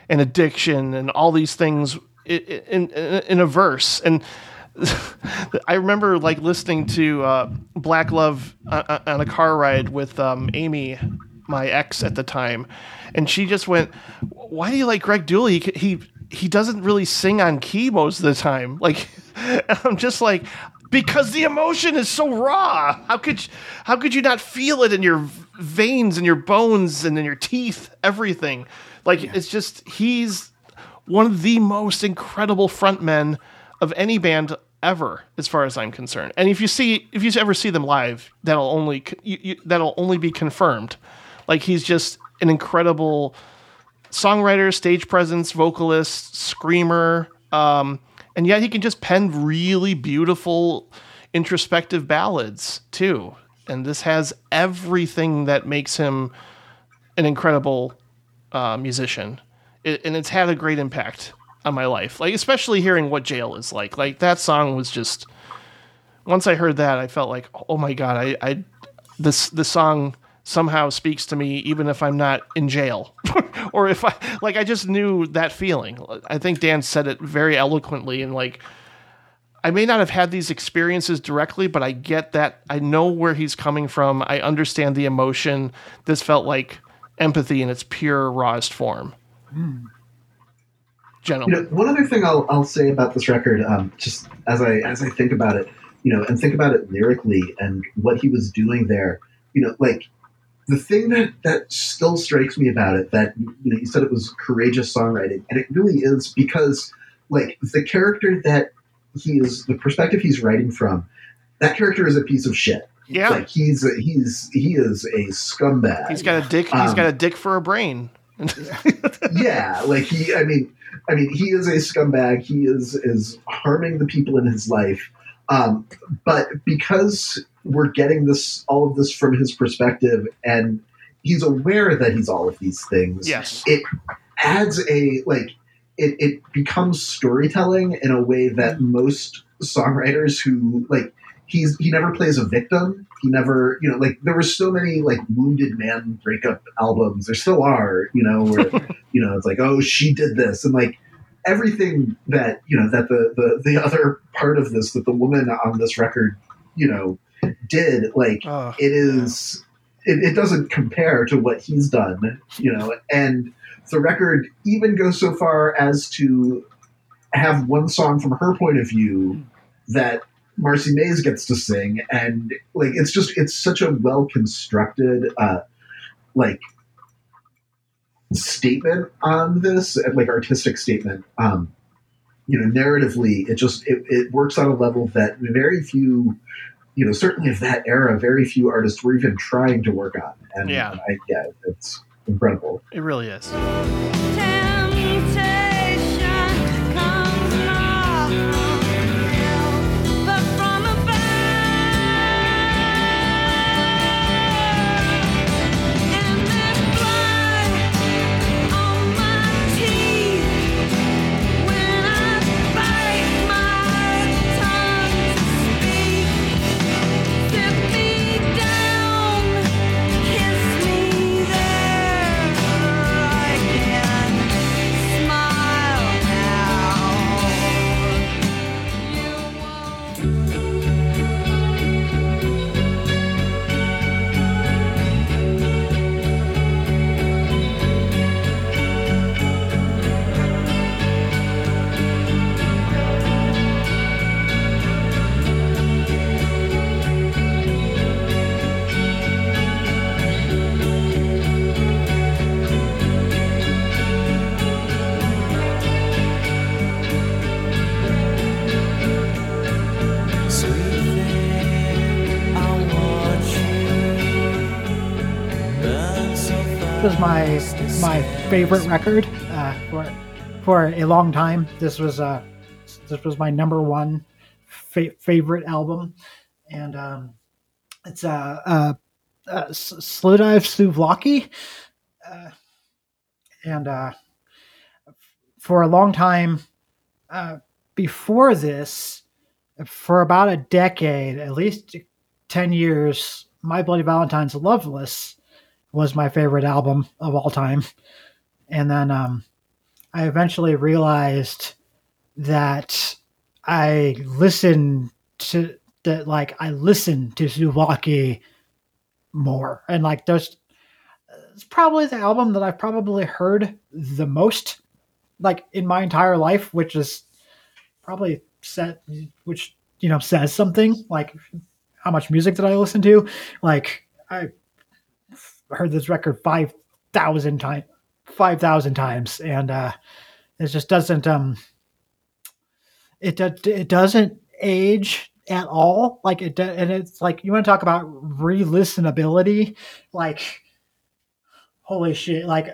and addiction and all these things in, in, in a verse. And I remember like listening to uh, Black Love uh, on a car ride with um, Amy, my ex at the time, and she just went, "Why do you like Greg Dulli? He he, he doesn't really sing on key most of the time." Like, I'm just like, because the emotion is so raw. How could you, how could you not feel it in your veins and your bones and in your teeth, everything? Like it's just he's one of the most incredible frontmen of any band ever, as far as I'm concerned. And if you see, if you ever see them live, that'll only you, you, that'll only be confirmed. Like he's just an incredible songwriter, stage presence, vocalist, screamer, um, and yet he can just pen really beautiful, introspective ballads too. And this has everything that makes him an incredible uh, musician, it, and it's had a great impact on my life. Like especially hearing what jail is like. Like that song was just. Once I heard that, I felt like, oh my god, I, I this this song somehow speaks to me even if I'm not in jail. or if I like I just knew that feeling. I think Dan said it very eloquently and like I may not have had these experiences directly, but I get that I know where he's coming from. I understand the emotion. This felt like empathy in its pure rawest form. You Gentlemen. know, one other thing I'll, I'll say about this record, um, just as I as I think about it, you know, and think about it lyrically and what he was doing there, you know, like the thing that that still strikes me about it that you know you said it was courageous songwriting, and it really is because like the character that he is, the perspective he's writing from, that character is a piece of shit. Yeah. like he's a, he's he is a scumbag. He's got a dick. He's Um, got a dick for a brain. yeah, like he. I mean, I mean, he is a scumbag. He is is harming the people in his life. Um, but because we're getting this all of this from his perspective, and he's aware that he's all of these things. Yes. it adds a like. It, it becomes storytelling in a way that most songwriters who like he's he never plays a victim he never you know like there were so many like wounded man breakup albums. There still are you know where you know it's like oh she did this. And like everything that you know that the the, the other part of this that the woman on this record you know did like it is it, it doesn't compare to what he's done you know? And the record even goes so far as to have one song from her point of view that Marcy Mays gets to sing, and like it's just it's such a well constructed uh, like statement on this, and, like artistic statement. Um, you know, narratively, it just it, it works on a level that very few, you know, certainly of that era, very few artists were even trying to work on. And Yeah. I, yeah, it's incredible. It really is. Was my my favorite record uh, for for a long time. This was uh, this was my number one fa- favorite album, and um, it's uh, uh, uh, S- Slowdive Souvlaki, uh, and uh, for a long time uh, before this, for about a decade, at least ten years, My Bloody Valentine's Loveless was my favorite album of all time. And then um, I eventually realized that I listened to that, like, I listened to Souvlaki more. And, like, there's it's probably the album that I've probably heard the most, like, in my entire life, which is probably set, which, you know, says something like how much music did I listen to? Like, I heard this record 5,000 times 5,000 times and uh it just doesn't um it it doesn't age at all. Like it and it's like you want to talk about re-listenability? Like holy shit like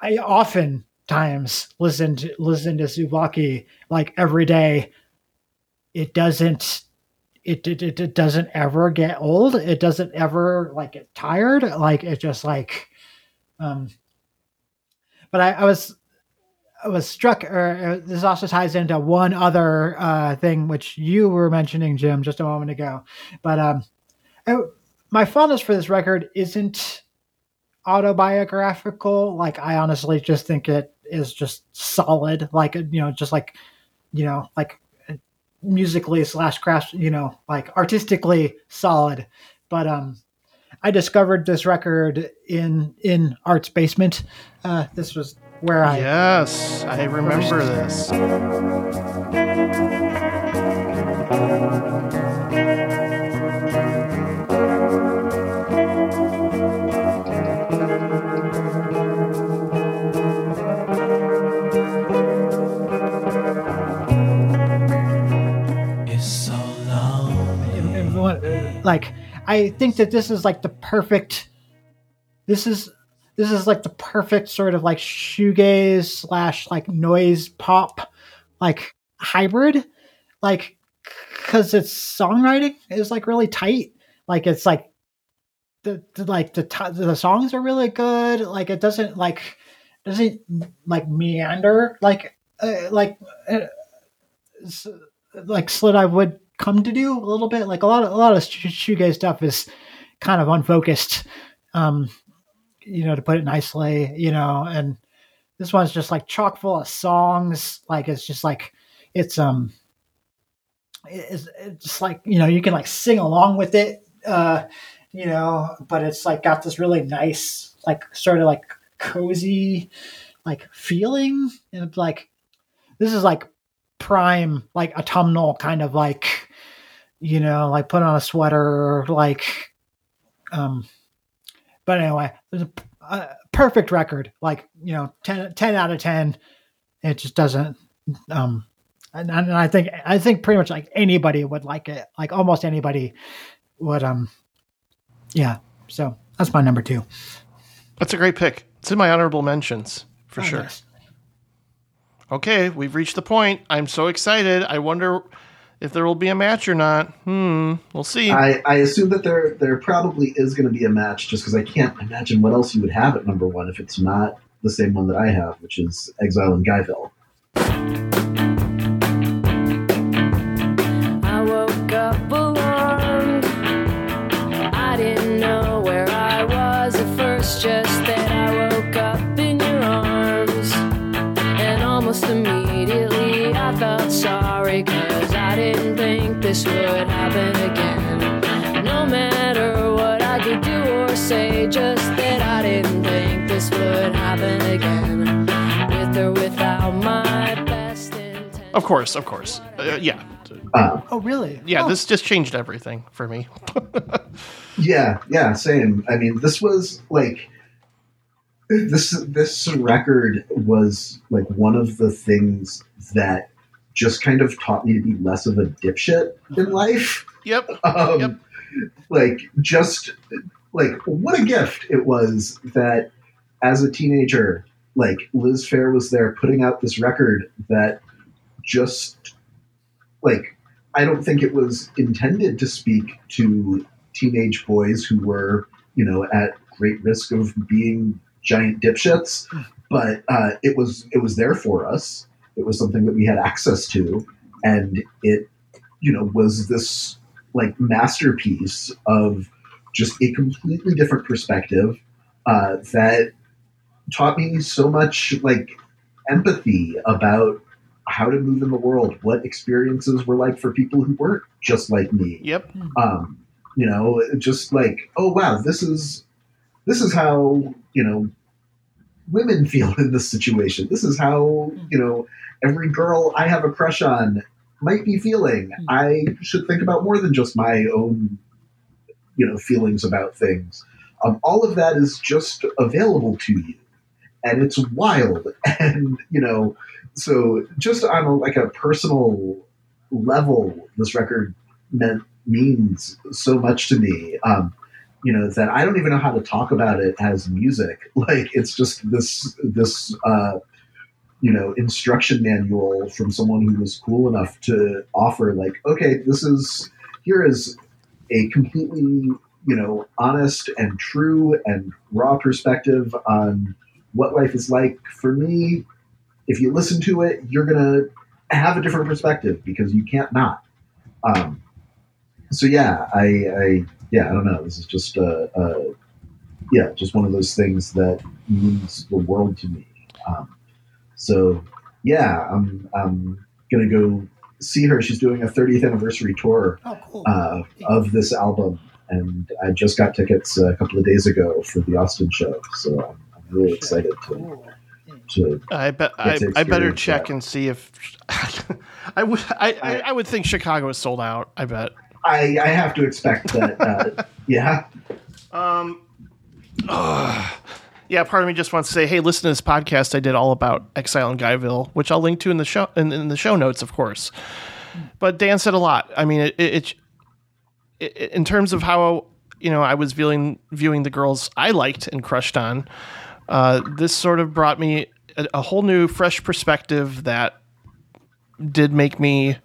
i often times listen to listen to Souvlaki like every day. It doesn't it, it, it, doesn't ever get old it doesn't ever like get tired like it just like um but I, I was I was struck, or uh, this also ties into one other uh, thing which you were mentioning, Jim, just a moment ago. But um, I, my fondness for this record isn't autobiographical. Like I honestly just think it is just solid. Like you know, just like you know, like musically slash craft, you know, like artistically solid. But um, I discovered this record in in Art's basement. Uh, this was where I Yes, I remember this. Like I think that this is like the perfect. This is this is like the perfect sort of like shoegaze slash like noise pop like hybrid, like because its songwriting is like really tight. Like it's like the, the like the t- the songs are really good. Like it doesn't like doesn't like meander like uh, like uh, like slid I would come to do a little bit. Like a lot of a lot of sh- shoegaze stuff is kind of unfocused, um, you know, to put it nicely, you know. And this one's just like chock full of songs. Like it's just like it's um, it's, it's just like you know you can like sing along with it, uh, you know. But it's like got this really nice, like sort of like cozy, like feeling, and like this is like prime like autumnal kind of like you know like put on a sweater like um but anyway it was a, a perfect record like you know 10, 10 out of 10 it just doesn't um and, and i think i think pretty much like anybody would like it like almost anybody would um yeah so that's my number two That's a great pick. It's in my honorable mentions for Oh, sure. nice. Okay, we've reached the point. I'm so excited. I wonder if there will be a match or not. Hmm, we'll see. I, I assume that there there probably is going to be a match, just because I can't imagine what else you would have at number one if it's not the same one that I have, which is Exile in Guyville. I woke up of course, of course. Uh, yeah. oh really Yeah, this just changed everything for me. Yeah, yeah, same. I mean, this was like this this record was like one of the things that just kind of taught me to be less of a dipshit in life. Yep. Um, Like just like what a gift it was that as a teenager, like Liz Phair was there putting out this record that just like I don't think it was intended to speak to teenage boys who were, you know, at great risk of being giant dipshits, but uh, it was it was there for us. It was something that we had access to, and it, you know, was this like masterpiece of just a completely different perspective uh, that taught me so much like empathy about how to move in the world, what experiences were like for people who weren't just like me. Yep. Um, you know, just like, oh wow, this is this is how you know women feel in this situation. This is how you know every girl I have a crush on might be feeling. I should think about more than just my own you know feelings about things. Um, all of that is just available to you, and it's wild. And you know, so just on a, like a personal level, this record meant means so much to me. Um, you know that I don't even know how to talk about it as music. Like it's just this this uh, you know instruction manual from someone who was cool enough to offer like, okay, this is here is a completely you know honest and true and raw perspective on what life is like for me. If you listen to it, you're gonna have a different perspective because you can't not. Um, so yeah, I, I yeah, I don't know. This is just uh, uh, yeah, just one of those things that means the world to me. Um, so yeah, I'm I'm gonna go see her. She's doing a 30th anniversary tour uh, of this album, and I just got tickets a couple of days ago for the Austin show. So I'm, I'm really excited to. to I bet I, I better check that. and see if I would I, I, I would think Chicago is sold out. I bet. I, I have to expect that. Uh, yeah. Um. ugh. yeah, part of me just wants to say, hey, listen to this podcast I did all about Exile in Guyville, which I'll link to in the show in, in the show notes, of course. But Dan said a lot. I mean, it, it, it, it in terms of how you know I was viewing viewing the girls I liked and crushed on. Uh, this sort of brought me a, a whole new, fresh perspective that did make me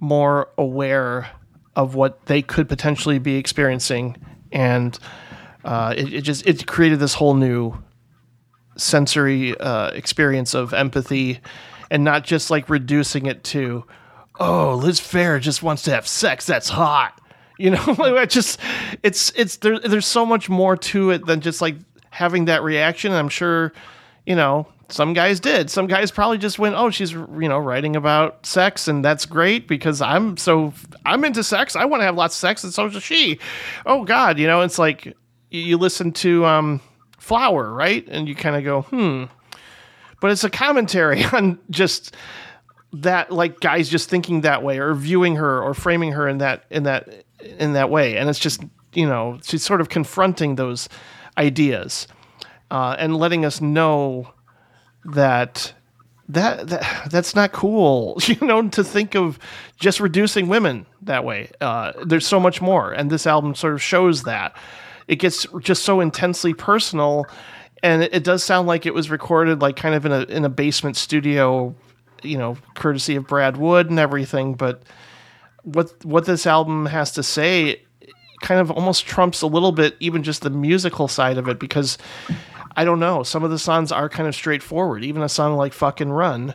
more aware of what they could potentially be experiencing, and uh, it, it just it created this whole new sensory uh, experience of empathy, and not just like reducing it to, oh, Liz Phair just wants to have sex. That's hot. You know, I just it's it's there. There's so much more to it than just like having that reaction. And I'm sure, you know, some guys did. Some guys probably just went, "Oh, she's you know writing about sex, and that's great because I'm so I'm into sex. I want to have lots of sex, and so does she." Oh God, you know, it's like you- you listen to um, Flower, right, and you kind of go, "Hmm," but it's a commentary on just that like guys just thinking that way or viewing her or framing her in that in that in that way and it's just you know she's sort of confronting those ideas uh, and letting us know that that, that that's not cool you know to think of just reducing women that way. Uh, there's so much more and this album sort of shows that. It gets just so intensely personal and it, it does sound like it was recorded like kind of in a in a basement studio you know courtesy of Brad Wood and everything but what what this album has to say kind of almost trumps a little bit even just the musical side of it because I don't know some of the songs are kind of straightforward even a song like Fuck and Run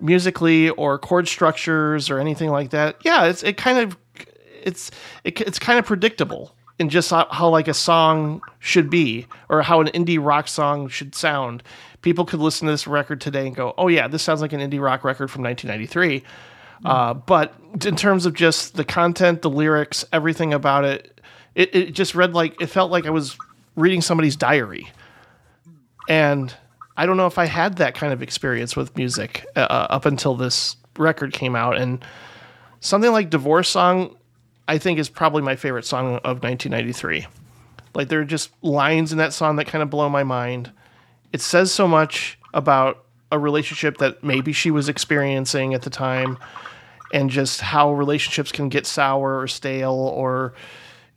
musically or chord structures or anything like that yeah it's it kind of it's it, it's kind of predictable in just how, how like a song should be or how an indie rock song should sound. People could listen to this record today and go oh yeah this sounds like an indie rock record from 1993 uh, but in terms of just the content the lyrics everything about it, it it just read like it felt like i was reading somebody's diary and I don't know if I had that kind of experience with music uh, up until this record came out. And something like Divorce Song, I think, is probably my favorite song of 1993. Like, there are just lines in that song that kind of blow my mind. It says so much about a relationship that maybe she was experiencing at the time and just how relationships can get sour or stale or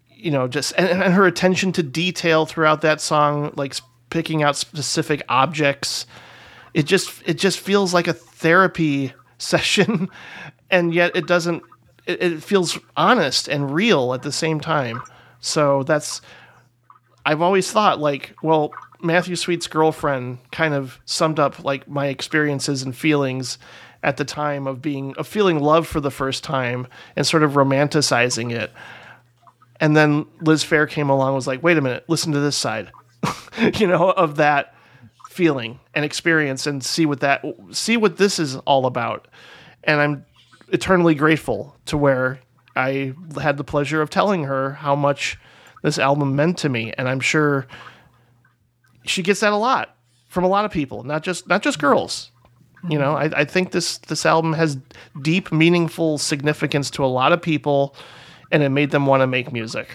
you know just and, and her attention to detail throughout that song like picking out specific objects it just it just feels like a therapy session. And yet it doesn't it, it feels honest and real at the same time. So that's i've always thought like well matthew sweet's girlfriend kind of summed up like my experiences and feelings at the time of being of feeling love for the first time and sort of romanticizing it and then Liz Phair came along was like, wait a minute, listen to this side, you know, of that feeling and experience and see what that, see what this is all about. And I'm eternally grateful to where I had the pleasure of telling her how much this album meant to me. And I'm sure she gets that a lot from a lot of people, not just, not just girls. You know, I, I think this, this album has deep, meaningful significance to a lot of people and it made them want to make music.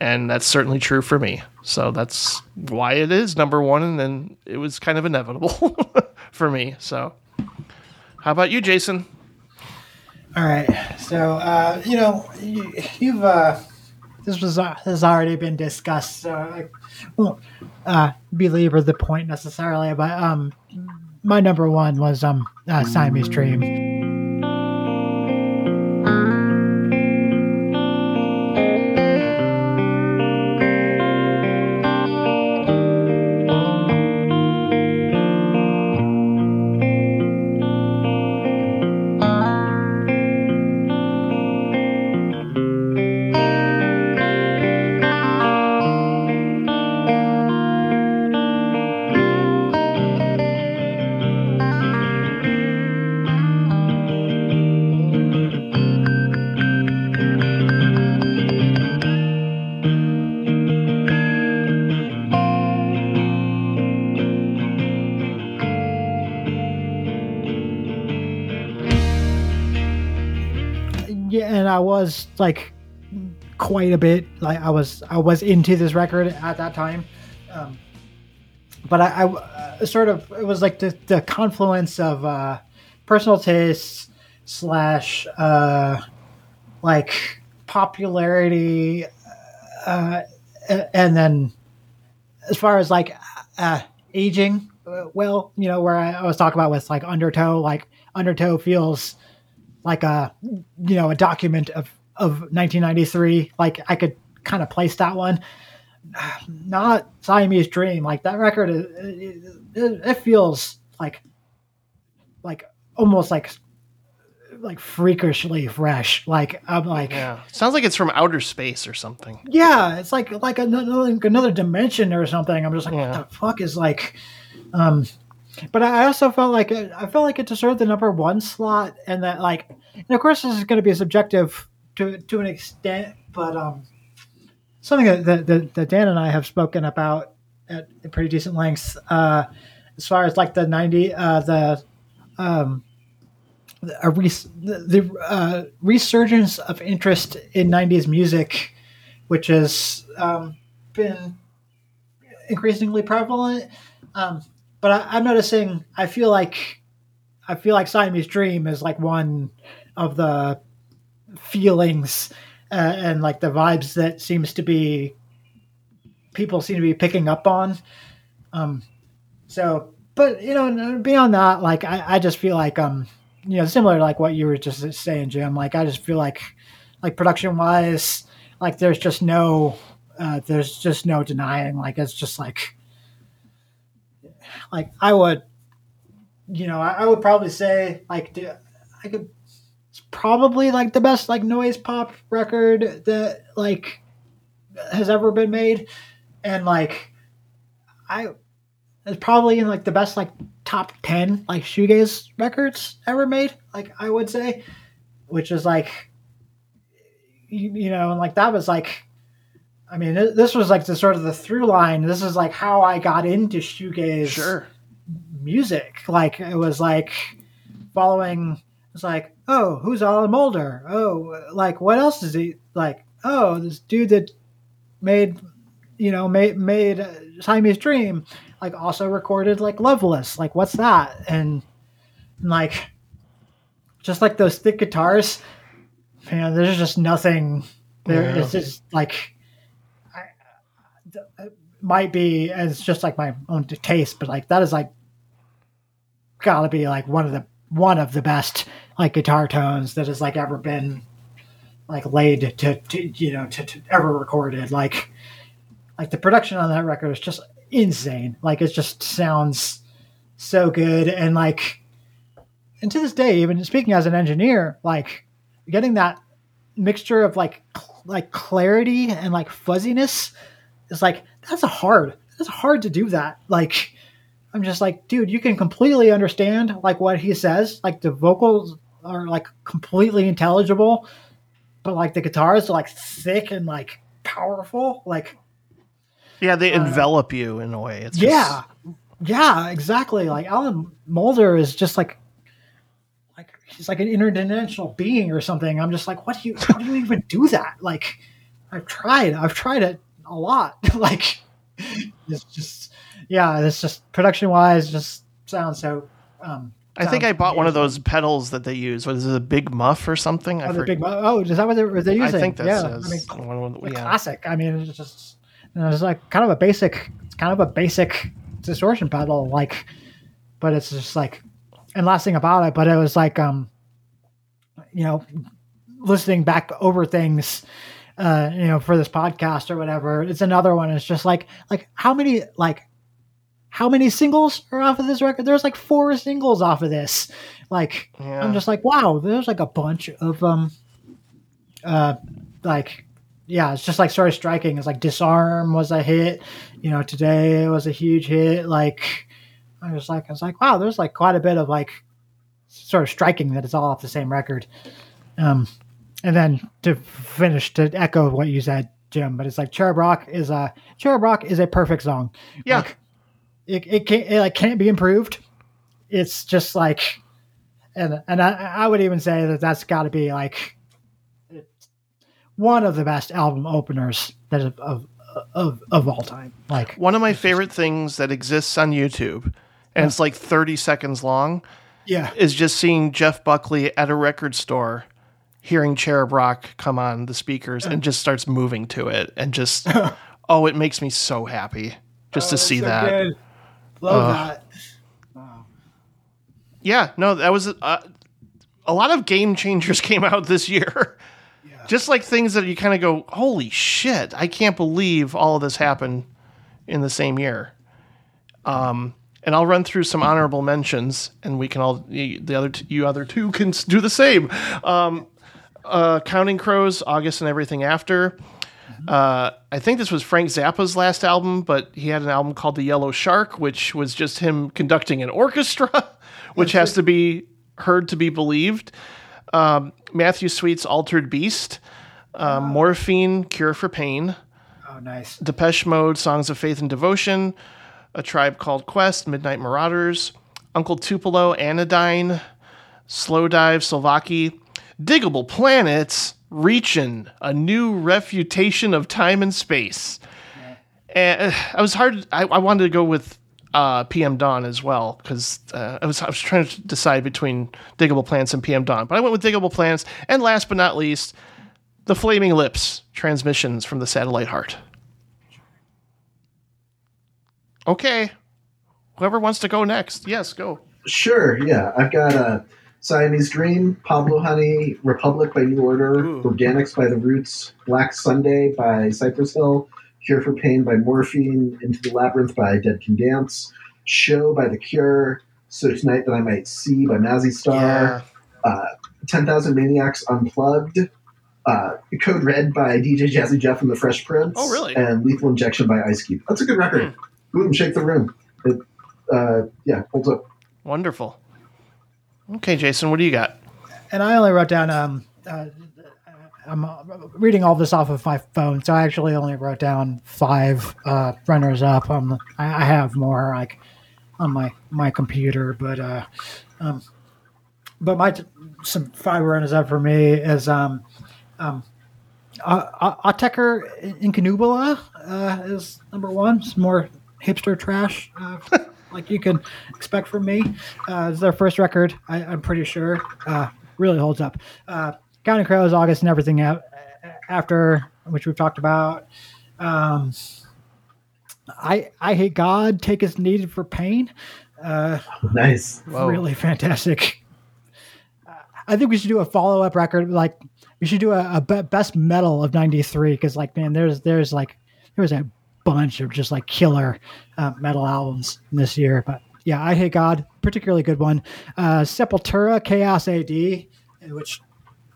and that's certainly true for me. So that's why it is number one, and then it was kind of inevitable for me. So, how about you, Jason? All right. So, uh, you know, you, you've uh, this was uh, has already been discussed, so I won't uh, belabor the point necessarily. But um, my number one was um, uh, Siamese Dream. Like quite a bit. Like I was I was into this record at that time, um, but I, I uh, sort of it was like the the confluence of uh, personal tastes slash uh, like popularity, uh, and then as far as like uh, aging, uh, well, you know, where I, I was talking about with like Undertow, like Undertow feels like a you know a document of of 1993 like i could kind of place that one not siamese dream like that record is, it, it feels like like almost like like freakishly fresh like i'm like Yeah, sounds like it's from outer space or something. yeah, it's like like another another dimension or something. I'm just like, what the fuck is like, um, but I also felt like it, I felt like it deserved the number one slot, and that like, and of course this is going to be subjective to to an extent, but um, something that that, that, Dan and I have spoken about at pretty decent lengths, uh, as far as like the ninety uh, the um a res- the, the uh, resurgence of interest in 90s music, which has um, been increasingly prevalent. Um, but I, I'm noticing, I feel like, I feel like Siamese Dream is like one of the feelings uh, and like the vibes that seems to be people seem to be picking up on. Um, so, but you know, beyond that, like I, I just feel like um, you know, similar to like what you were just saying, Jim. Like I just feel like, like production wise, like there's just no, uh, there's just no denying. Like it's just like, like I would, you know, I, I would probably say like I could. It's probably like the best like noise pop record that like has ever been made, and like I it's probably in like the best like top 10 like shoegaze records ever made like i would say. Which is like you, you know and like that was like i mean this was like the sort of the through line. This is like how i got into shoegaze Sure. music. Like it was like following it's like oh who's alan moulder? Oh like what else is he like oh this dude that made you know made made uh, Siamese Dream like also recorded like Loveless like what's that? And, and like just like those thick guitars man there's just nothing there. Yeah. it's just like I, it might be and it's just like my own taste but like that is like gotta be like one of the one of the best like guitar tones that has like ever been like laid to, to you know to, to ever recorded. Like like the production on that record is just insane. Like it just sounds so good. And like and to this day even speaking as an engineer like getting that mixture of like cl- like clarity and like fuzziness is like that's a hard. That's hard to do that. Like i'm just like dude you can completely understand like what he says like the vocals are like completely intelligible but like the guitars are like thick and like powerful like Yeah, they uh, envelop you in a way. It's yeah yeah exactly like alan moulder is just like like he's like an interdimensional being or something i'm just like what do you how do you even do that like I've tried. I've tried it a lot. like it's just yeah, it's just production wise just sounds so um I think I bought one of those pedals that they use. Was it, a big muff or something? I Oh, the forget. big mo- oh, is that what they're, what they're I think that's yeah. I mean, one of the- the yeah. classic. I mean, it's just you know, it's like kind of a basic. It's kind of a basic distortion pedal, like, but it's just like, and last thing about it, but it was like, um, you know, listening back over things, uh, you know, for this podcast or whatever. It's another one. It's just like, like how many, like, how many singles are off of this record? There's like four singles off of this. Like, Yeah. I'm just like, wow, there's like a bunch of um, uh, like, yeah, it's just like started striking. It's like Disarm was a hit, you know. Today was a huge hit. Like, I was like, I was like, wow, there's like quite a bit of like sort of striking that it's all off the same record. Um, and then to finish to echo what you said, Jim, but it's like Cherub Rock is a Cherub Rock is a perfect song. Yeah. Like, it it can't it like can't be improved. It's just like, and and I, I would even say that that's got to be like one of the best album openers that of of of, of all time. Like One of my favorite things that exists on YouTube, and it's like 30 seconds long, Yeah. is just seeing Jeff Buckley at a record store, hearing Cherub Rock come on the speakers, and just starts moving to it, and just, oh, it makes me so happy just to oh, see that. Love Uh, that. Yeah, no, that was uh, a lot of game changers came out this year. Just like things that you kind of go, holy shit, I can't believe all of this happened in the same year. Um, and I'll run through some honorable mentions, and we can all the the other t- you other two can do the same. Um, uh, Counting Crows, August and everything after. Uh, I think this was Frank Zappa's last album, but he had an album called The Yellow Shark, which was just him conducting an orchestra, which has to be heard to be believed. Um, Matthew Sweet's Altered Beast, uh, Morphine, Cure for Pain, Oh, nice. Depeche Mode, Songs of Faith and Devotion, A Tribe Called Quest, Midnight Marauders, Uncle Tupelo, Anodyne, Slow Dive, Souvlaki, Diggable Planets, Reachin', a new refutation of time and space. And uh, I was hard. I, I wanted to go with uh, PM Dawn as well because uh, I was I was trying to decide between Diggable Planets and PM Dawn, but I went with Diggable Planets. And last but not least, the Flaming Lips transmissions from the Satellite Heart. Okay, whoever wants to go next, yes, go. Sure, yeah. I've got uh, Siamese Dream, Pablo Honey, Republic by New Order, Organix by The Roots, Black Sunday by Cypress Hill, Cure for Pain by Morphine, Into the Labyrinth by Dead Can Dance, Show by The Cure, So Tonight That I Might See by Mazzy Star, uh, 10,000 Maniacs Unplugged, uh, Code Red by DJ Jazzy Jeff and the Fresh Prince, Oh, really? and Lethal Injection by Ice Cube. That's a good record. Boom, shake the room. It, uh, yeah, holds up. Wonderful. Okay, Jason, what do you got? And I only wrote down. Um, uh, I'm uh, reading all this off of my phone, so I actually only wrote down five uh, runners up. Um, I, I have more like on my my computer, but uh, um, but my t- some five runners up for me is um, um, uh, Autechre Incunabula uh, is number one. Some more hipster trash. Uh, like you can expect from me. Uh, it's their first record, I, I'm pretty sure. Uh, really holds up. Uh, Counting Crows, August, and everything a- after, which we've talked about. Um, I Eyehategod. Take as needed for pain. Uh, Nice. Really fantastic. Uh, I think we should do a follow up record. Like we should do a, a best metal of '93 because like man, there's there's like there was a bunch of just like killer uh, metal albums this year. But yeah, Eyehategod, particularly good one. Uh, Sepultura, Chaos AD, which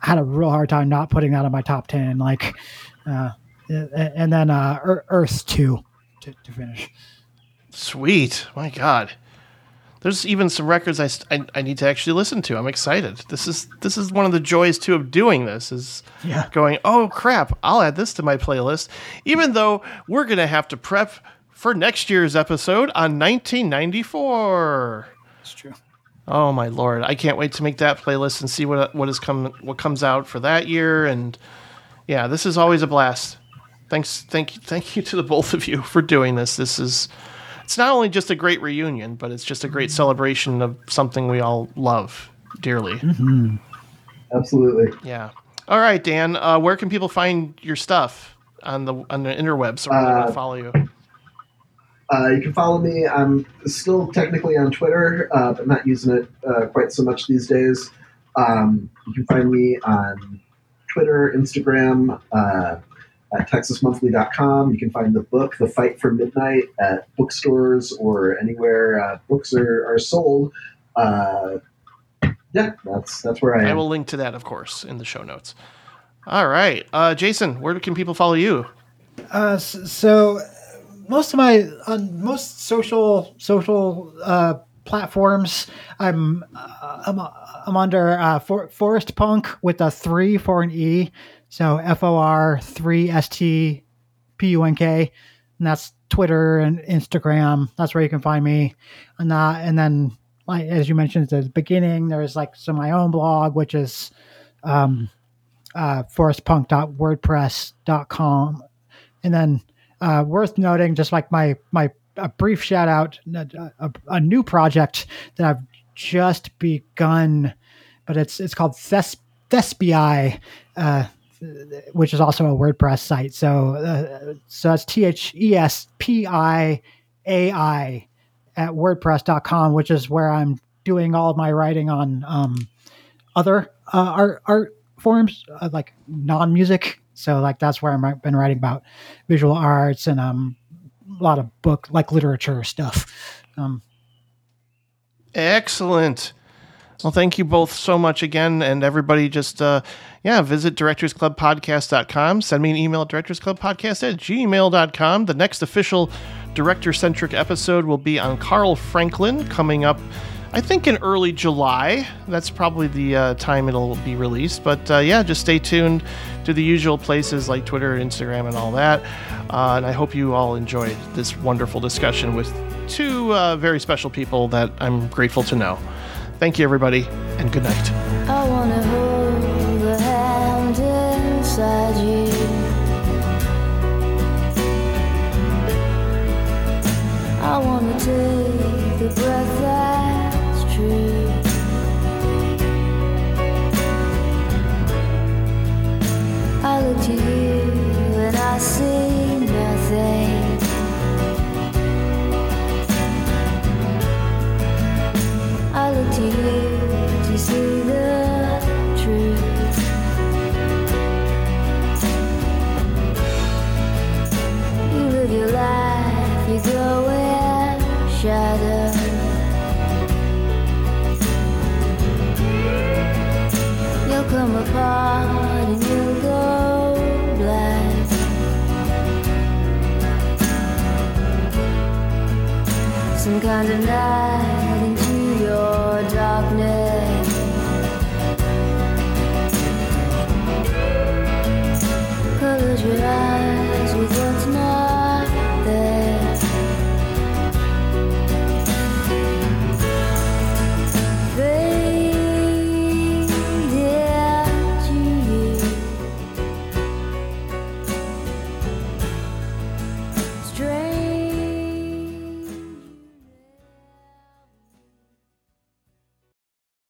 I had a real hard time not putting that on my top ten. Like, uh, and then uh, Earth Two to, to finish. Sweet. My God. There's even some records I, I, I need to actually listen to. I'm excited. This is this is one of the joys too of doing this is Yeah. going, oh crap, I'll add this to my playlist. Even though we're gonna have to prep for next year's episode on 1994. That's true. Oh my lord, I can't wait to make that playlist and see what what is come what comes out for that year. And yeah, this is always a blast. thanks, thank you, thank you to the both of you for doing this. This is, it's not only just a great reunion, but it's just a great celebration of something we all love dearly. Absolutely. Yeah. All right, Dan. Uh, where can people find your stuff on the on the interwebs, where Uh, follow you? Uh, you can follow me. I'm still technically on Twitter, uh, but not using it uh, quite so much these days. Um, you can find me on Twitter, Instagram, uh, at TexasMonthly.com. You can find the book, The Fight for Midnight, at bookstores or anywhere uh, books are, are sold. Uh, yeah, that's that's where I am. I will link to that, of course, in the show notes. All right, uh, Jason. Where can people follow you? Uh, so most of my on most social social uh, platforms, I'm uh, I'm, I'm under uh, for, Forest Punk with a three for an E, so F O R three S T P U N K, and that's Twitter and Instagram. That's where you can find me, and that and then like as you mentioned at the beginning, there's like so my own blog, which is um, uh, forestpunk.wordpress.com and then uh, worth noting, just like my my a brief shout out, a, a, a new project that I've just begun, but it's it's called Thes- Thespiai, uh, which is also a WordPress site. So uh, so that's T H E S P I A I at WordPress.com, which is where I'm doing all of my writing on um, other uh, art art forms uh, like non music. So like that's where I've been writing about visual arts and um a lot of book like literature stuff. Um, Excellent. Well, thank you both so much again. And everybody just, uh, yeah, visit directorsclubpodcast.com. Send me an email at directorsclubpodcast at gmail.com. The next official director centric episode will be on Carl Franklin coming up, I think, in early July. That's probably the uh, time it'll be released. But uh, yeah, just stay tuned to the usual places like Twitter, Instagram, and all that. Uh, and I hope you all enjoyed this wonderful discussion with two uh, very special people that I'm grateful to know. Thank you, everybody, and good night. I wanna hold the hand inside you. I wanna take the breath that's true. I look to you and I see nothing. I look to you to see the truth. You live your life, you go in shadow. You'll come apart and you'll go black. Some kind of night